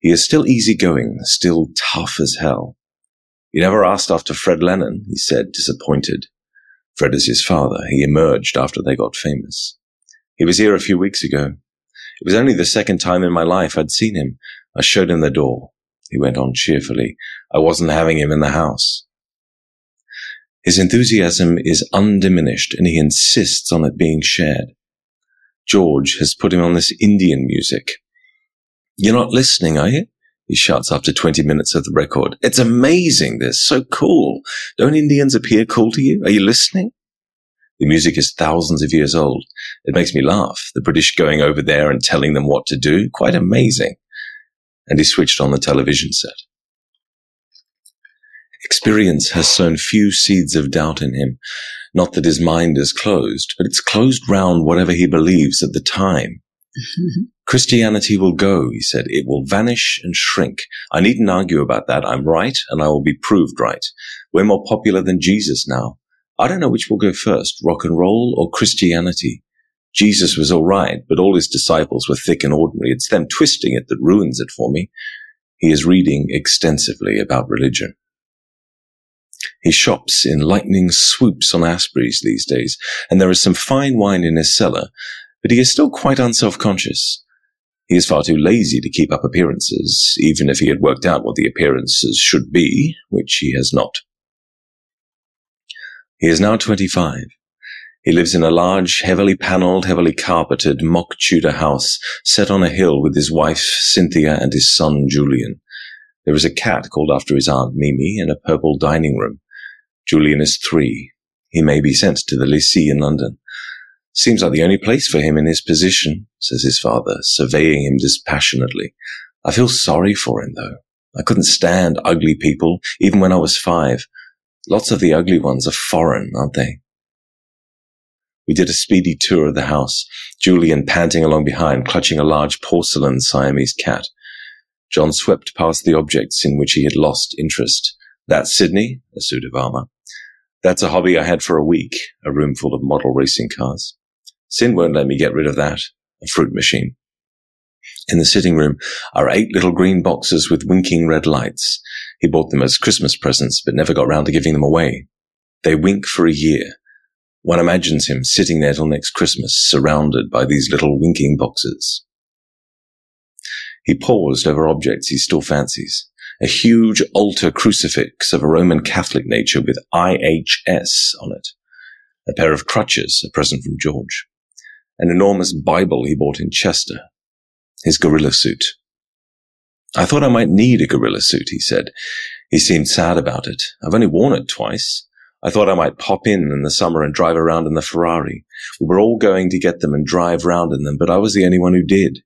He is still easygoing, still tough as hell. You never asked after Fred Lennon, he said, disappointed. Fred is his father. He emerged after they got famous. He was here a few weeks ago. It was only the second time in my life I'd seen him. I showed him the door. He went on cheerfully. I wasn't having him in the house. His enthusiasm is undiminished and he insists on it being shared. George has put him on this Indian music. You're not listening, are you? He shouts after 20 minutes of the record. It's amazing. This so cool. Don't Indians appear cool to you? Are you listening? The music is thousands of years old. It makes me laugh. The British going over there and telling them what to do. Quite amazing. And he switched on the television set. Experience has sown few seeds of doubt in him. Not that his mind is closed, but it's closed round whatever he believes at the time. Christianity will go, he said. It will vanish and shrink. I needn't argue about that. I'm right, and I will be proved right. We're more popular than Jesus now. I don't know which will go first, rock and roll or Christianity. Jesus was all right, but all his disciples were thick and ordinary. It's them twisting it that ruins it for me. He is reading extensively about religion. He shops in lightning swoops on Aspreys these days, and there is some fine wine in his cellar, but he is still quite unself-conscious. He is far too lazy to keep up appearances, even if he had worked out what the appearances should be, which he has not. He is now 25. He lives in a large, heavily panelled, heavily carpeted, mock Tudor house set on a hill with his wife, Cynthia, and his son, Julian. There is a cat called after his aunt, Mimi, in a purple dining room. Julian is three. He may be sent to the Lycée in London. Seems like the only place for him in his position, says his father, surveying him dispassionately. I feel sorry for him, though. I couldn't stand ugly people, even when I was five. Lots of the ugly ones are foreign, aren't they? We did a speedy tour of the house, Julian panting along behind, clutching a large porcelain Siamese cat. John swept past the objects in which he had lost interest. That Sidney, a suit of armour. That's a hobby I had for a week, a room full of model racing cars. Cyn won't let me get rid of that, a fruit machine. In the sitting room are eight little green boxes with winking red lights. He bought them as Christmas presents, but never got round to giving them away. They wink for a year. One imagines him sitting there till next Christmas, surrounded by these little winking boxes. He paused over objects he still fancies. A huge altar crucifix of a Roman Catholic nature with IHS on it. A pair of crutches, a present from George. An enormous Bible he bought in Chester. His gorilla suit. I thought I might need a gorilla suit, he said. He seemed sad about it. I've only worn it twice. I thought I might pop in in the summer and drive around in the Ferrari. We were all going to get them and drive round in them, but I was the only one who did.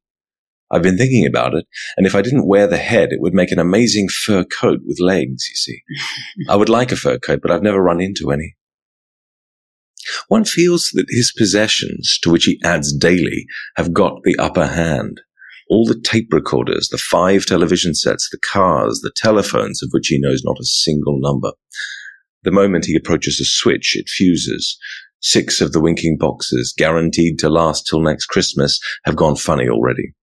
I've been thinking about it, and if I didn't wear the head, it would make an amazing fur coat with legs, you see. I would like a fur coat, but I've never run into any. One feels that his possessions, to which he adds daily, have got the upper hand. All the tape recorders, the five television sets, the cars, the telephones of which he knows not a single number. The moment he approaches a switch, it fuses. Six of the winking boxes, guaranteed to last till next Christmas, have gone funny already.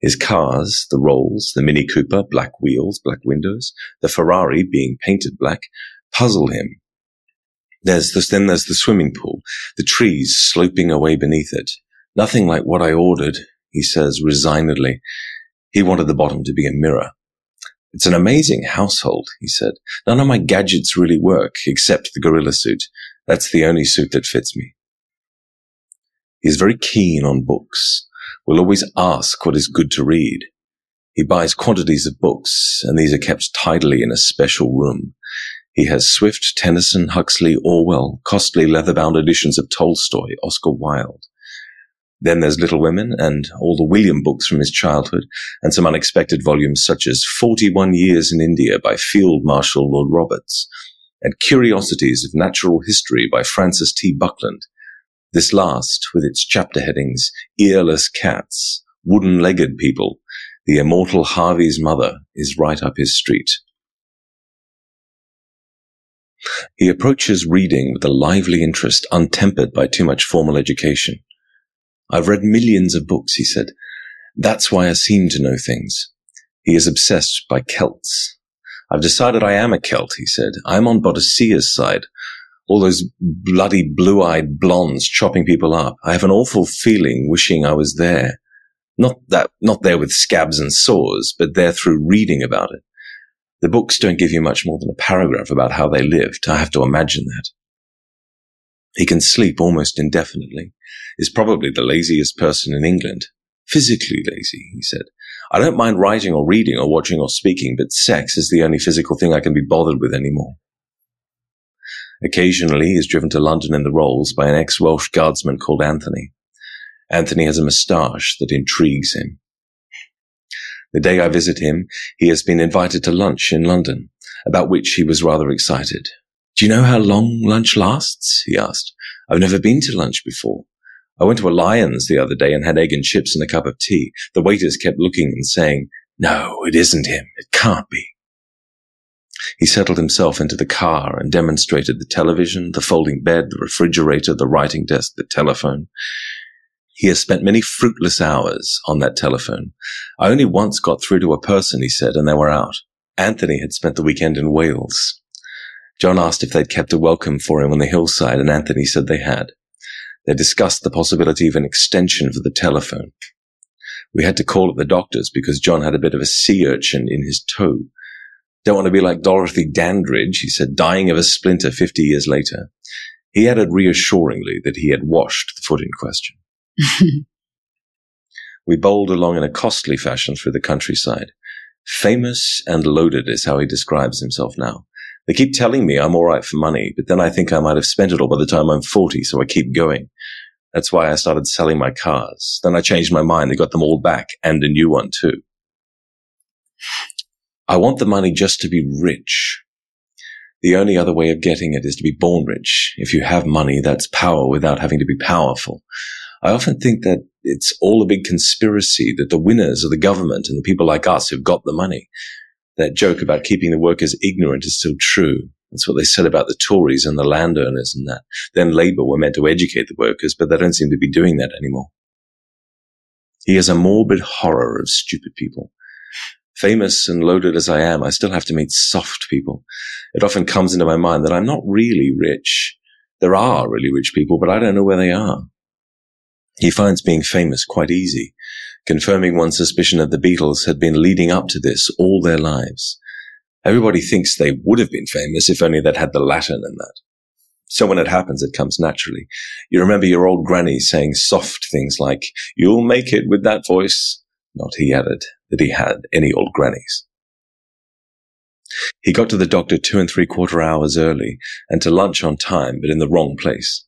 His cars, the Rolls, the Mini Cooper, black wheels, black windows, the Ferrari being painted black, puzzle him. There's this, then there's the swimming pool, the trees sloping away beneath it. Nothing like what I ordered, he says resignedly. He wanted the bottom to be a mirror. It's an amazing household, he said. None of my gadgets really work, except the gorilla suit. That's the only suit that fits me. He's very keen on books will always ask what is good to read. He buys quantities of books, and these are kept tidily in a special room. He has Swift, Tennyson, Huxley, Orwell, costly leather-bound editions of Tolstoy, Oscar Wilde. Then there's Little Women and all the William books from his childhood, and some unexpected volumes such as 41 Years in India by Field Marshal Lord Roberts, and Curiosities of Natural History by Francis T. Buckland, this last, with its chapter headings, Earless Cats, Wooden Legged People, The Immortal Harvey's Mother, is right up his street. He approaches reading with a lively interest untempered by too much formal education. I've read millions of books, he said. That's why I seem to know things. He is obsessed by Celts. I've decided I am a Celt, he said. I'm on Boadicea's side, all those bloody blue-eyed blondes chopping people up. I have an awful feeling wishing I was there. Not that, not there with scabs and sores, but there through reading about it. The books don't give you much more than a paragraph about how they lived. I have to imagine that. He can sleep almost indefinitely, is probably the laziest person in England. Physically lazy, he said. I don't mind writing or reading or watching or speaking, but sex is the only physical thing I can be bothered with anymore. Occasionally, he is driven to London in the Rolls by an ex-Welsh guardsman called Anthony. Anthony has a moustache that intrigues him. The day I visit him, he has been invited to lunch in London, about which he was rather excited. Do you know how long lunch lasts? he asked. I've never been to lunch before. I went to a Lyons the other day and had egg and chips and a cup of tea. The waiters kept looking and saying, No, it isn't him. It can't be. He settled himself into the car and demonstrated the television, the folding bed, the refrigerator, the writing desk, the telephone. He has spent many fruitless hours on that telephone. I only once got through to a person, he said, and they were out. Anthony had spent the weekend in Wales. John asked if they'd kept a welcome for him on the hillside, and Anthony said they had. They discussed the possibility of an extension for the telephone. We had to call at the doctor's because John had a bit of a sea urchin in his toe. Don't want to be like Dorothy Dandridge, he said, dying of a splinter 50 years later. He added reassuringly that he had washed the foot in question. we bowled along in a costly fashion through the countryside. Famous and loaded is how he describes himself now. They keep telling me I'm all right for money, but then I think I might have spent it all by the time I'm 40, so I keep going. That's why I started selling my cars. Then I changed my mind. They got them all back and a new one too. I want the money just to be rich. The only other way of getting it is to be born rich. If you have money, that's power without having to be powerful. I often think that it's all a big conspiracy, that the winners are the government and the people like us who've got the money. That joke about keeping the workers ignorant is still true. That's what they said about the Tories and the landowners and that. Then Labour were meant to educate the workers, but they don't seem to be doing that anymore. He has a morbid horror of stupid people. Famous and loaded as I am, I still have to meet soft people. It often comes into my mind that I'm not really rich. There are really rich people, but I don't know where they are. He finds being famous quite easy, confirming one's suspicion that the Beatles had been leading up to this all their lives. Everybody thinks they would have been famous if only they'd had the Latin and that. So when it happens, it comes naturally. You remember your old granny saying soft things like, you'll make it with that voice. Not he added that he had any old grannies. He got to the doctor two and three quarter hours early and to lunch on time, but in the wrong place.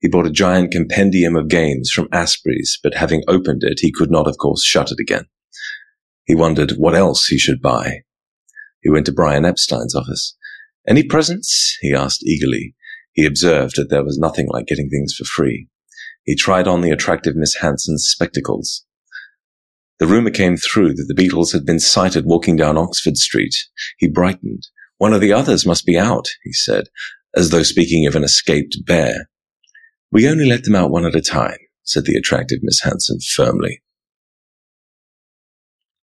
He bought a giant compendium of games from Asprey's, but having opened it, he could not, of course, shut it again. He wondered what else he should buy. He went to Brian Epstein's office. Any presents? he asked eagerly. He observed that there was nothing like getting things for free. He tried on the attractive Miss Hanson's spectacles. The rumour came through that the Beatles had been sighted walking down Oxford Street. He brightened. One of the others must be out, he said, as though speaking of an escaped bear. We only let them out one at a time, said the attractive Miss Hanson firmly.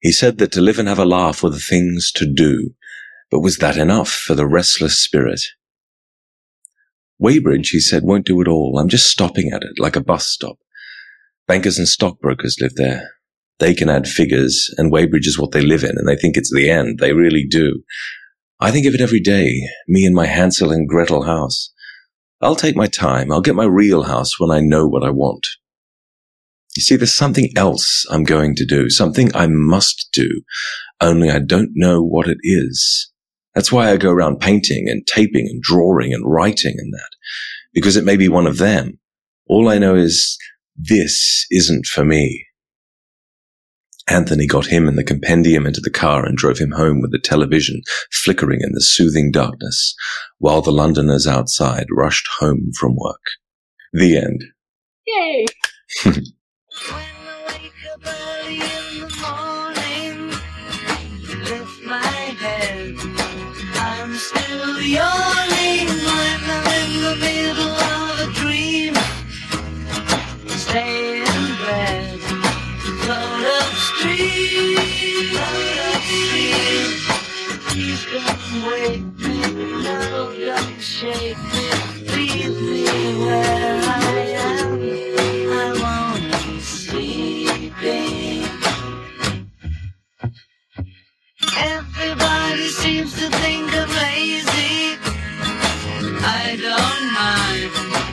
He said that to live and have a laugh were the things to do, but was that enough for the restless spirit? Weybridge, he said, won't do it all. I'm just stopping at it, like a bus stop. Bankers and stockbrokers live there. They can add figures, and Weybridge is what they live in, and they think it's the end. They really do. I think of it every day, me and my Hansel and Gretel house. I'll take my time. I'll get my real house when I know what I want. You see, there's something else I'm going to do, something I must do, only I don't know what it is. That's why I go around painting and taping and drawing and writing and that, because it may be one of them. All I know is this isn't for me. Anthony got him and the compendium into the car and drove him home with the television flickering in the soothing darkness, while the Londoners outside rushed home from work. The end. Yay! wake me, no, don't shake me, leave me where I am. I won't be sleeping. Everybody seems to think I'm lazy. I don't mind.